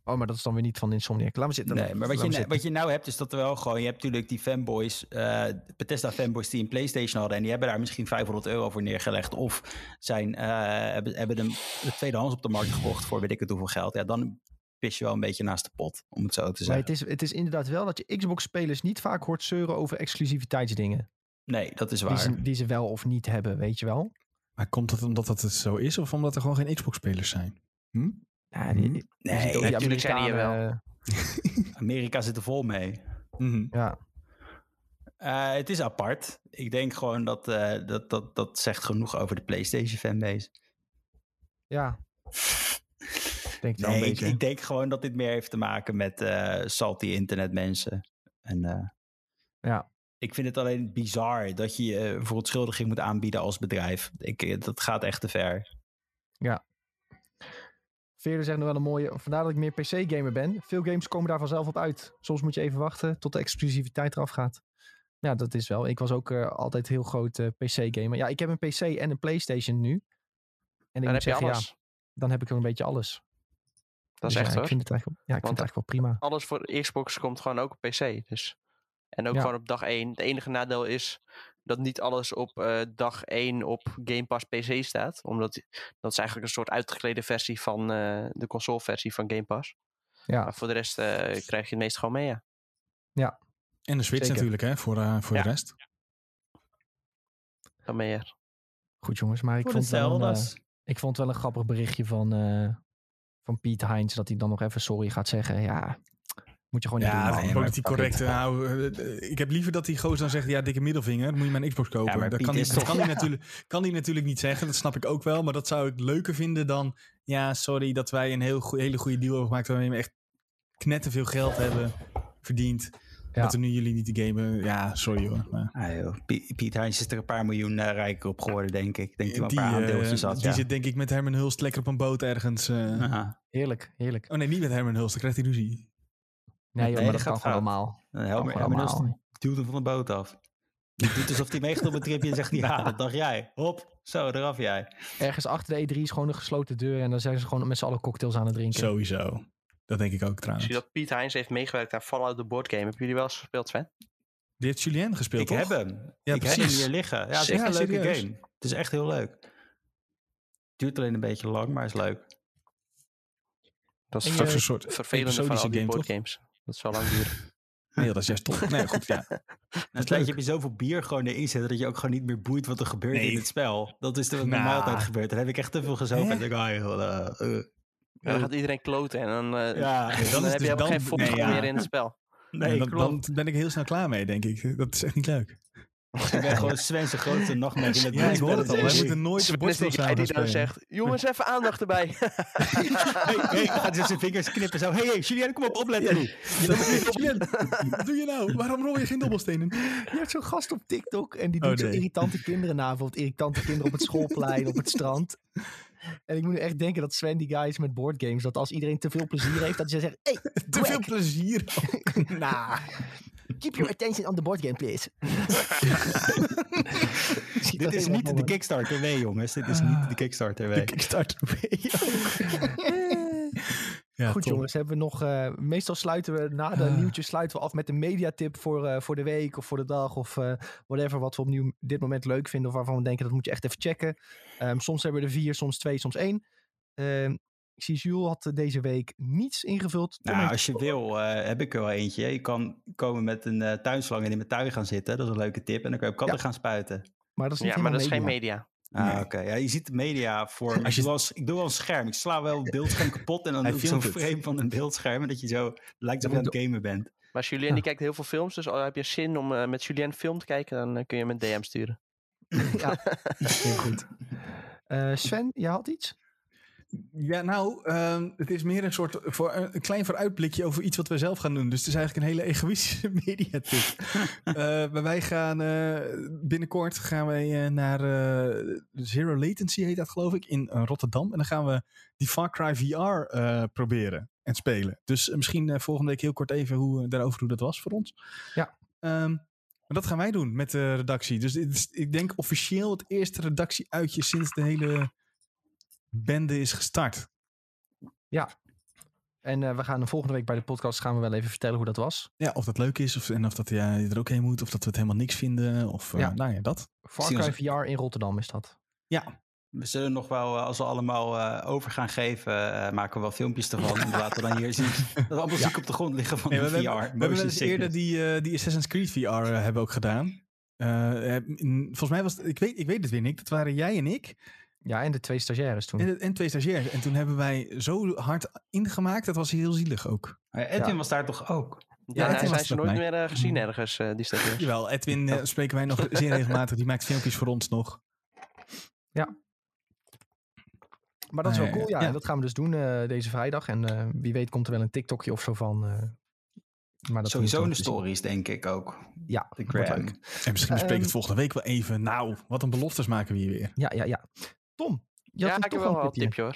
Oh, maar dat is dan weer niet van Insomniac. Laat me zitten. Nee, maar wat je, nou- zitten. wat je nou hebt is dat er wel gewoon... Je hebt natuurlijk die fanboys, eh Bethesda fanboys die een PlayStation hadden... en die hebben daar misschien 500 euro voor neergelegd... of zijn, eh, hebben, hebben hem de tweedehands op de markt gekocht voor weet ik het hoeveel geld. Ja, dan pis je wel een beetje naast de pot, om het zo te Maar zeggen. het is, het is inderdaad wel dat je Xbox-spelers niet vaak hoort zeuren over exclusiviteitsdingen. Nee, dat is Die waar. ze, die ze wel of niet hebben, weet je wel. Maar komt dat omdat dat het zo is of omdat er gewoon geen Xbox-spelers zijn? Hm? Ja, die, je Nee, die natuurlijk zijn die wel. Amerikanen, Amerika zit er vol mee. Mhm. eh, Ja, Eh, het is apart. Ik denk gewoon dat, eh, dat, dat dat zegt genoeg over de PlayStation fanbase. ja. Denk het wel Nee, ik, ik denk gewoon dat dit meer heeft te maken met eh salty internetmensen. En eh, Ja. ik vind het alleen bizar dat je je uh, verontschuldiging moet aanbieden als bedrijf. Ik, eh, dat gaat echt te ver. Veerder zegt nog wel een mooie. Vandaar dat ik meer PC-gamer ben. Veel games komen daar vanzelf op uit. Soms moet je even wachten tot de exclusiviteit eraf gaat. Ja, dat is wel. Ik was ook eh, altijd heel groot eh, PC-gamer. Ja, ik heb een PC en een PlayStation nu. En ik Dan heb je zeggen, alles. ja, dan heb ik wel een beetje alles. dat is Dus echt ja, hoor. Ik vind het eigenlijk, ja, ik vind het eigenlijk wel prima. Alles voor Xbox komt gewoon ook op PC. Dus. En ook Ja. gewoon op dag 1. Het enige nadeel is dat niet alles op eh, dag 1 op Game Pass PC staat. Omdat dat is eigenlijk een soort uitgeklede versie van eh, de console-versie van Game Pass. Ja, Maar voor de rest eh, krijg je het meest gewoon mee, ja. En de Switch Zeker. natuurlijk, hè, voor, eh, voor Ja. de rest. Dan je goed jongens. Maar ik Voor vond, wel een, eh, ik vond wel een grappig berichtje van, eh van Piet Heinz. Dat hij dan nog even sorry gaat zeggen. Ja, moet je gewoon niet doen. Ja, politiek correct. Nou, ik heb liever dat die gozer dan zegt, ja, dikke middelvinger, dan moet je mijn Xbox kopen. Ja, maar dat kan hij, is dat toch- kan, hij natuurlijk, kan hij natuurlijk niet zeggen, dat snap ik ook wel. Maar dat zou ik leuker vinden dan, ja, sorry dat wij een heel goe- hele goede deal hebben gemaakt waarmee we echt knetterveel geld hebben verdiend. Ja. Dat we nu jullie niet te gamen. Ja, sorry hoor. Maar Ah, joh. Piet Heinz is er een paar miljoen eh, rijker op geworden, denk ik. Denk wel een paar die, aandeeltjes had. die ja. zit denk ik met Herman Hulst lekker op een boot ergens. eh. Heerlijk, heerlijk. Oh nee, niet met Herman Hulst, dan krijgt hij ruzie. Nee, Nee, joh, maar dat kan gewoon allemaal. Helmer, duwt hem van de boot af. Die doet alsof hij meegaat op een tripje en zegt ja, dat dacht jij. Hop, zo, eraf jij. Ergens achter de E3 is gewoon een gesloten deur. En dan zijn ze gewoon met z'n allen cocktails aan het drinken. Sowieso. Dat denk ik ook Ik trouwens. zie dat Piet Heinz heeft meegewerkt aan Fallout the Board Game. Hebben jullie wel eens gespeeld, Sven? Die heeft Julien gespeeld, Ik toch? heb hem. Ja, ik heb hem precies. hier liggen. Ja, het is echt een leuke serieus. game. Het is echt heel leuk. Duurt alleen een beetje lang, maar is leuk. Dat is En ver- je- Zo'n soort vervelende van al episodische die game, board toch? games. Dat zal lang duren. Nee, dat is juist top. Nee, goed, ja. Tijdje heb je zoveel bier gewoon erin zitten dat je ook gewoon niet meer boeit wat er gebeurt Nee. in het spel. Dat is de wat Nou. normaal altijd gebeurt. Dan heb ik echt te veel gezopen. Hè? En dan denk ah, joh, eh, eh. Ja, dan gaat iedereen kloten en dan, eh, Ja, dan, dan is heb dus je helemaal dan- geen nee, ja. meer in het spel. nee, dan, dan ben ik heel snel klaar mee, denk ik. Dat is echt niet leuk. Ik ben gewoon Sven's grootste nachtmerrie in het Ja, ik hoor het al. Wij moeten nooit de Sven is bordstel die dan spelen. zegt, jongens even aandacht erbij. Hey, hey, gaat hij zijn vingers knippen zo. Hey, hey, Julien, kom op, opletten nu. Julien, wat doe je nou? Waarom rol je geen dobbelstenen? Je hebt zo'n gast op TikTok en die Oh, doet zo irritante kinderen na. Bijvoorbeeld irritante kinderen op het schoolplein, op het strand. En ik moet nu echt denken dat Sven die guy is met boardgames. Dat als iedereen te veel plezier heeft, dat hij zegt... Hey, Te veel plezier. nah, keep your attention on the board game, please. Dit is niet de Kickstarter W, jongens. Dit is niet de Kickstarter W. De Kickstarter. Ja, Goed top. jongens, hebben we nog... eh, meestal sluiten we na de Ah. nieuwtjes sluiten we af met een mediatip voor, eh, voor de week of voor de dag of eh, whatever wat we op nieuw, dit moment leuk vinden of waarvan we denken dat moet je echt even checken. Ehm, soms hebben we er vier, soms twee, soms één. Ik zie Jules had eh, deze week niets ingevuld. Tom Nou, heeft- als je wil, eh, heb ik er wel eentje. Je kan komen met een eh, tuinslang en in mijn tuin gaan zitten. Dat is een leuke tip. En dan kan je op katten Ja. gaan spuiten. maar dat is niet Ja, maar dat is geen media. Ah, Nee. oké. Ja, je ziet de media voor. Als Ik, je- doe wel ik doe wel een scherm. Ik sla wel een beeldscherm kapot en dan doe ik zo'n het. frame van een beeldscherm. En dat je zo lijkt alsof je aan het gamen bent. Maar Julien die kijkt heel veel films, dus al heb je zin om eh, met Julien film te kijken, dan kun je hem een DM sturen. ja, heel goed. Eh, Sven, je had iets? Ja, nou, ehm, het is meer een soort voor, een klein vooruitblikje over iets wat we zelf gaan doen. Dus het is eigenlijk een hele egoïstische mediatip. Eh, maar wij gaan eh, binnenkort gaan wij eh, naar eh, Zero Latency heet dat geloof ik in eh, Rotterdam. En dan gaan we die Far Cry VR eh, proberen en spelen. Dus eh, misschien eh, volgende week heel kort even hoe, eh, daarover hoe dat was voor ons. Ja. Ehm, maar dat gaan wij doen met de redactie. Dus dit is, ik denk officieel het eerste redactieuitje sinds de hele bende is gestart. En eh, we gaan de volgende week bij de podcast gaan we wel even vertellen hoe dat was. Ja, of dat leuk is of, en of dat ja, je er ook heen moet. Of dat we het helemaal niks vinden. Of eh, Ja. nou ja, dat. Far Cry VR in Rotterdam is dat. Ja, We zullen nog wel, eh, als we allemaal eh, over gaan geven, eh, maken we wel filmpjes ervan. en laten we dan hier zien dat we allemaal ziek op de grond liggen van Nee, de we, VR. hebben, we hebben eens eerder die, eh, die Assassin's Creed VR hebben ook gedaan. In- volgens mij was het, ik weet, ik weet het weer niet, dat waren jij en ik Ja, en de twee stagiaires toen. en, en twee stagiairs. En toen hebben wij zo hard ingemaakt, dat was heel zielig ook. Edwin Ja. was daar toch ook? Ja, Edwin zijn ze nooit meer eh, gezien ergens, eh, die stagiairs. Jawel, Edwin eh, spreken wij nog zeer regelmatig. Die maakt filmpjes voor ons nog. Maar dat is wel cool, ja. ja. En dat gaan we dus doen eh, deze vrijdag. En eh, wie weet komt er wel een TikTokje of zo van. eh, maar dat Sowieso in moeten de stories, denk ik ook. Ja, De gram. leuk. En misschien bespreken we Ehm, het volgende week wel even. Nou, wat een beloftes maken we hier weer. Ja, ja, ja. Tom, je had ja, ik toch heb wel een tipje. tipje hoor.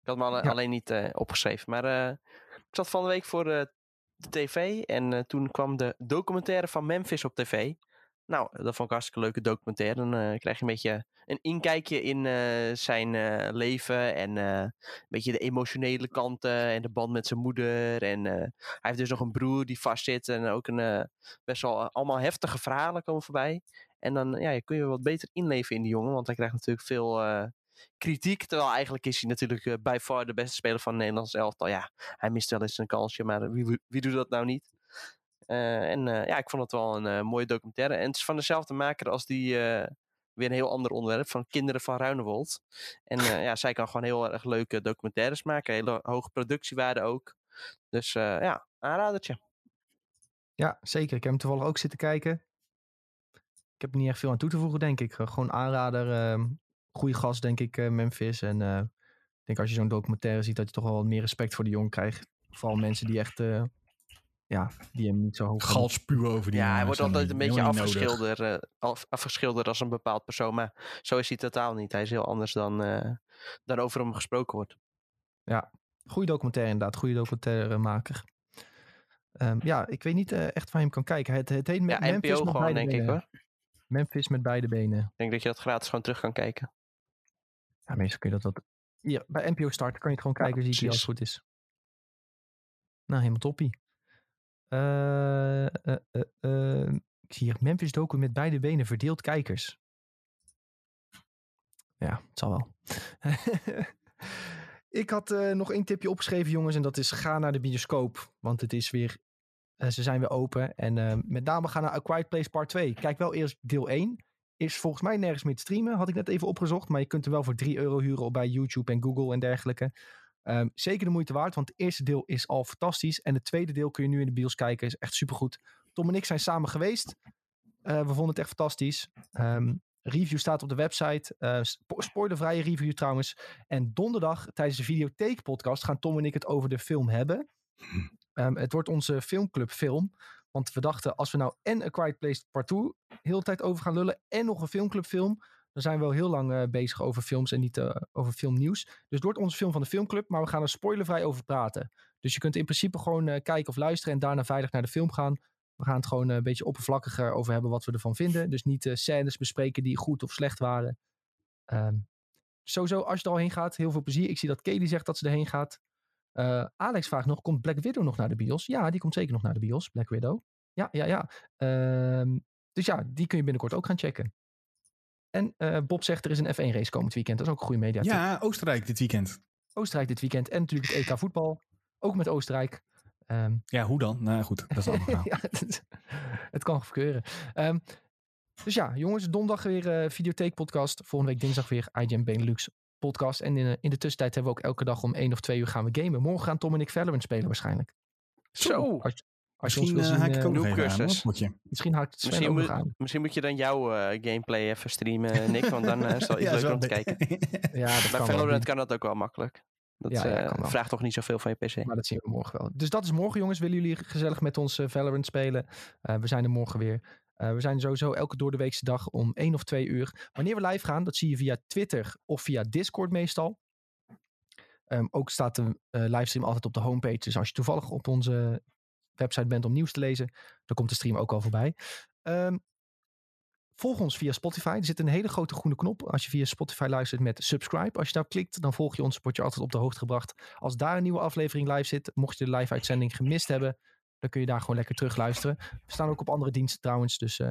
Ik had me Ja. alleen niet eh, opgeschreven. Maar eh, ik zat van de week voor eh, de tv en toen kwam de documentaire van Memphis op tv. Nou, dat vond ik een hartstikke leuke documentaire. Dan krijg je een beetje een inkijkje in zijn leven en een beetje de emotionele kanten en de band met zijn moeder. En hij heeft dus nog een broer die vastzit en ook een best wel allemaal heftige verhalen komen voorbij. En dan ja, kun je wat beter inleven in die jongen, want hij krijgt natuurlijk veel kritiek. Terwijl eigenlijk is hij natuurlijk eh, bij far de beste speler van het Nederlands elftal. Ja, hij mist wel eens een kansje, maar wie, doet dat nou niet? Eh, en eh, ja, ik vond het wel een mooie documentaire. En het is van dezelfde maker als die, weer een heel ander onderwerp, van Kinderen van Ruinewold. En ja, zij kan gewoon heel erg leuke documentaires maken. Hele hoge productiewaarde ook. Dus ja, aanradertje. Ja, zeker. Ik heb hem toevallig ook zitten kijken. Ik heb er niet echt veel aan toe te voegen, denk ik. Gewoon aanrader. Goede gast, denk ik, eh, Memphis. En eh, ik denk als je zo'n documentaire ziet, dat je toch wel wat meer respect voor de jongen krijgt. Vooral mensen die echt, eh, ja, die hem niet zo hoog spuwen over die Ja, hij wordt altijd een beetje afgeschilderd, eh, af- afgeschilderd als een bepaald persoon. Maar zo is hij totaal niet. Hij is heel anders dan, eh, dan over hem gesproken wordt. Goede documentaire inderdaad, goede documentairemaker. Ehm ja, ik weet niet eh, echt waar je hem kan kijken. Het, het heet Me- Ja, Memphis NPO met gewoon, beide denk ik hoor. Memphis met beide benen. Ik denk dat je dat gratis gewoon terug kan kijken. Ja, meestal kun je dat wat... Hier, bij NPO Start kan je het gewoon kijken, zie je als het goed is. Nou, helemaal toppie. Eh, eh, eh, ik zie hier Memphis docu met beide benen verdeeld kijkers. Ja, het zal wel. ik had nog één tipje opgeschreven, jongens. En dat is ga naar de bioscoop. Want het is weer... ze zijn weer open. En met name ga naar A Quiet Place Part 2. Kijk wel eerst deel 1. Is volgens mij nergens meer te streamen. Had ik net even opgezocht. Maar je kunt hem wel voor 3 euro huren op bij YouTube en Google en dergelijke. Ehm, zeker de moeite waard, want het eerste deel is al fantastisch. En het tweede deel kun je nu in de bios kijken. Is echt supergoed. Tom en ik zijn samen geweest. Eh, we vonden het echt fantastisch. Ehm, review staat op de website. Spo- spoilervrije review trouwens. En donderdag tijdens de Videotheek podcast gaan Tom en ik het over de film hebben. Ehm, het wordt onze filmclub film. Want we dachten, als we nou en A Quiet Place Part 2 heel de tijd over gaan lullen. En nog een filmclub film. Dan zijn we wel heel lang eh, bezig over films en niet eh, over filmnieuws. Dus het wordt onze film van de filmclub. Maar we gaan er spoilervrij over praten. Dus je kunt in principe gewoon eh, kijken of luisteren. En daarna veilig naar de film gaan. We gaan het gewoon een beetje oppervlakkiger over hebben wat we ervan vinden. Dus niet scènes bespreken die goed of slecht waren. Ehm, sowieso, als je er al heen gaat, heel veel plezier. Ik zie dat Kelly zegt dat ze erheen gaat. Eh, Alex vraagt nog, komt Black Widow nog naar de bios? Ja, die komt zeker nog naar de bios, Black Widow. Ja, ja, ja. Ehm, dus ja, die kun je binnenkort ook gaan checken. En eh, Bob zegt, er is een F1 race komend weekend. Dat is ook een goede media. Ja, Oostenrijk dit weekend. Oostenrijk dit weekend. En natuurlijk het EK voetbal. Ook met Oostenrijk. Ehm, Ja, hoe dan? Nou goed, dat is verhaal. ja, het, het kan gebeuren. Ehm, dus ja, jongens, donderdag weer eh Videotheek podcast. Volgende week dinsdag weer IGN Benelux podcast. En in, eh, in de tussentijd hebben we ook elke dag om één of twee uur gaan we gamen. Morgen gaan Tom en ik Valorant spelen waarschijnlijk. Zo. Als, als je ons Misschien wil eh, zien, haak ik eh, aan. Hoor, potje. misschien haakt Sven Misschien ook moet, aan. misschien moet je dan jouw eh, gameplay even streamen, Nick. Want dan eh, is het wel iets Ja, leuker om te kijken. Ja, dat Bij kan wel. Valorant kan dat ook wel makkelijk. Dat Ja, ja, eh, kan wel. vraagt toch niet zoveel van je PC. Maar dat zien we morgen wel. Dus dat is morgen, jongens. Willen jullie gezellig met ons eh, Valorant spelen? Eh, we zijn er morgen weer. Eh, we zijn sowieso elke doordeweekse dag om één of twee uur. Wanneer we live gaan, dat zie je via Twitter of via Discord meestal. Ehm, ook staat de eh, livestream altijd op de homepage. Dus als je toevallig op onze website bent om nieuws te lezen, dan komt de stream ook al voorbij. Ehm, volg ons via Spotify. Er zit een hele grote groene knop als je via Spotify luistert met subscribe. Als je daarop klikt, dan volg je ons, word je altijd op de hoogte gebracht. Als daar een nieuwe aflevering live zit, mocht je de live uitzending gemist hebben, dan kun je daar gewoon lekker terug luisteren. We staan ook op andere diensten trouwens, dus eh,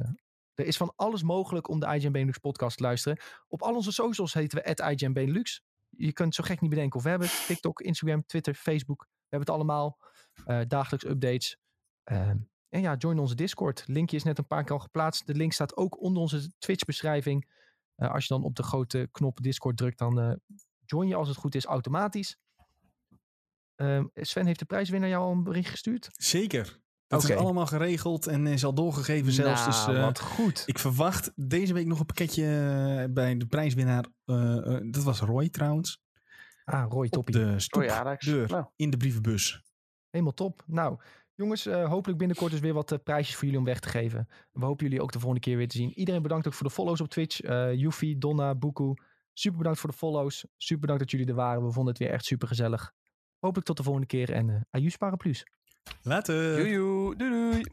Er is van alles mogelijk om de IGN Benelux podcast te luisteren. Op al onze socials heten we IGN Benelux. Je kunt zo gek niet bedenken of we hebben het. TikTok, Instagram, Twitter, Facebook. We hebben het allemaal. Eh, dagelijks updates. Ehm, en ja, join onze Discord. Linkje is net een paar keer al geplaatst. De link staat ook onder onze Twitch beschrijving. Eh, als je dan op de grote knop Discord drukt, dan join je als het goed is automatisch. Ehm, Sven heeft de prijswinnaar jou al een bericht gestuurd. Zeker. Dat is allemaal geregeld en is al doorgegeven zelfs. Nou, dus, eh, wat goed. Ik verwacht deze week nog een pakketje eh, bij de prijswinnaar. eh, dat was Roy trouwens. Ah, Roy, Op toppie. de stoep, Roy Alex. deur, Nou. in de brievenbus. Helemaal top. Nou, jongens, eh, hopelijk binnenkort dus weer wat prijsjes voor jullie om weg te geven. We hopen jullie ook de volgende keer weer te zien. Iedereen bedankt ook voor de follows op Twitch. Eh Yuffie, Donna, Buku. Super bedankt voor de follows. Super bedankt dat jullie er waren. We vonden het weer echt super gezellig. Hopelijk tot de volgende keer en uh, Ayus Paraplu's. Later. Joejoe, doei doei.